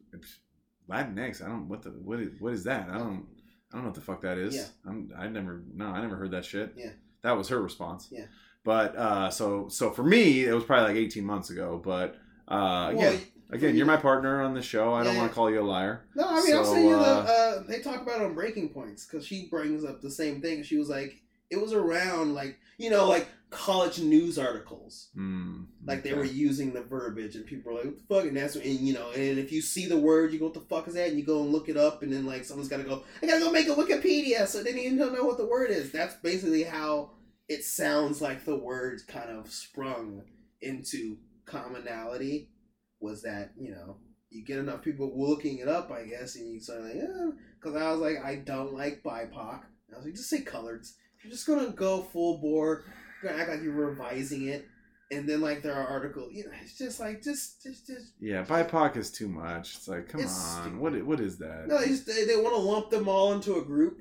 Latinx. I don't what the what is what is that? I don't I don't know what the fuck that is. Yeah. I'm, I never, no, I never heard that shit. Yeah. That was her response. Yeah. But uh, so so for me, it was probably like 18 months ago. But uh, well, Again, you're my partner on the show. I don't Yeah. want to call you a liar. No, I mean, I'll So, say you the. uh, Uh, they talk about it on Breaking Points because she brings up the same thing. She was like, it was around like you know like college news articles. Mm, Like they were using the verbiage, and people were like, "What the fuck?" And that's and you know, and if you see the word, you go, "What the fuck is that?" And you go and look it up, and then like someone's got to go, "I gotta go make a Wikipedia," so they even know what the word is. That's basically how it sounds like the word kind of sprung into commonality. Was that you know you get enough people looking it up, I guess, and you of like, yeah, because I was like, I don't like BIPOC. I was like, just say coloreds. If you're just gonna go full bore, gonna act like you're revising it and then like there are articles you know it's just like just just just Yeah, BIPOC is too much. It's like, come It's on, stupid. what what is that? no they just they, they want to lump them all into a group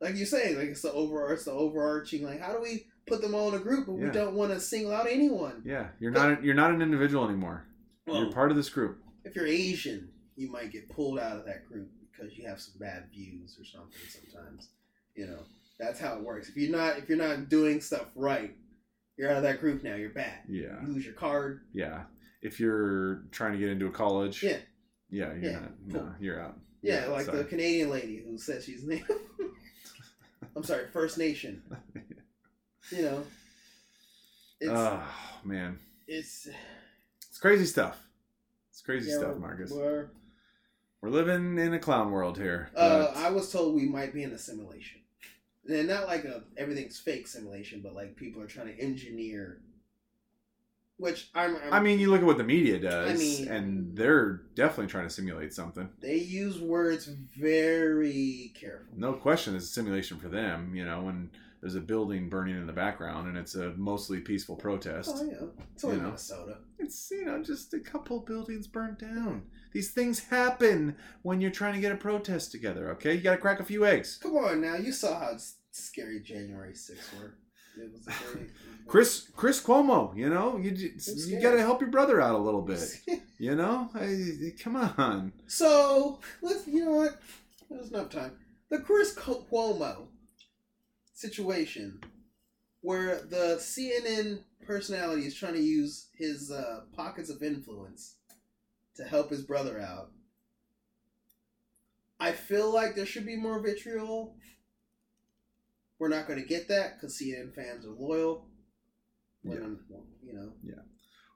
like you're saying like it's the over it's the overarching like how do we put them all in a group but we don't want to single out anyone yeah, you're not you're not an individual anymore. well you're part of this group. if you're asian you might get pulled out of that group because you have some bad views or something sometimes you know that's how it works if you're not if you're not doing stuff right you're out of that group now you're bad Yeah, you lose your card yeah. If you're trying to get into a college, Yeah. yeah, you're Yeah, not. cool. No, you're out. Yeah, like sorry. the Canadian lady who said she's native. I'm sorry, First Nation. You know, it's Oh man, it's it's crazy stuff. It's crazy yeah, stuff, Marcus. We're, We're living in a clown world here. uh, I was told we might be in a simulation, and not like a everything's fake simulation, but like people are trying to engineer. Which I'm, I'm I mean, you look at what the media does, I mean- and they're definitely trying to simulate something. they use words very careful. No question, it's a simulation for them. You know, when there's a building burning in the background and it's a mostly peaceful protest. Oh yeah, it's only You know. Minnesota. It's you know just a couple buildings burnt down. These things happen when you're trying to get a protest together. Okay, you got to crack a few eggs. Come on now, you saw how scary January 6th were. Very Chris Chris Cuomo, you know you you got to help your brother out a little bit. You know, I, come on. So let's you know what? There's enough time. The Chris Cuomo situation, where the CNN personality is trying to use his uh, pockets of influence to help his brother out. I feel like there should be more vitriol. We're not going to get that because CNN fans are loyal. When Yeah. You know, Yeah.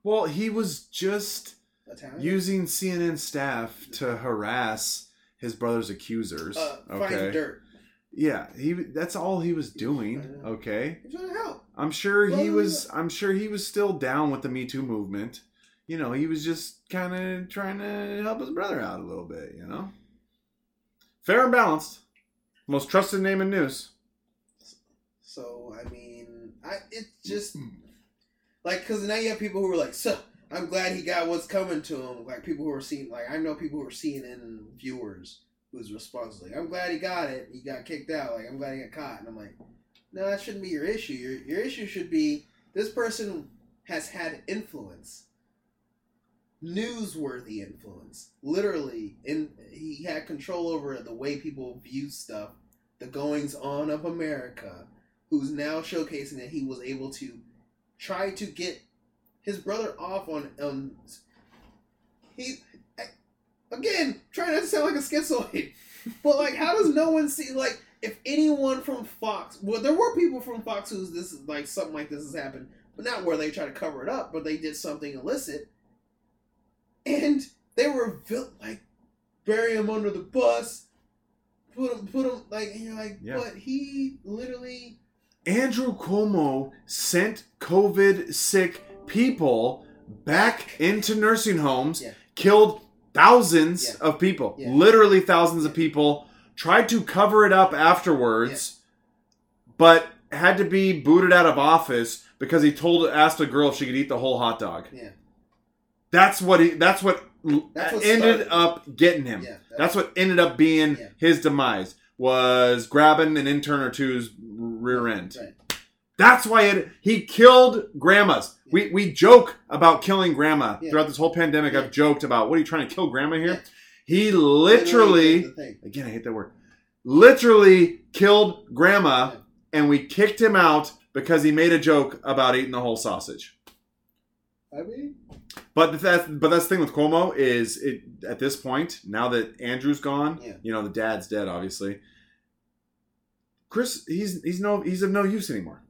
Well, he was just Italian. using CNN staff to harass his brother's accusers. uh, find okay. dirt. Yeah, he that's all he was doing. Okay. Trying to help. I'm sure he was I'm sure he was still down with the Me Too movement. You know, he was just kind of trying to help his brother out a little bit, you know. Fair and balanced. Most trusted name in news. So I mean, I it's just like because now you have people who are like, so I'm glad he got what's coming to him. Like people who are seeing, like I know people who are CNN viewers whose response is like, I'm glad he got it. He got kicked out. Like I'm glad he got caught. And I'm like, no, that shouldn't be your issue. Your your issue should be this person has had influence. Newsworthy influence, literally, and he had control over the way people view stuff, the goings on of America, who's now showcasing that he was able to try to get his brother off on um he again trying not to sound like a schizoid but like how does no one see like if anyone from fox well there were people from fox who's this like something like this has happened but not where they try to cover it up but they did something illicit and they were like bury him under the bus put him put him like and you're like Yeah. but he literally Andrew Cuomo sent COVID sick people back into nursing homes, Yeah. killed thousands Yeah. of people, Yeah. literally thousands of people, tried to cover it up afterwards, but had to be booted out of office because he told asked a girl if she could eat the whole hot dog. yeah That's what he that's what That's what ended started- up getting him. yeah That's what ended up being Yeah. his demise was grabbing an intern or two's rear end. right. That's why it, he killed grandmas. We we joke about killing grandma Yeah. throughout this whole pandemic. Yeah. I've joked about what are you trying to kill grandma here? Yeah. He literally, did again I hate that word. Literally killed grandma, Yeah. and we kicked him out because he made a joke about eating the whole sausage. I mean, But that's but that's the thing with Cuomo is it at this point now that Andrew's gone, Yeah. you know the dad's dead obviously. Chris, he's he's no he's of no use anymore.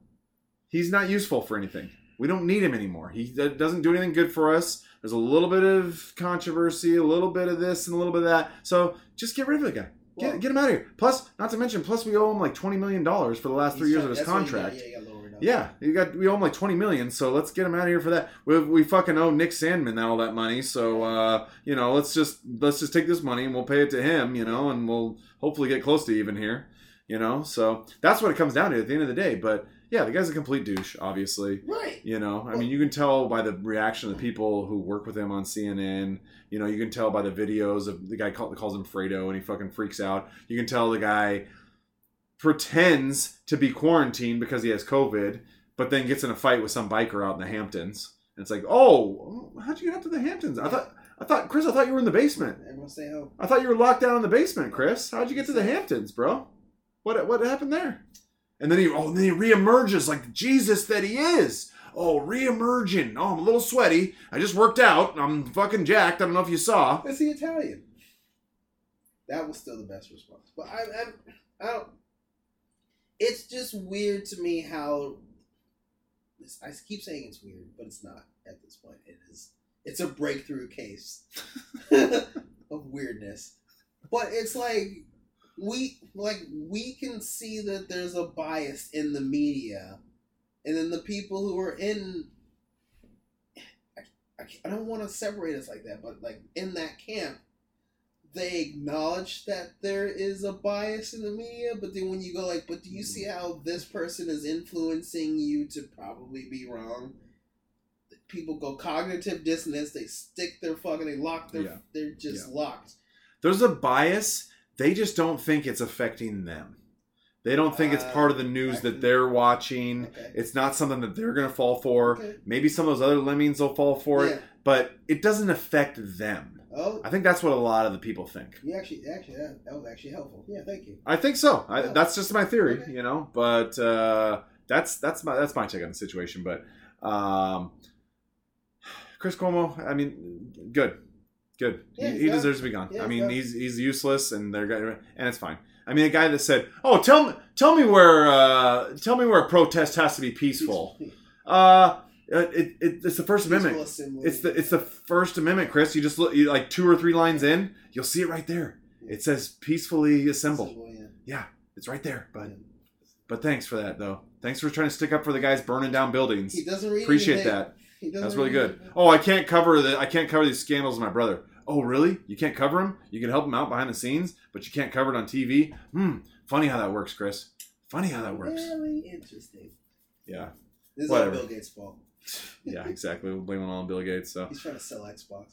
He's not useful for anything. We don't need him anymore. He doesn't do anything good for us. There's a little bit of controversy, a little bit of this and a little bit of that. So just get rid of the guy. Get, Well- get him out of here. Plus, not to mention, plus we owe him like twenty million dollars for the last three years of his that's why he got- contract. yeah, he got lowered up. Yeah, you got we owe him like twenty million, so let's get him out of here for that. We, we fucking owe Nick Sandmann all that money, so uh, you know let's just let's just take this money and we'll pay it to him, you know, and we'll hopefully get close to even here, you know. So that's what it comes down to at the end of the day. But yeah, the guy's a complete douche, obviously. Right. You know, I mean, you can tell by the reaction of the people who work with him on CNN. You know, you can tell by the videos of the guy call, calls him Fredo and he fucking freaks out. You can tell the guy pretends to be quarantined because he has COVID, but then gets in a fight with some biker out in the Hamptons. And it's like, oh, how'd you get up to the Hamptons? I thought, I thought, Chris, I thought you were in the basement. Everyone stay home. I thought you were locked down in the basement, Chris. How'd you get to the Hamptons, bro? What what happened there? And then he oh, and then he reemerges like Jesus that he is. Oh, reemerging. Oh, I'm a little sweaty. I just worked out. I'm fucking jacked. I don't know if you saw. It's the Italian. That was still the best response. But I, I, I don't. It's just weird to me how. This, I keep saying it's weird, but it's not at this point. It is. It's a breakthrough case of weirdness. But it's like we like we can see that there's a bias in the media, and then the people who are in I, I don't want to separate us like that, but like in that camp, they acknowledge that there is a bias in the media, but then when you go like, but do you see how this person is influencing you to probably be wrong? People go cognitive dissonance. They stick their fucking. They lock their. Yeah. They're just Yeah. locked. There's a bias. They just don't think it's affecting them. They don't think it's Uh, part of the news I that they're watching. Okay. It's not something that they're gonna fall for. Okay. Maybe some of those other lemmings will fall for Yeah. it, but it doesn't affect them. Oh, I think that's what a lot of the people think. you actually, actually, that, that was actually helpful. Yeah, thank you. I think so. I, Yeah. that's just my theory, Okay. you know. But uh, that's that's my that's my take on the situation. But um, Chris Cuomo, I mean, good, good. Yeah, he, he deserves to be gone. Yeah, I mean, done. he's he's useless, and they're and it's fine. I mean, a guy that said, "Oh, tell me, tell me where, uh, tell me where a protest has to be peaceful." Uh, it, it, it's the First Amendment. It's the it's the First Amendment, Chris. You just look you, like two or three lines in, you'll see it right there. It says peacefully assemble. Yeah. Yeah, it's right there, bud. But thanks for that, though. Thanks for trying to stick up for the guys burning down buildings. He doesn't read. Appreciate anything. that. That's really good. anything. Oh, I can't cover the I can't cover these scandals of my brother. Oh, really? You can't cover him? You can help him out behind the scenes, but you can't cover it on TV. Hmm. Funny how that works, Chris. Funny how that works. Very interesting. Yeah. This is Whatever. all Bill Gates' fault. Yeah. Exactly. We'll blame it all on Bill Gates. So. He's trying to sell Xbox.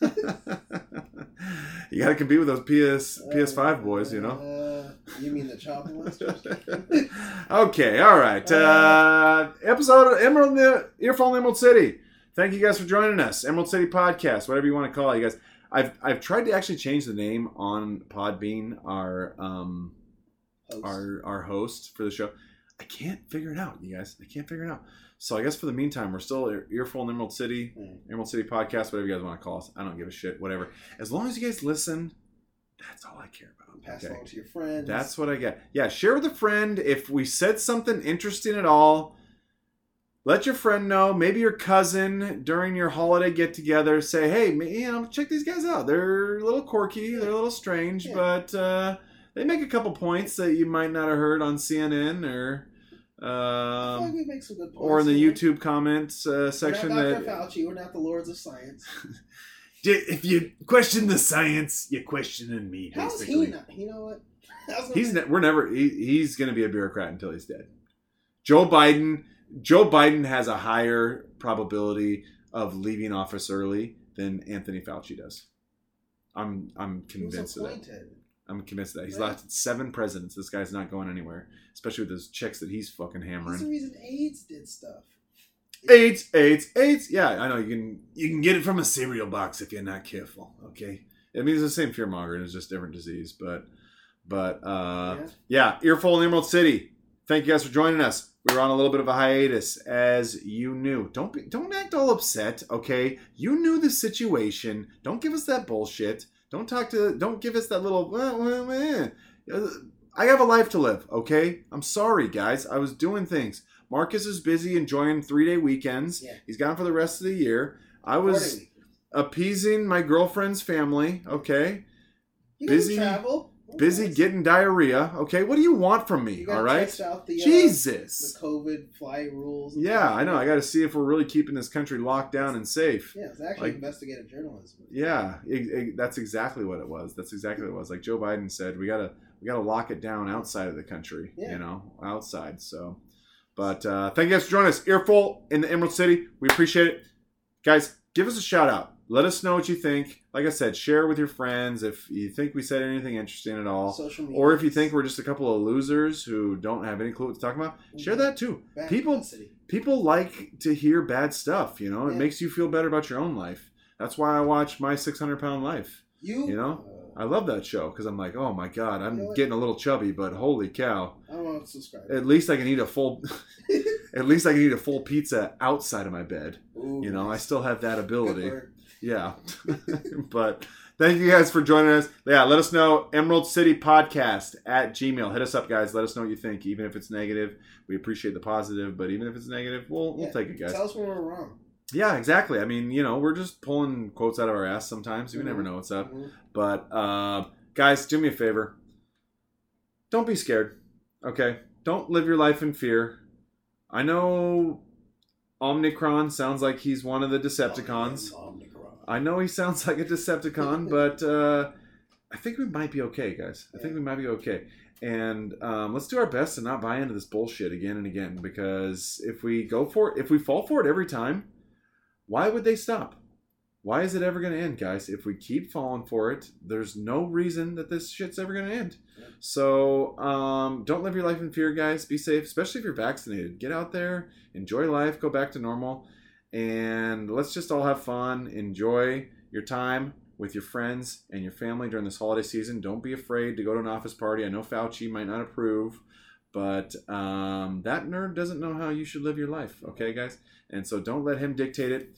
you got to compete with those PS PS5 boys, you know. Uh, you mean the Chopper Monsters? okay, all right. Uh, episode of Emerald Earful Emerald City. Thank you guys for joining us. Emerald City Podcast, whatever you want to call it, you guys. I've I've tried to actually change the name on Podbean, our um Host. our our host for the show. I can't figure it out, you guys. I can't figure it out. So I guess for the meantime, we're still Earful in Emerald City, Mm. Emerald City Podcast, whatever you guys want to call us. I don't give a shit, whatever. As long as you guys listen, that's all I care about. Pass okay? along to your friends. That's what I get. Yeah, share with a friend. If we said something interesting at all, let your friend know. Maybe your cousin during your holiday get together. Say, hey, you know, check these guys out. They're a little quirky. They're a little strange, Yeah. but uh, they make a couple points that you might not have heard on CNN or Like um, make some good points. or in the here. YouTube comments uh, section. We're not Dr. That Fauci. We're not the lords of science. if you question the science, you're questioning me. How's Basically, he not? You know what? He's ne- we're never he, he's going to be a bureaucrat until he's dead. Joe Biden Joe Biden has a higher probability of leaving office early than Anthony Fauci does. I'm I'm convinced of that. I'm convinced that. He's Right. lasted seven presidents. This guy's not going anywhere, especially with those chicks that he's fucking He's the reason AIDS did stuff. AIDS, AIDS, AIDS. Yeah, I know you can you can get it from a cereal box if you're not careful. Okay, I mean it's the same fear mongering. It's just different disease, but but uh, yeah. Yeah, Earful in Emerald City. thank you guys for joining us. We were on a little bit of a hiatus, as you knew. Don't be, don't act all upset, okay? You knew the situation. Don't give us that bullshit. Don't talk to. Don't give us that little. "Wah, wah, wah." Uh, I have a life to live, okay? I'm sorry, guys. I was doing things. Marcus is busy enjoying three day weekends. Yeah. He's gone for the rest of the year. I was appeasing my girlfriend's family, okay? You can busy- travel. Busy getting diarrhea, okay? What do you want from me, all right? the, uh, Jesus. the COVID fly rules. and Yeah. I know. I got to see if we're really keeping this country locked down and safe. Yeah, it's actually like- investigative journalism. Yeah, it, it- that's exactly what it was. That's exactly what it was. Like Joe Biden said, we gotta we gotta lock it down outside of the country. Yeah. You know, outside. So, but uh, thank you guys for joining us. Earful in the Emerald City. We appreciate it, guys. Give us a shout out. Let us know what you think. Like I said, share with your friends if you think we said anything interesting at all. Social media. Or if you think we're just a couple of losers who don't have any clue what to talk about, share that too. Bad people- people like to hear bad stuff you know it makes you feel better about your own life that's why i watch my 600 pound life You, you know, uh, i love that show because i'm like oh my god i'm You know getting a little chubby but holy cow I want to subscribe. at least i can eat a full at least i can eat a full pizza outside of my bed Ooh, you know i still have that ability. Yeah but thank you guys for joining us yeah let us know emerald city podcast at gmail hit us up guys let us know what you think even if it's negative we appreciate the positive but even if it's negative we'll, we'll Yeah. take it guys Tell us when we're wrong. Yeah, exactly. I mean, you know, we're just pulling quotes out of our ass sometimes. You never Mhm. know what's up. Mhm. But uh, guys, do me a favor. Don't be scared. Okay? Don't live your life in fear. I know Omnicron sounds like he's one of the Decepticons. Omnicron. I know he sounds like a Decepticon, but uh, I think we might be okay, guys. I think we might be okay. And um, let's do our best to not buy into this bullshit again and again because if we go for it, if we fall for it every time, why would they stop? Why is it ever going to end, guys? If we keep falling for it, there's no reason that this shit's ever going to end. So um, don't live your life in fear, guys. Be safe, especially if you're vaccinated. Get out there, enjoy life, go back to normal, and let's just all have fun. Enjoy your time with your friends and your family during this holiday season. Don't be afraid to go to an office party. I know Fauci might not approve, but um, that nerd doesn't know how you should live your life, okay, guys? And so don't let him dictate it.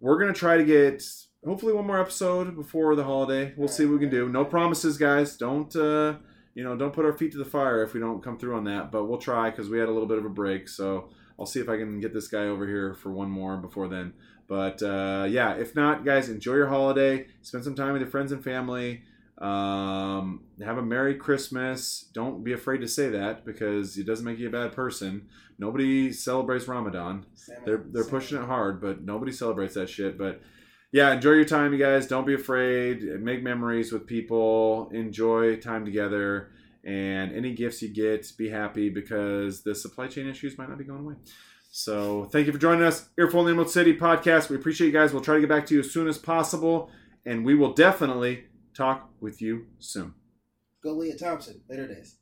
We're going to try to get hopefully one more episode before the holiday. We'll see what we can do. No promises, guys. Don't. Uh, you know, don't put our feet to the fire if we don't come through on that, but we'll try because we had a little bit of a break. So I'll see if I can get this guy over here for one more before then. But uh, yeah, if not, guys, enjoy your holiday. Spend some time with your friends and family. Um, have a Merry Christmas. Don't be afraid to say that because it doesn't make you a bad person. Nobody celebrates Ramadan. They're they're pushing it hard, but nobody celebrates that shit. But yeah, enjoy your time, you guys. Don't be afraid. Make memories with people. Enjoy time together. And any gifts you get, be happy because the supply chain issues might not be going away. So thank you for joining us. Earful Emerald City podcast. We appreciate you guys. We'll try to get back to you as soon as possible. And we will definitely talk with you soon. Go Lia Thomas. Later days.